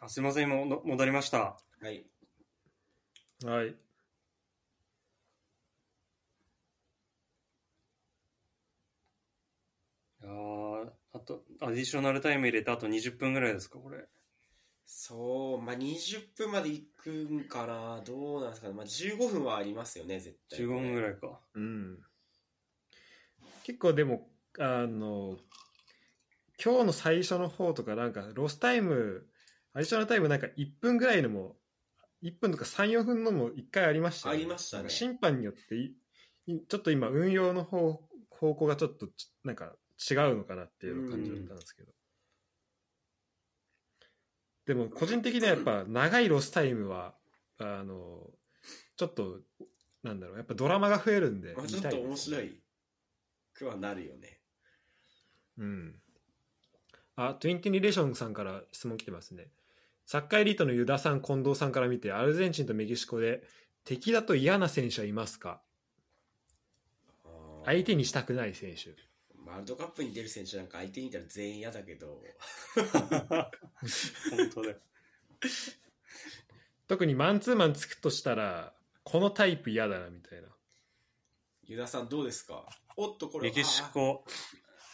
あすいません、今の戻りました。はいはい。いやーあと、アディショナルタイム入れてあと20分ぐらいですか、これ。そう、まあ、20分まで行くんかな。どうなんですかね。まあ、15分はありますよね、絶対、15分ぐい。らいか。うん。結構でも、あの、今日の最初の方とか、なんか、ロスタイム、アディショナルタイムなんか1分ぐらいのも、1分とか3、4分のも1回ありましたよありましたね審判によってちょっと今、運用の方方向がちょっとち、なんか違うのかなっていう感じだったんですけど。でも、個人的にはやっぱ、長いロスタイムは、あの、ちょっと、なんだろう、やっぱドラマが増えるんで、まあ、ちょっと面白いくはなるよね。うん。あ、トゥインティニレーションさんから質問来てますね。サッカーエリートのユダさん、近藤さんから見て、アルゼンチンとメキシコで敵だと嫌な選手はいますか？相手にしたくない選手。ワールドカップに出る選手なんか相手にいたら全員嫌だけど、本当だよ。特にマンツーマンつくとしたら、このタイプ嫌だな、みたいな。ユダさんどうですか？おっと、これメキシコ、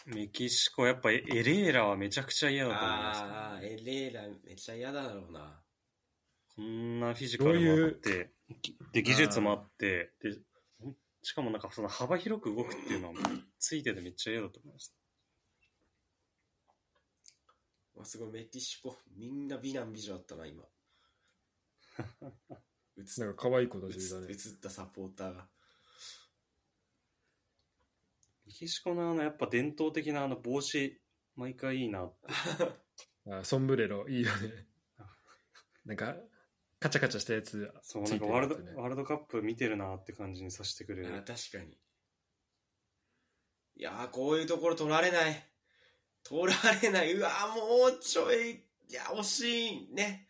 メキシコ、やっぱエレーラはめちゃくちゃ嫌だと思います、ああー、エレーラめっちゃ嫌だろうな。こんなフィジカルもあって、で、技術もあって、で、しかもなんかその幅広く動くっていうのは、ついててめっちゃ嫌だと思います。わすごい、メキシコ、みんな美男美女だったな、今。映っなんか可愛い子た映ちだね映。ったサポーターが。メキシコのあの、やっぱ伝統的なあの帽子、毎回いいな。あソンブレロ、いいよね。なんか、カチャカチャしたやつ、そう、つないんかワールド。ワールドカップ見てるなって感じにさせてくれある。確かに。いやー、こういうところ取られない。取られない。うわー、もうちょい。いや、惜しいね。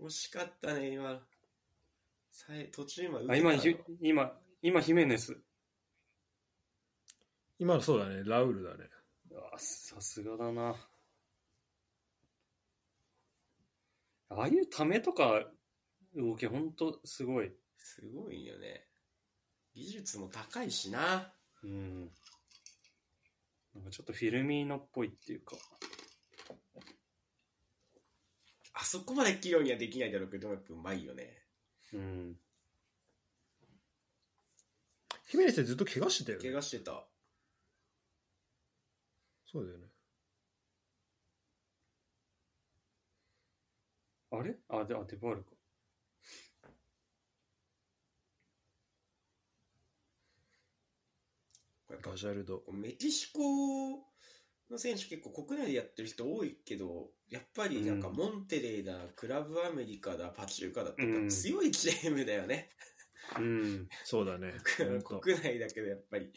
惜しかったね、今。さえ途中今あ、今、今、今、ヒメネス。今のそうだね、ラウルだね。あさすがだな。ああいうためとか動き、ほんとすごい。すごいよね。技術も高いしな。うん。なんかちょっとフィルミーノっぽいっていうか。あそこまで器用にはできないだろうけど、やっぱうまいよね。うん。ヒメネスでずっと怪我してたよ怪ね。我してた。そうだよね。あれ？あ、で、あ、デバールか。ガジャルド。メキシコの選手結構国内でやってる人多いけど、やっぱりなんかうんモンテレーだ、クラブアメリカだ、パチューカだってうん強いチームだよね。うん。そうだね。国内だけどやっぱり。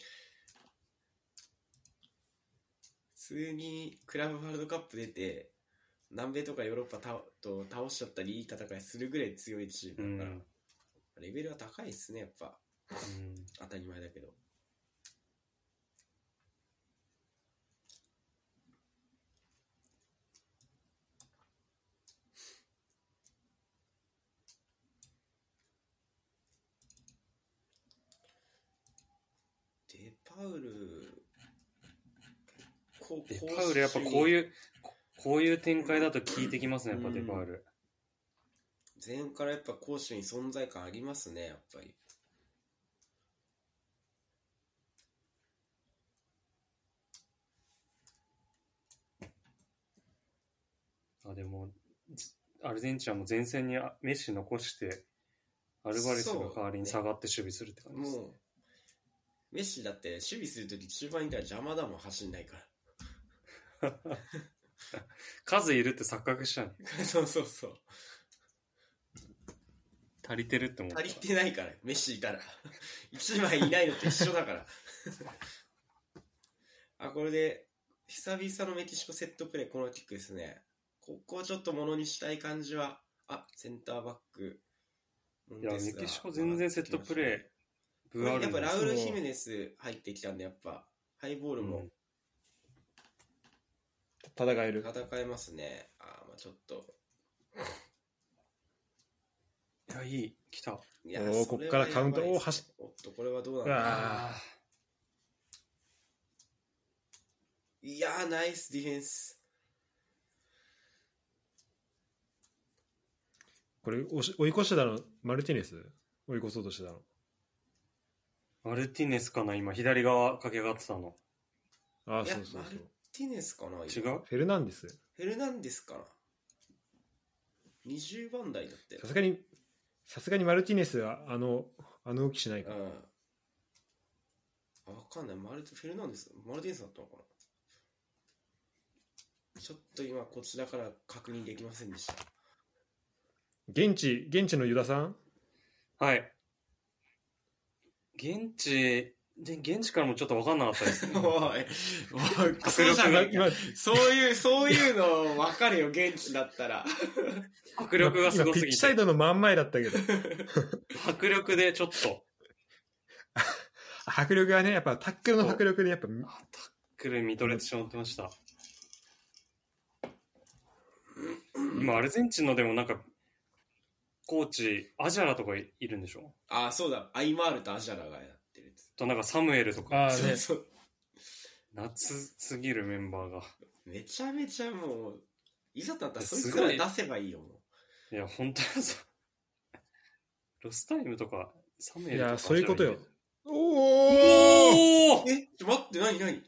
普通にクラブワールドカップ出て、南米とかヨーロッパたと倒しちゃったりいい戦いするぐらい強いチーうムだから、ん。レベルは高いっすね、やっぱ。うん当たり前だけど。デパウル、こデパウルやっぱこうう。いう、ここういう展開だと効いてきますね、やっぱうんデパウル。前半からやっぱ攻守に存在感ありますね、やっぱり。あ、でも、ずアルゼンチンはもう前線にあメッシ残して、アルバレスが代わりに下がって守備するって感じですね。もう、メッシだって守備するとき中盤にいたら邪魔だもん、走んないか数いるって錯覚したね。ら。そうそうそう。足りてるって思った。足りてないから、メッシいたら。一枚いないのと一緒だから。あ、これで、久々のメキシコセットプレー、このキックですね。ここをちょっとものにしたい感じは、あ、センターバック。いや、メキシコ全然セットプレー、やっぱラウル・ヒメネス入ってきたんで、やっぱ、ハイボールも戦える。戦えますね。あーまあちょっと。いやや、いい。来た。いやおーこっからカウントやばいですねおー走っおっと、これはどうなんだあいやー、ナイスディフェンス。これ押し追い越してたのマルティネス？追い越そうとしてたのマルティネスかな今、左側駆け上がってたの。ああいやそうそうそうマルティネスかな違今う？フェルナンデスフェルナンデスかな ?20 番台だったよさ。すがにさすがにマルティネスはあのあの動きしないかうん。あわかんない。マルテフェルナンデスマルティネスだったのかなちょっと今こちらから確認できませんでした。現地現地のユダさん？はい。現地、で現地からもちょっと分かんなかったですね。おい、おい、クソじゃねえか今そういう、そういうの分かるよ、現地だったら。迫力がすごすぎ今ピッチサイて。ドの真ん前だったけど 迫力でちょっと、迫力がねやっぱタックルの迫力でやっぱあタックル見とれてしまってました。今、アルゼンチンのでもなんか、コーチ、アジャラとかいるんでしょ？あ、そうだ、アイマールとアジャラがや。となんかサムエルとか、ああねそうそう。夏すぎるメンバーが。めちゃめちゃもう、いざとなったらそいすごいつら出せばいいよ、もいや、本当にそう。ロスタイムとか、サムエルとか。いやそういうことよおおおおう。え、ちょ、待って、なになに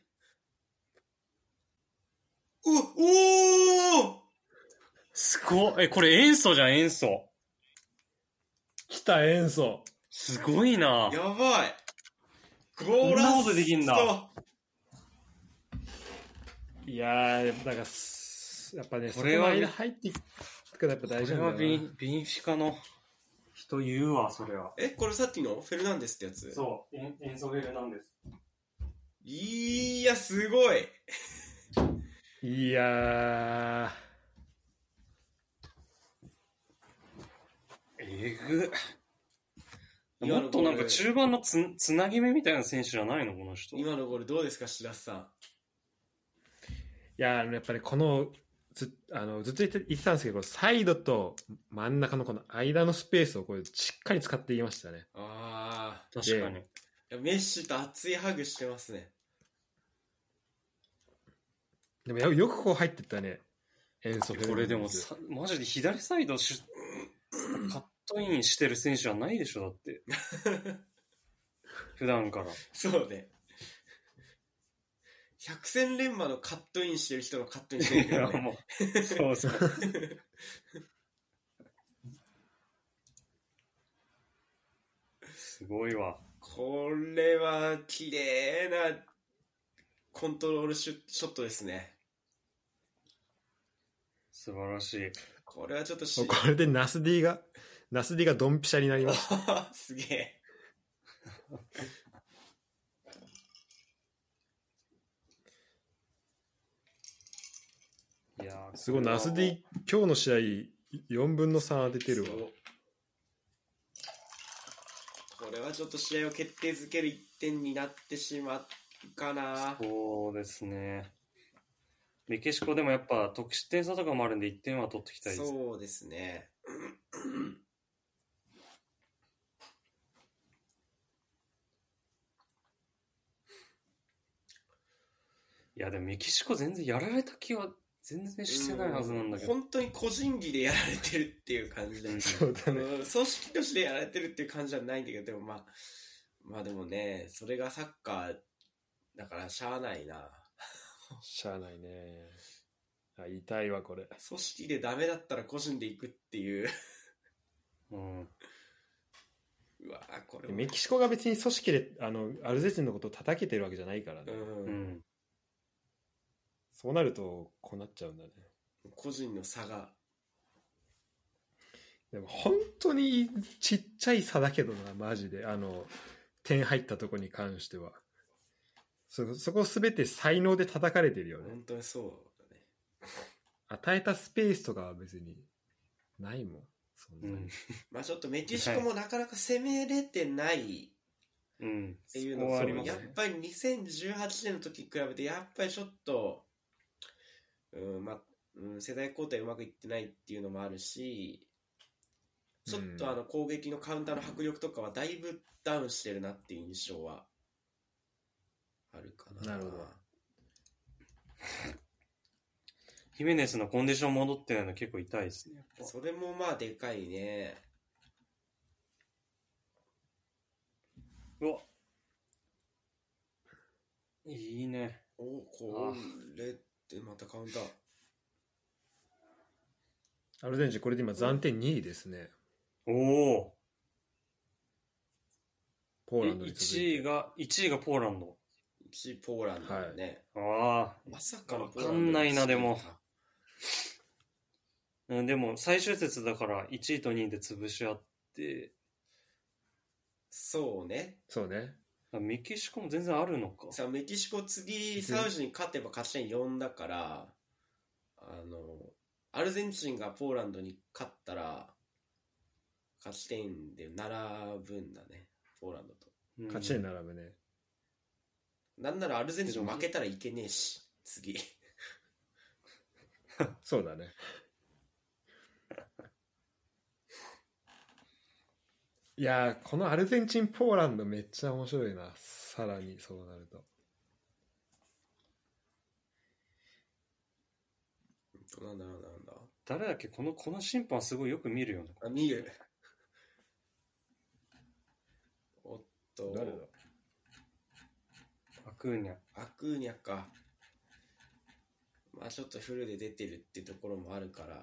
うわ、おーすごい。え、これ塩素じゃん、塩素。来た演奏すごいな。やばい。ゴんなーラス。ことできんだ。いやーなんかすやっぱねこれは入っていくからやっぱ大事なんだよな。はビンビンフィカの。人言うわ、それは。え、これさっきの？フェルナンデスってやつ？そう、エンエンソベルなんです。いや、すごい。いやえぐ。今のもっとなんか中盤のつつなぎ目みたいな選手じゃないのこの人。今のゴールどうですか、白洲さん。ーいややっぱりこのずあのずっと言って言ってたんですけどサイドと真ん中のこの間のスペースをこうしっかり使っていましたねあ確かに。ーいや、メッシと熱いハグしてますね。でもよよくこう入ってったね演奏これでもさ、マジで左サイドシュカットインしてる選手はないでしょ、だって。普段から。そうね。百戦錬磨のカットインしてる人のカットインしてるからね。もう、そうそう。すごいわ。これは綺麗なコントロールシュショットですね。素晴らしい。これはちょっとしこれでナスディがナスディがドンピシャになりました すげえ。いやーすごいナスディ今日の試合4分の3当ててるわそうこれはちょっと試合を決定づける1点になってしまうかな。そうですね。メキシコでもやっぱ得失点差とかもあるんで1点は取ってきたいです。そうですね。いやでもメキシコ全然やられた気は全然してないはずなんだけど。本当に個人技でやられてるっていう感じで、そうだねうん組織としてやられてるっていう感じじゃないんだけど、でもまあ、まあでもね、それがサッカーだからしゃあないな。しゃあないねあ痛いわこれ組織でダメだったら個人で行くっていう。うん。うわぁこれもメキシコが別に組織であのアルゼンチンのことを叩けてるわけじゃないからね、うんうん。そうなるとこうなっちゃうんだね個人の差が。でも本当にちっちゃい差だけどなマジであの点入ったとこに関してはそそこ全て才能で叩かれてるよね本当にそうだね。与えたスペースとかは別にないもんそんうなにん。まあちょっとメキシコもなかなか攻めれてないうん。っていうのとそこはありますやっね。ぱり2018年の時に比べてやっぱりちょっと、うんまあうん、世代交代うまくいってないっていうのもあるしちょっとあの攻撃のカウンターの迫力とかはだいぶダウンしてるなっていう印象はあるかな。なるほどヒメネスのコンディション戻ってないの結構痛いですね。それもまあでかいね。うわ。いいね。おこれってまたカウンター。アルゼンチン、これで今暫定2位ですね。おお。ポーランドに続1いて。位が、1位がポーランド。1位ポーランドだね。ああ。まさかのわかんないなポーランドでも うん、でも、最終節だから1位と2位で潰し合って、そうね。そうね。メキシコも全然あるのか。さあメキシコ次サウジに勝てば勝ち点4だからあのアルゼンチンがポーランドに勝ったら勝ち点で並ぶんだねポーランドとうん勝ち点並ぶね。なんならアルゼンチン負けたらいけねえし次 そうだね。いやー、このアルゼンチン、ポーランドめっちゃ面白いな。さらにそうなると。なんだなんだなんだ誰だっけこの、この審判すごいよく見るよね。あ見るおっと誰だ？アクーニャ。アクーニャかまあちょっとフルで出てるってところもあるからっ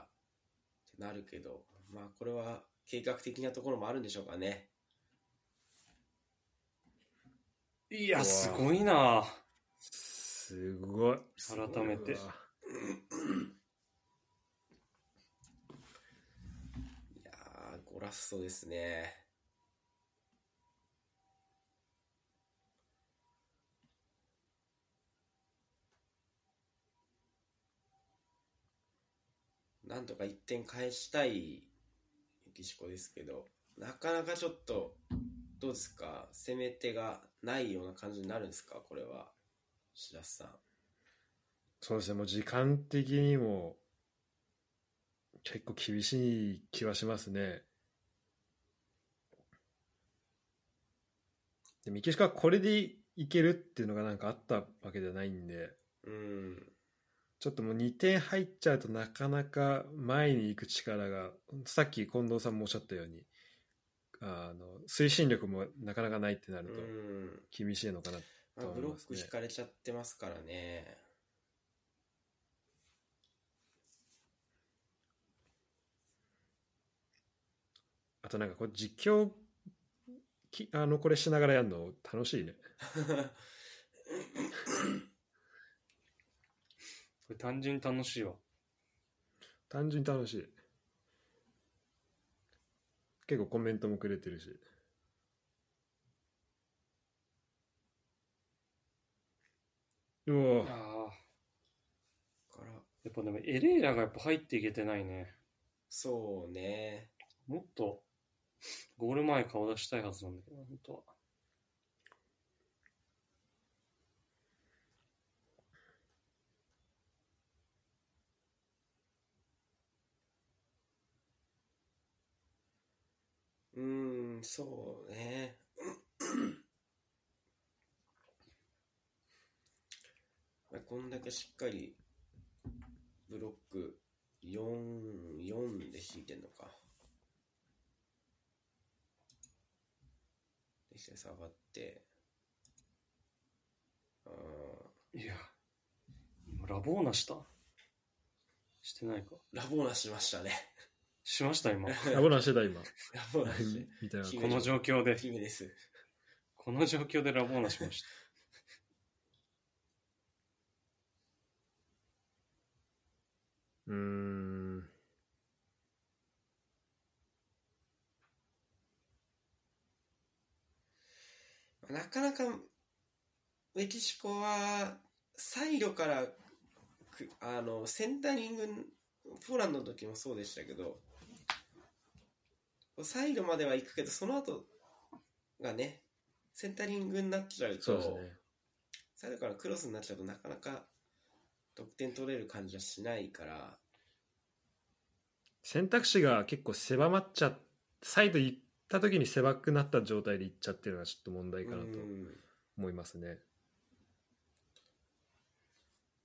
てなるけどまあこれは計画的なところもあるんでしょうかね。いうや、わ。すごいな。すごい。改めて。いやーゴラッソですね。なんとか1点返したいメキシコですけどなかなかちょっとどうですか？攻め手がないような感じになるんですか？これは。白洲さん。そうですね、もう時間的にも結構厳しい気はしますね。でメキシコはこれでいけるっていうのがなんかあったわけではないんで、うんちょっともう2点入っちゃうとなかなか前に行く力が、さっき近藤さんもおっしゃったように、あの推進力もなかなかないってなるとうん厳しいのかな。まあ、と思ブロッいますねク引かれちゃってますからね。あとなんかこう実況きあのこれしながらやるの楽しいね。これ単純に楽しいわ。単純に楽しい。結構コメントもくれてるし。うおああ。からやっぱでもエレーラがやっぱ入っていけてないね。そうね。もっとゴール前顔出したいはずなんだけど、本当は。うーん、そうね。まあこんだけしっかりブロック4、4で引いてんのか。で下がって。あーいや、今ラボーナした？してないか。ラボーナしましたね。しました今。ラボナしてた今。ラボーナして。みたいな。姫この状況で、姫です。この状況でラボーナしました。うーん。なかなかメキシコはサイドからくあのセンタリングポーランドの時もそうでしたけどサイドまでは行くけどその後がねセンタリングになっちゃうとね。サイドからクロスになっちゃうとなかなか得点取れる感じはしないから選択肢が結構狭まっちゃっサイド行った時に狭くなった状態で行っちゃってるのがちょっと問題かなとうん思いますね。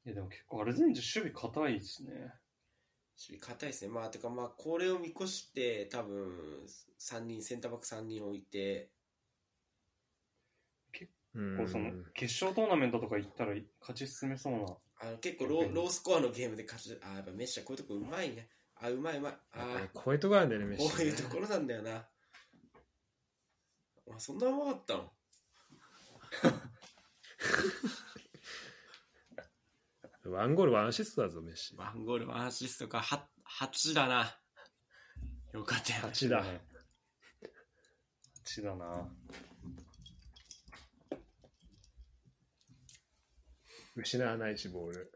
いやでも結構アルゼンチン守備硬いですね。守備硬いですね。まあ、てかまあ、これを見越して、多分、3人、センターバック3人置いて、うんこうその決勝トーナメントとか行ったら勝ち進めそうな。あの結構ローロースコアのゲームで勝ち、あ、やっぱメッシはこういうとこうまいね。あ、うまいうまい。あこういうとこあるんだよね、メッこシねういうところなんだよな。あ、そんなうまかったの？ワンゴール、ワンアシストだぞ、メッシ。ワンゴール、ワンアシストか、は8だな。よかったよ。8だ。8だな。失わないし、ボール。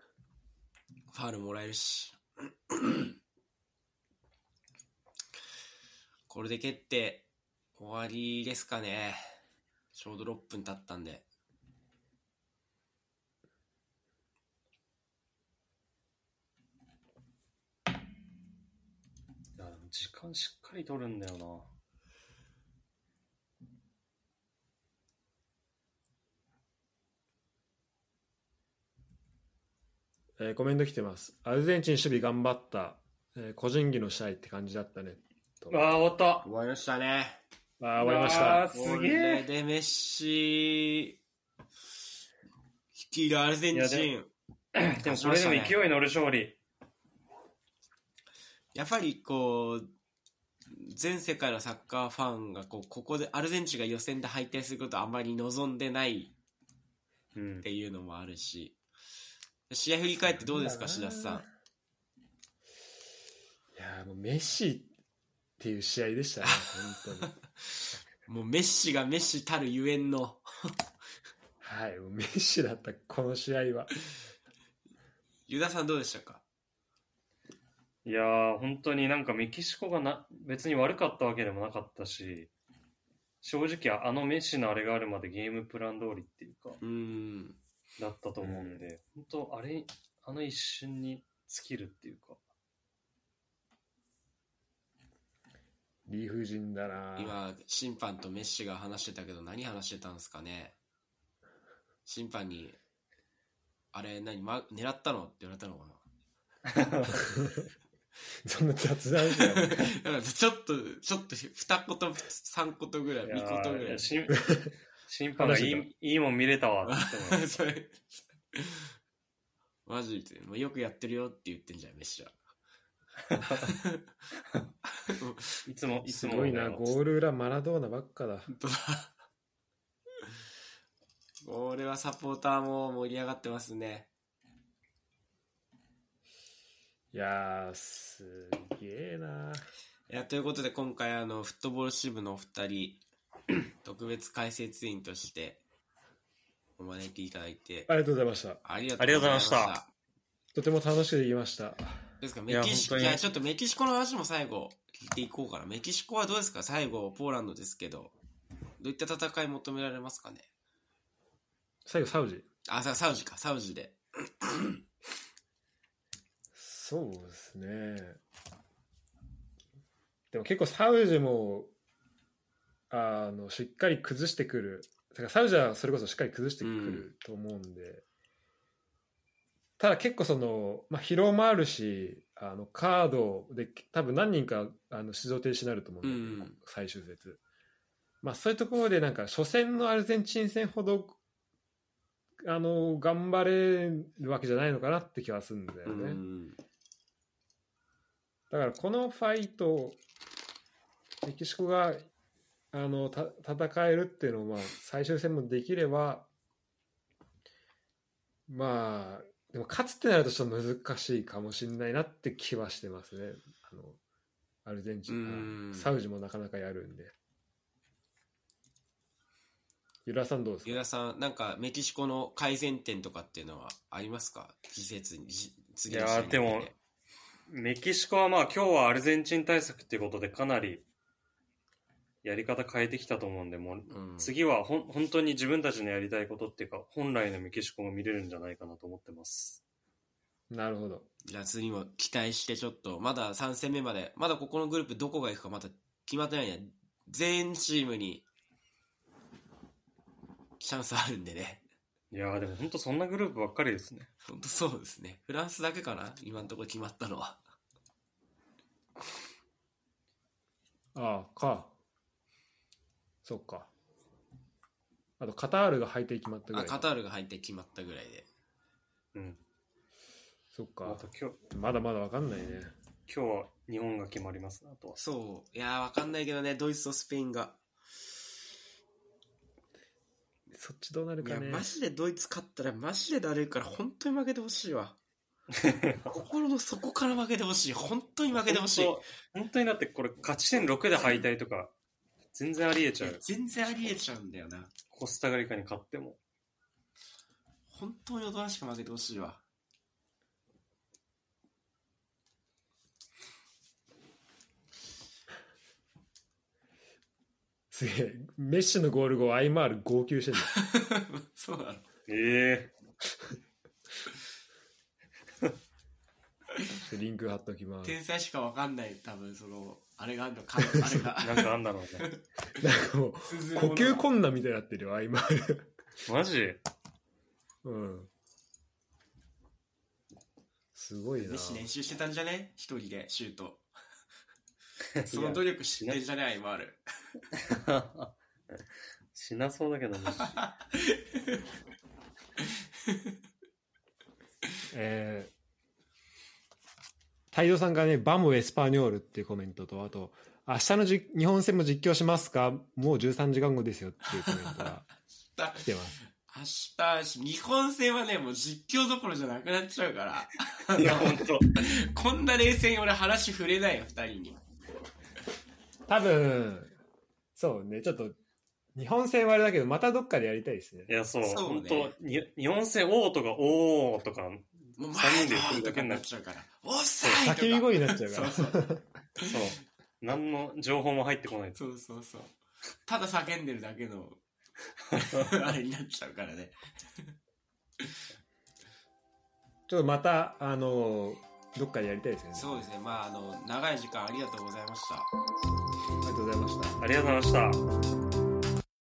ファールもらえるし。これで蹴って終わりですかね。ちょうど6分経ったんで。いやでも時間しっかり取るんだよな。えーコメント来てます。アルゼンチン守備頑張った。えー個人技の試合って感じだったね。とああ、終わった。終わりましたね。あー終わりましあたー。すこげえ。れでメッシ、率いるアルゼンチいン。でもこれでも勢い乗る勝利。やっぱりこう、全世界のサッカーファンがこうここでアルゼンチンが予選で敗退することをあまり望んでないうんっ。ていうのもあるし、試合振り返ってどうですか、志田さん。いやーもうメッシっていう試合でしたね、本当に。もうメッシがメッシたるゆえんの、はい、メッシだった、この試合は。ユダさんどうでしたか？いやー、本当になんかメキシコがな別に悪かったわけでもなかったし、正直あのメッシのあれがあるまでゲームプラン通りっていうか、うーん。だったと思うんで、本当あれ、あの一瞬に尽きるっていうか、理不尽だな。今、審判とメッシが話してたけど、何話してたんですかね。審判に、あれ何、ま、狙ったの？って言われたのかな そんな雑談じゃん。だからちょっと、ちょっと二言、三言ぐらい、三言ぐらい。ー審 審判がい話いいいもん見れたわって言ってもそれ、マジで、まあよくやってるよって言ってんじゃん、メッシは。いつも、いつもすごいな、ゴール裏マラドーナばっかだ。本当だ。これはサポーターも盛り上がってますね。いやー、すげえな。いや、ということで今回あの、フットボール支部のお二人、特別解説員としてお招きいただいて、ありがとうございました。ありがとうございましたた。とても楽しくできました。ですか？メキシコ、いや、ちょっとメキシコの話も最後聞いていこうかな。メキシコはどうですか？最後、ポーランドですけど、どういった戦い求められますかね？最後、サウジ。あ、さサウジか、サウジで。そうですね。でも結構サウジも、あの、しっかり崩してくる。だからサウジはそれこそしっかり崩してくると思うんで。ただ結構その、まあ、疲労もあるし、あの、カードで多分何人かあの出場停止になると思うんだけど、うん最終節。まあそういうところでなんか初戦のアルゼンチン戦ほどあの頑張れるわけじゃないのかなって気はするんだようね。ん。だからこのファイトメキシコがあのた戦えるっていうのをまあ最終戦もできればまあでも勝つってなるとちょっと難しいかもしれないなって気はしてますね。あのアルゼンチンサウジもなかなかやるんで。ユラさんどうですか？ユダさん、なんかメキシコの改善点とかっていうのはありますか？季節に、じ次の試合に向けて。いやーでもメキシコはまあ今日はアルゼンチン対策っていうことでかなりやり方変えてきたと思うんで、もううん、次はほん本当に自分たちのやりたいことっていうか、本来のメキシコが見れるんじゃないかなと思ってます。なるほどじゃあ次も期待してちょっと、まだ3戦目まで、まだここのグループどこが行くかまだ決まってないね。全チームに、チャンスあるんでね。いやーでも本当そんなグループばっかりですね。本当そうですね。フランスだけかな今のところ決まったのは。ああ、か。そっか。あと、カタールが敗退決まったぐらあ、い。カタールが入って決まったぐらいで。うん。そっかあと。今日、まだまだわかんないね。今日は日本が決まりますねあとは。そう。いやー、わかんないけどね、ドイツとスペインが。そっちどうなるいや、かね。マジでドイツ勝ったらマジでだるいから、本当に負けてほしいわ。心の底から負けてほしい。本当に負けてほしい。本当本当にだってこれ勝ち点6で敗退とか、全然ありえちゃう。全然ありえちゃうんだよな。コスタガリカに勝っても。本当におとなしく負けてほしいわ。すげえ。メッシのゴール後、アイマール号泣してる そうなの。えの。リンク貼っときます。天才しかわかんない、多分その、あれがあるのか、あれえが。なんかあんだろうね。なんかもう、呼吸困難みたいになってるよ、アイマール。マジ？うん。すごいなメッ。シ練習してたんじゃね？一人でシュート。その努力知ってんじゃねアイマール。しなそうだけどね。えー、太蔵さんがね、バムエスパニョールっていうコメントと、あと、明日のじ日本戦も実況しますか？もう13時間後ですよっていうコメントが来てます。明日、日本戦はね、もう実況どころじゃなくなっちゃうから。いや、本当。こんな冷静に俺話触れないよ、二人に。多分、そうね、ちょっと、日本戦はあれだけど、またどっかでやりたいですねい。や、そう、そう本ね当に日本戦、おーとか、おーとか、もう三人で前来るだけになとかになっちゃうから。おっさいとか叫び声になっちゃうから。そうそう。そう。何の情報も入ってこない。そうそうそう。ただ叫んでるだけの、あれになっちゃうからね。ちょっとまた、あの、どっかでやりたいですよね。そうですね。まあ、あの、長い時間ありがとうございました。ありがとうございました。ありがとうございました。